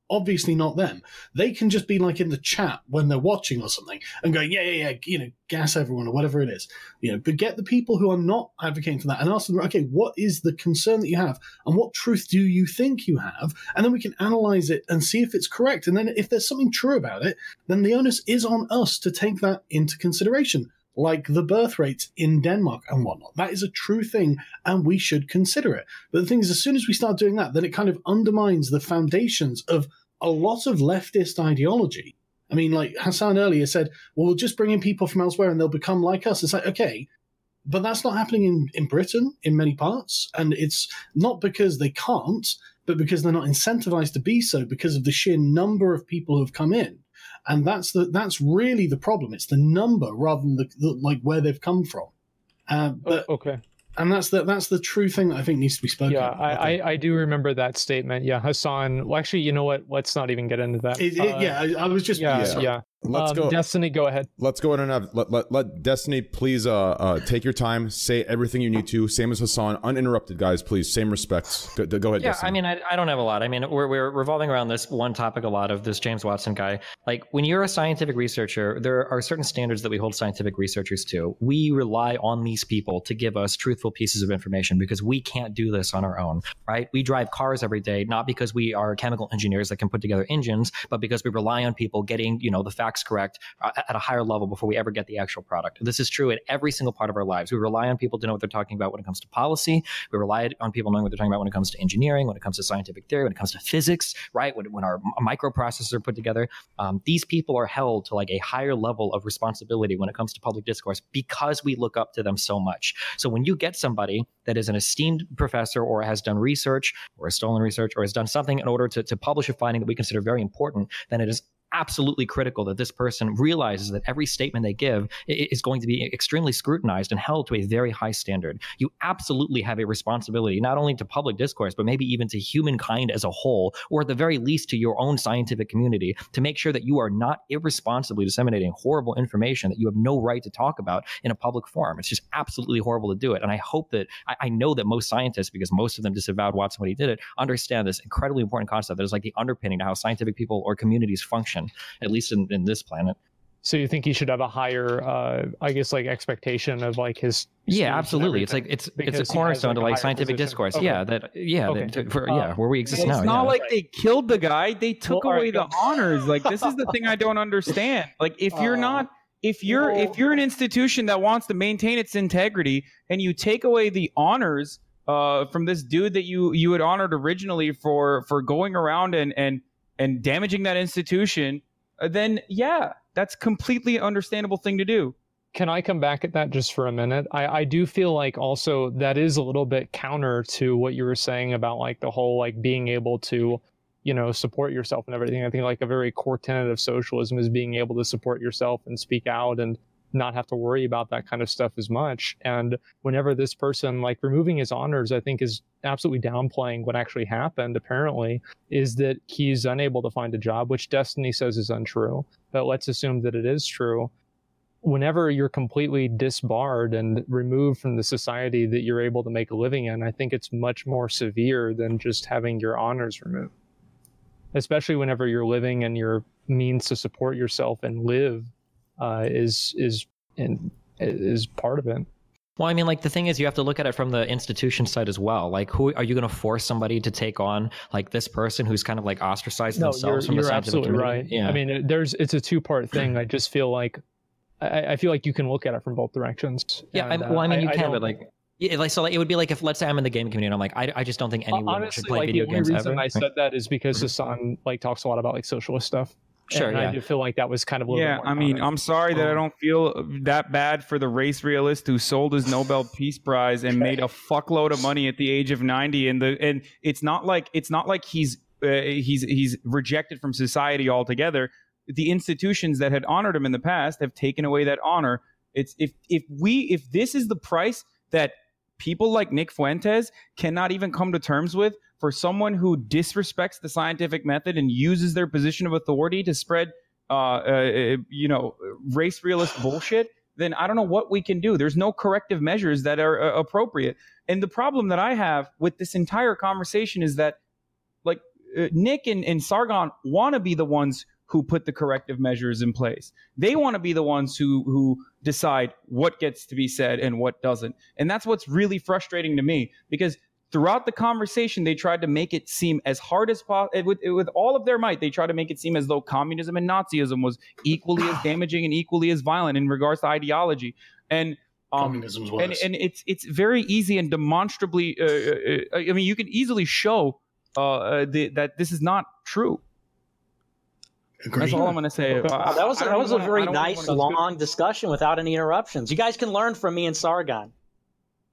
obviously not them. They can just be like in the chat when they're watching or something and going, yeah, yeah, yeah, you know, gas everyone or whatever it is. You know, but get the people who are not advocating for that and ask them, okay, what is the concern that you have and what truth do you think you have? And then we can analyze it and see if it's correct. And then if there's something true about it, then the onus is on us to take that into consideration. Like the birth rates in Denmark and whatnot. That is a true thing, and we should consider it. But the thing is, as soon as we start doing that, then it kind of undermines the foundations of a lot of leftist ideology. I mean, like Hasan earlier said, well, we'll just bring in people from elsewhere and they'll become like us. It's like, okay, but that's not happening in, in Britain in many parts. And it's not because they can't, but because they're not incentivized to be so because of the sheer number of people who've come in. And that's the that's really the problem. It's the number rather than the, the like where they've come from. Uh, but Oh, okay. and that's the that's the true thing that I think needs to be spoken. Yeah, about. I, I, I do remember that statement. Yeah, Hasan. Well, actually, you know what? Let's not even get into that. It- it- Uh, yeah, I, I was just yeah, sorry. yeah. Let's Um, go. Destiny, go ahead. Let's go ahead and have let, let, let Destiny please uh, uh take your time, say everything you need to. Same as Hasan, uninterrupted, guys. Please, same respects. Go, go ahead. Yeah, Destiny. I mean, I, I don't have a lot. I mean, we're, we're revolving around this one topic a lot of this James Watson guy. Like, when you're a scientific researcher, there are certain standards that we hold scientific researchers to. We rely on these people to give us truthful pieces of information because we can't do this on our own, right? We drive cars every day, not because we are chemical engineers that can put together engines, but because we rely on people getting, you know, the facts correct uh, at a higher level before we ever get the actual product. This is true in every single part of our lives. We rely on people to know what they're talking about when it comes to policy. We rely on people knowing what they're talking about when it comes to engineering, when it comes to scientific theory, when it comes to physics, right? When, when our microprocessors are put together, um, these people are held to like a higher level of responsibility when it comes to public discourse because we look up to them so much. So when you get somebody that is an esteemed professor or has done research or has stolen research or has done something in order to, to publish a finding that we consider very important, then it is absolutely critical that this person realizes that every statement they give is going to be extremely scrutinized and held to a very high standard. You absolutely have a responsibility, not only to public discourse, but maybe even to humankind as a whole, or at the very least to your own scientific community, to make sure that you are not irresponsibly disseminating horrible information that you have no right to talk about in a public forum. It's just absolutely horrible to do it. And I hope that, I, I know that most scientists, because most of them disavowed Watson when he did it, understand this incredibly important concept that is like the underpinning to how scientific people or communities function at least in, in this planet. So you think he should have a higher, uh, I guess, like expectation of like his. Yeah, absolutely. It's like it's it's a cornerstone like to like scientific position. discourse. Okay. Yeah, that yeah, okay. that, for, yeah, um, where we exist it's now. It's not yeah. like they killed the guy; they took well, away right, the honors. Like this is the thing I don't understand. Like if you're uh, not if you're well, if you're an institution that wants to maintain its integrity and you take away the honors uh, from this dude that you you had honored originally for for going around and and and damaging that institution uh, then yeah, that's completely understandable thing to do. Can I come back at that just for a minute? I, I do feel like also that is a little bit counter to what you were saying about like the whole like being able to, you know, support yourself and everything. I think like a very core tenet of socialism is being able to support yourself and speak out and not have to worry about that kind of stuff as much. And whenever this person like removing his honors, I think is absolutely downplaying what actually happened, apparently, is that he's unable to find a job, which Destiny says is untrue. But let's assume that it is true. Whenever you're completely disbarred and removed from the society that you're able to make a living in, I think it's much more severe than just having your honors removed. Especially whenever you're living and your means to support yourself and live uh, is is in, is part of it. Well, I mean, like the thing is, you have to look at it from the institution side as well. Like, who are you going to force somebody to take on, like this person who's kind of like ostracized no, themselves you're, from you're the absolutely right. Yeah, I mean, there's it's a two part <clears throat> thing. I just feel like I, I, feel like you can look at it from both directions. Yeah, and, I, well, I mean, you I, can, but like. Yeah, like so, like it would be like if let's say I'm in the gaming community, and I'm like, I, I just don't think anyone Honestly, should play like, video the games only reason ever. I said that is because Hasan like talks a lot about like socialist stuff. Sure, and yeah. I do feel like that was kind of a little yeah. I mean, I'm sorry that I don't feel that bad for the race realist who sold his Nobel <laughs> Peace Prize and made a fuckload of money at the age of 90. And the and it's not like it's not like he's uh, he's he's rejected from society altogether. The institutions that had honored him in the past have taken away that honor. It's if if we if this is the price that people like Nick Fuentes cannot even come to terms with for someone who disrespects the scientific method and uses their position of authority to spread, uh, uh, you know, race realist bullshit, then I don't know what we can do. There's no corrective measures that are uh, appropriate. And the problem that I have with this entire conversation is that, like, uh, Nick and, and Sargon want to be the ones who put the corrective measures in place. They want to be the ones who who decide what gets to be said and what doesn't. And that's what's really frustrating to me because throughout the conversation they tried to make it seem as hard as possible eh, with, with all of their might they tried to make it seem as though communism and nazism was equally as <sighs> damaging and equally as violent in regards to ideology and um, and, and it's it's very easy and demonstrably uh, uh, i mean you can easily show uh, uh the, that this is not true Agreed. That's all I'm going to say. Okay. I, that was that was wanna, a very nice long discussion without any interruptions. You guys can learn from me and Sargon.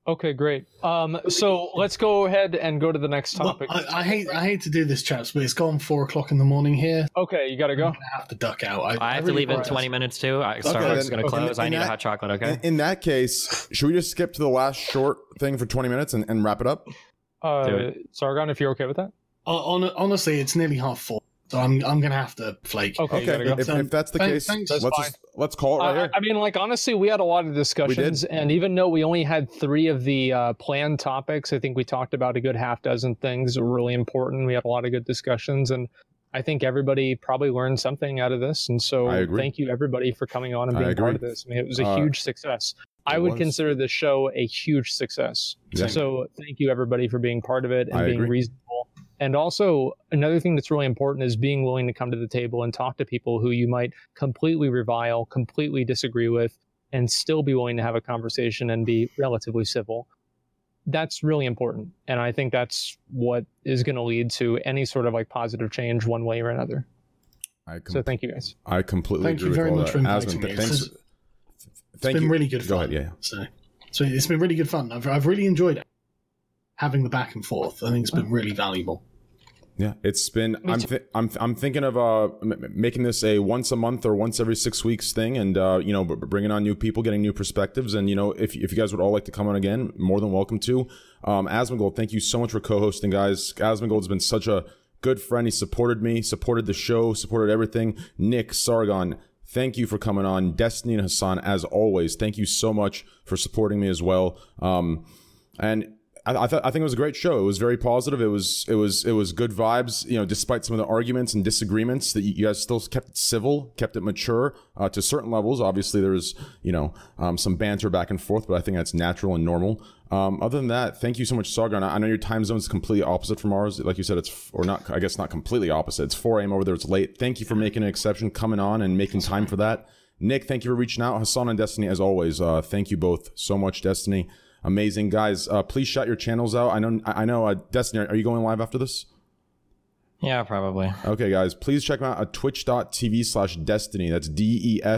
Okay, great. Um, so let's go ahead and go to the next topic. Well, I, I, hate I hate to do this, chaps, but it's gone four o'clock in the morning here. Okay, you got to go. I have to duck out. I, I have to leave in twenty minutes too. I, Starbucks okay, is going to close. In, in I need that, a hot chocolate. Okay. In, in, that case, should we just skip to the last short thing for twenty minutes and, and wrap it up? Uh, Sargon, if you're okay with that. Uh, on, honestly, it's nearly half full. So I'm I'm gonna have to flake. Okay, okay. Go. If, if, that's the case, thanks, let's just, let's call it right uh, here. I mean, like honestly, we had a lot of discussions, and even though we only had three of the uh, planned topics, I think we talked about a good half dozen things that were really important. We had a lot of good discussions, and I think everybody probably learned something out of this. And so, thank you everybody for coming on and being part of this. I mean, it was a uh, huge success. I would was. consider the show a huge success. Yeah. So, thank you everybody for being part of it and I being agree. reasonable And also, another thing that's really important is being willing to come to the table and talk to people who you might completely revile, completely disagree with, and still be willing to have a conversation and be relatively civil. That's really important. And I think that's what is going to lead to any sort of like positive change one way or another. I com- So thank you guys. I completely Thank agree you very all much that. for inviting Asmon, me. th- thanks. It's- It's Thank been you. really good Go fun. ahead. Yeah. So, so it's been really good fun. I've, I've really enjoyed it. Having the back and forth. I think it's been really valuable. Yeah, it's been. I'm th- I'm I'm thinking of uh m- making this a once a month or once every six weeks thing, and uh you know b- bringing on new people, getting new perspectives, and you know if if you guys would all like to come on again, more than welcome to. Um, Asmongold, thank you so much for co-hosting, guys. Asmongold's been such a good friend. He supported me, supported the show, supported everything. Nick Sargon, thank you for coming on. Destiny and Hasan, as always, thank you so much for supporting me as well. Um, and I, th- I think it was a great show. It was very positive. It was it was it was good vibes. You know, despite some of the arguments and disagreements, that you, guys still kept it civil, kept it mature uh, to certain levels. Obviously, there's you know um, some banter back and forth, but I think that's natural and normal. Um, other than that, thank you so much, Sargon. I I know your time zone is completely opposite from ours. Like you said, it's f- or not. I guess not completely opposite. It's 4 a.m. over there. It's late. Thank you for making an exception, coming on and making time for that. Nick, thank you for reaching out. Hasan and Destiny, as always, uh, thank you both so much, Destiny amazing. Guys uh, please shout your channels out. I know i know uh, destiny are you going live after this? Yeah, probably. okay guys please check them out at twitch.tv slash destiny. That's d-e-s-t-i-n-y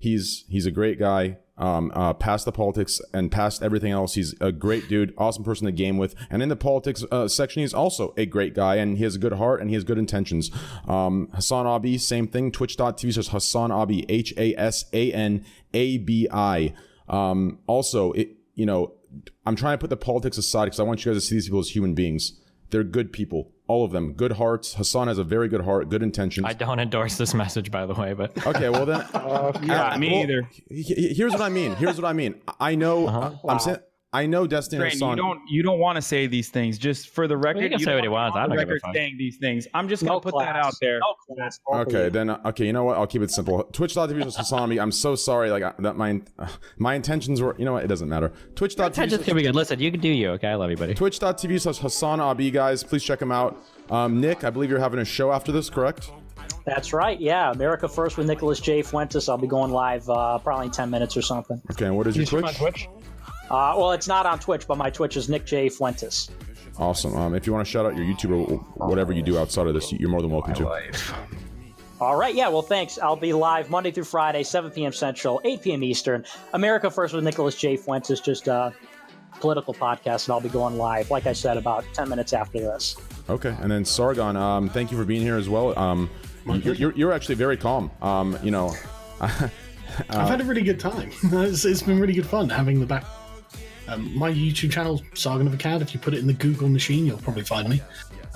he's he's a great guy. Um, uh, past the politics and past everything else he's a great dude awesome person to game with. And in the politics uh, section he's also a great guy and he has a good heart and he has good intentions. Um, hasan abi same thing twitch.tv slash hasan abi h-a-s-a-n-a-b-i um, also, it you know, I'm trying to put the politics aside because I want you guys to see these people as human beings. They're good people, all of them, good hearts. Hasan has a very good heart, good intentions. I don't endorse this message, by the way, but okay, well then, <laughs> Yeah, uh, me well, either. he- he- Here's what I mean. Here's what I mean. I know. I'm saying. I know Destiny and Train, Hasan. you don't you don't want to say these things. Just for the record, he can you say don't what he wanna wants. I on don't give a record fuck. saying these things. I'm just gonna No put class. that out there. No class. Okay, then okay, you know what? I'll keep it simple. <laughs> Twitch.tv slash Hasan. I'm so sorry. Like I- that, my my intentions were. You know what? It doesn't matter. Twitch.tv. attention's gonna be good. Listen, you can do you. Okay, I love you, buddy. Twitch.tv slash Hasan Abi, guys. Please check him out. Um, Nick, I believe you're having a show after this, correct? That's right. Yeah, America First with Nicholas J. Fuentes. I'll be going live uh, probably in 10 minutes or something. Okay, and what is You your stream on Twitch? Twitch? Uh, well, it's not on Twitch, but my Twitch is Nick J. Fuentes. Awesome. Um, if you want to shout out your YouTube or whatever you do outside of this, you're more than welcome to. All right. Yeah. Well, thanks. I'll be live Monday through Friday, 7 p.m. Central, 8 p.m. Eastern. America First with Nicholas J. Fuentes, just a political podcast, and I'll be going live, like I said, about 10 minutes after this. Okay, and then Sargon, um, thank you for being here as well. Um, you're, you're, you're actually very calm. Um, you know, <laughs> I've had a really good time. <laughs> it's, it's been really good fun having the back. Um, my YouTube channel, Sargon of Akkad. If you put it in the Google machine, you'll probably find me.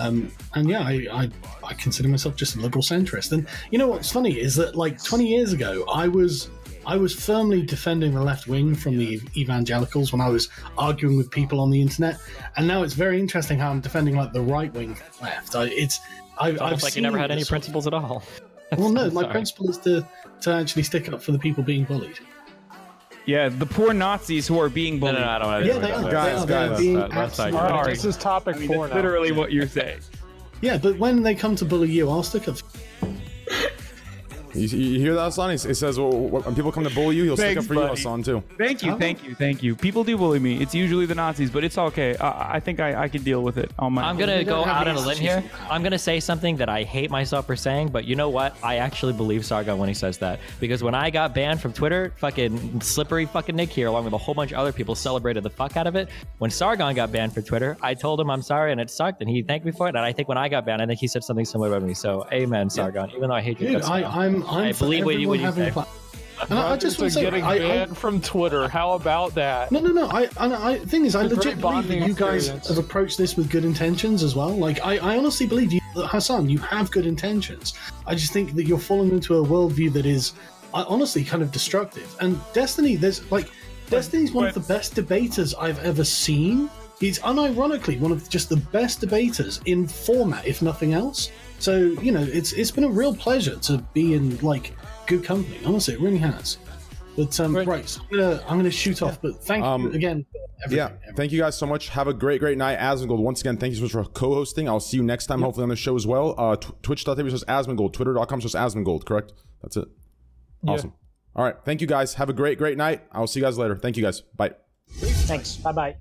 Um, and yeah, I, I, I consider myself just a liberal centrist. And you know what's funny is that like 20 years ago, I was I was firmly defending the left wing from the evangelicals when I was arguing with people on the internet. And now it's very interesting how I'm defending like the right wing left. I, it's I, It's I've like you never had any principles at all. Well, no, <laughs> my principle is to to actually stick up for the people being bullied. Yeah, the poor Nazis who are being bullied. no, no, I don't want to Yeah, they are. Guys, they guys, being that- that's not absolutely- good. All right, Sorry. this is topic I mean, four that's now. literally what you're saying. Yeah, but when they come to bully you, I'll stick up. You, you hear that, Hasan? He, he says, well, when people come to bully you, he'll stick up Thanks, for you, buddy. Hasan, too. Thank you, thank you, thank you. People do bully me. It's usually the Nazis, but it's okay. I, I think I, I can deal with it on my I'm own. gonna go out on a limb here. I'm gonna say something that I hate myself for saying, but you know what? I actually believe Sargon when he says that because when I got banned from Twitter, fucking slippery fucking Nick here, along with a whole bunch of other people, celebrated the fuck out of it. When Sargon got banned from Twitter, I told him I'm sorry and it sucked, and he thanked me for it. And I think when I got banned, I think he said something similar about me. So, amen, Sargon. Even though I hate you, Dude, guts I, now. I'm, I'm I for believe what you- what you having say. And I, I just want to say, getting I, I, banned from Twitter. How about that? no, no, no. I, I, I thing is, I legit believe that bonding you guys experience. have approached this with good intentions as well. Like, I, I honestly believe you, Hasan, you have good intentions. I just think that you're falling into a worldview that is, uh, honestly, kind of destructive. And Destiny, there's like, Destiny's one of the best debaters I've ever seen. He's unironically one of just the best debaters in format, if nothing else. So you know, it's it's been a real pleasure to be in like good company. Honestly, it really has. But um, Right. right, so I'm gonna I'm gonna shoot off. But thank Um, you again. For Yeah, everything. thank you guys so much. Have a great, great night. Asmongold, once again, thank you so much for co-hosting. I'll see you next time, hopefully on the show as well. Uh, tw- Twitch.tv says Asmongold, Twitter.com says Asmongold, correct? That's it. Yeah. Awesome. All right, thank you guys. Have a great, great night. I'll see you guys later. Thank you guys. Bye. Thanks. Bye bye.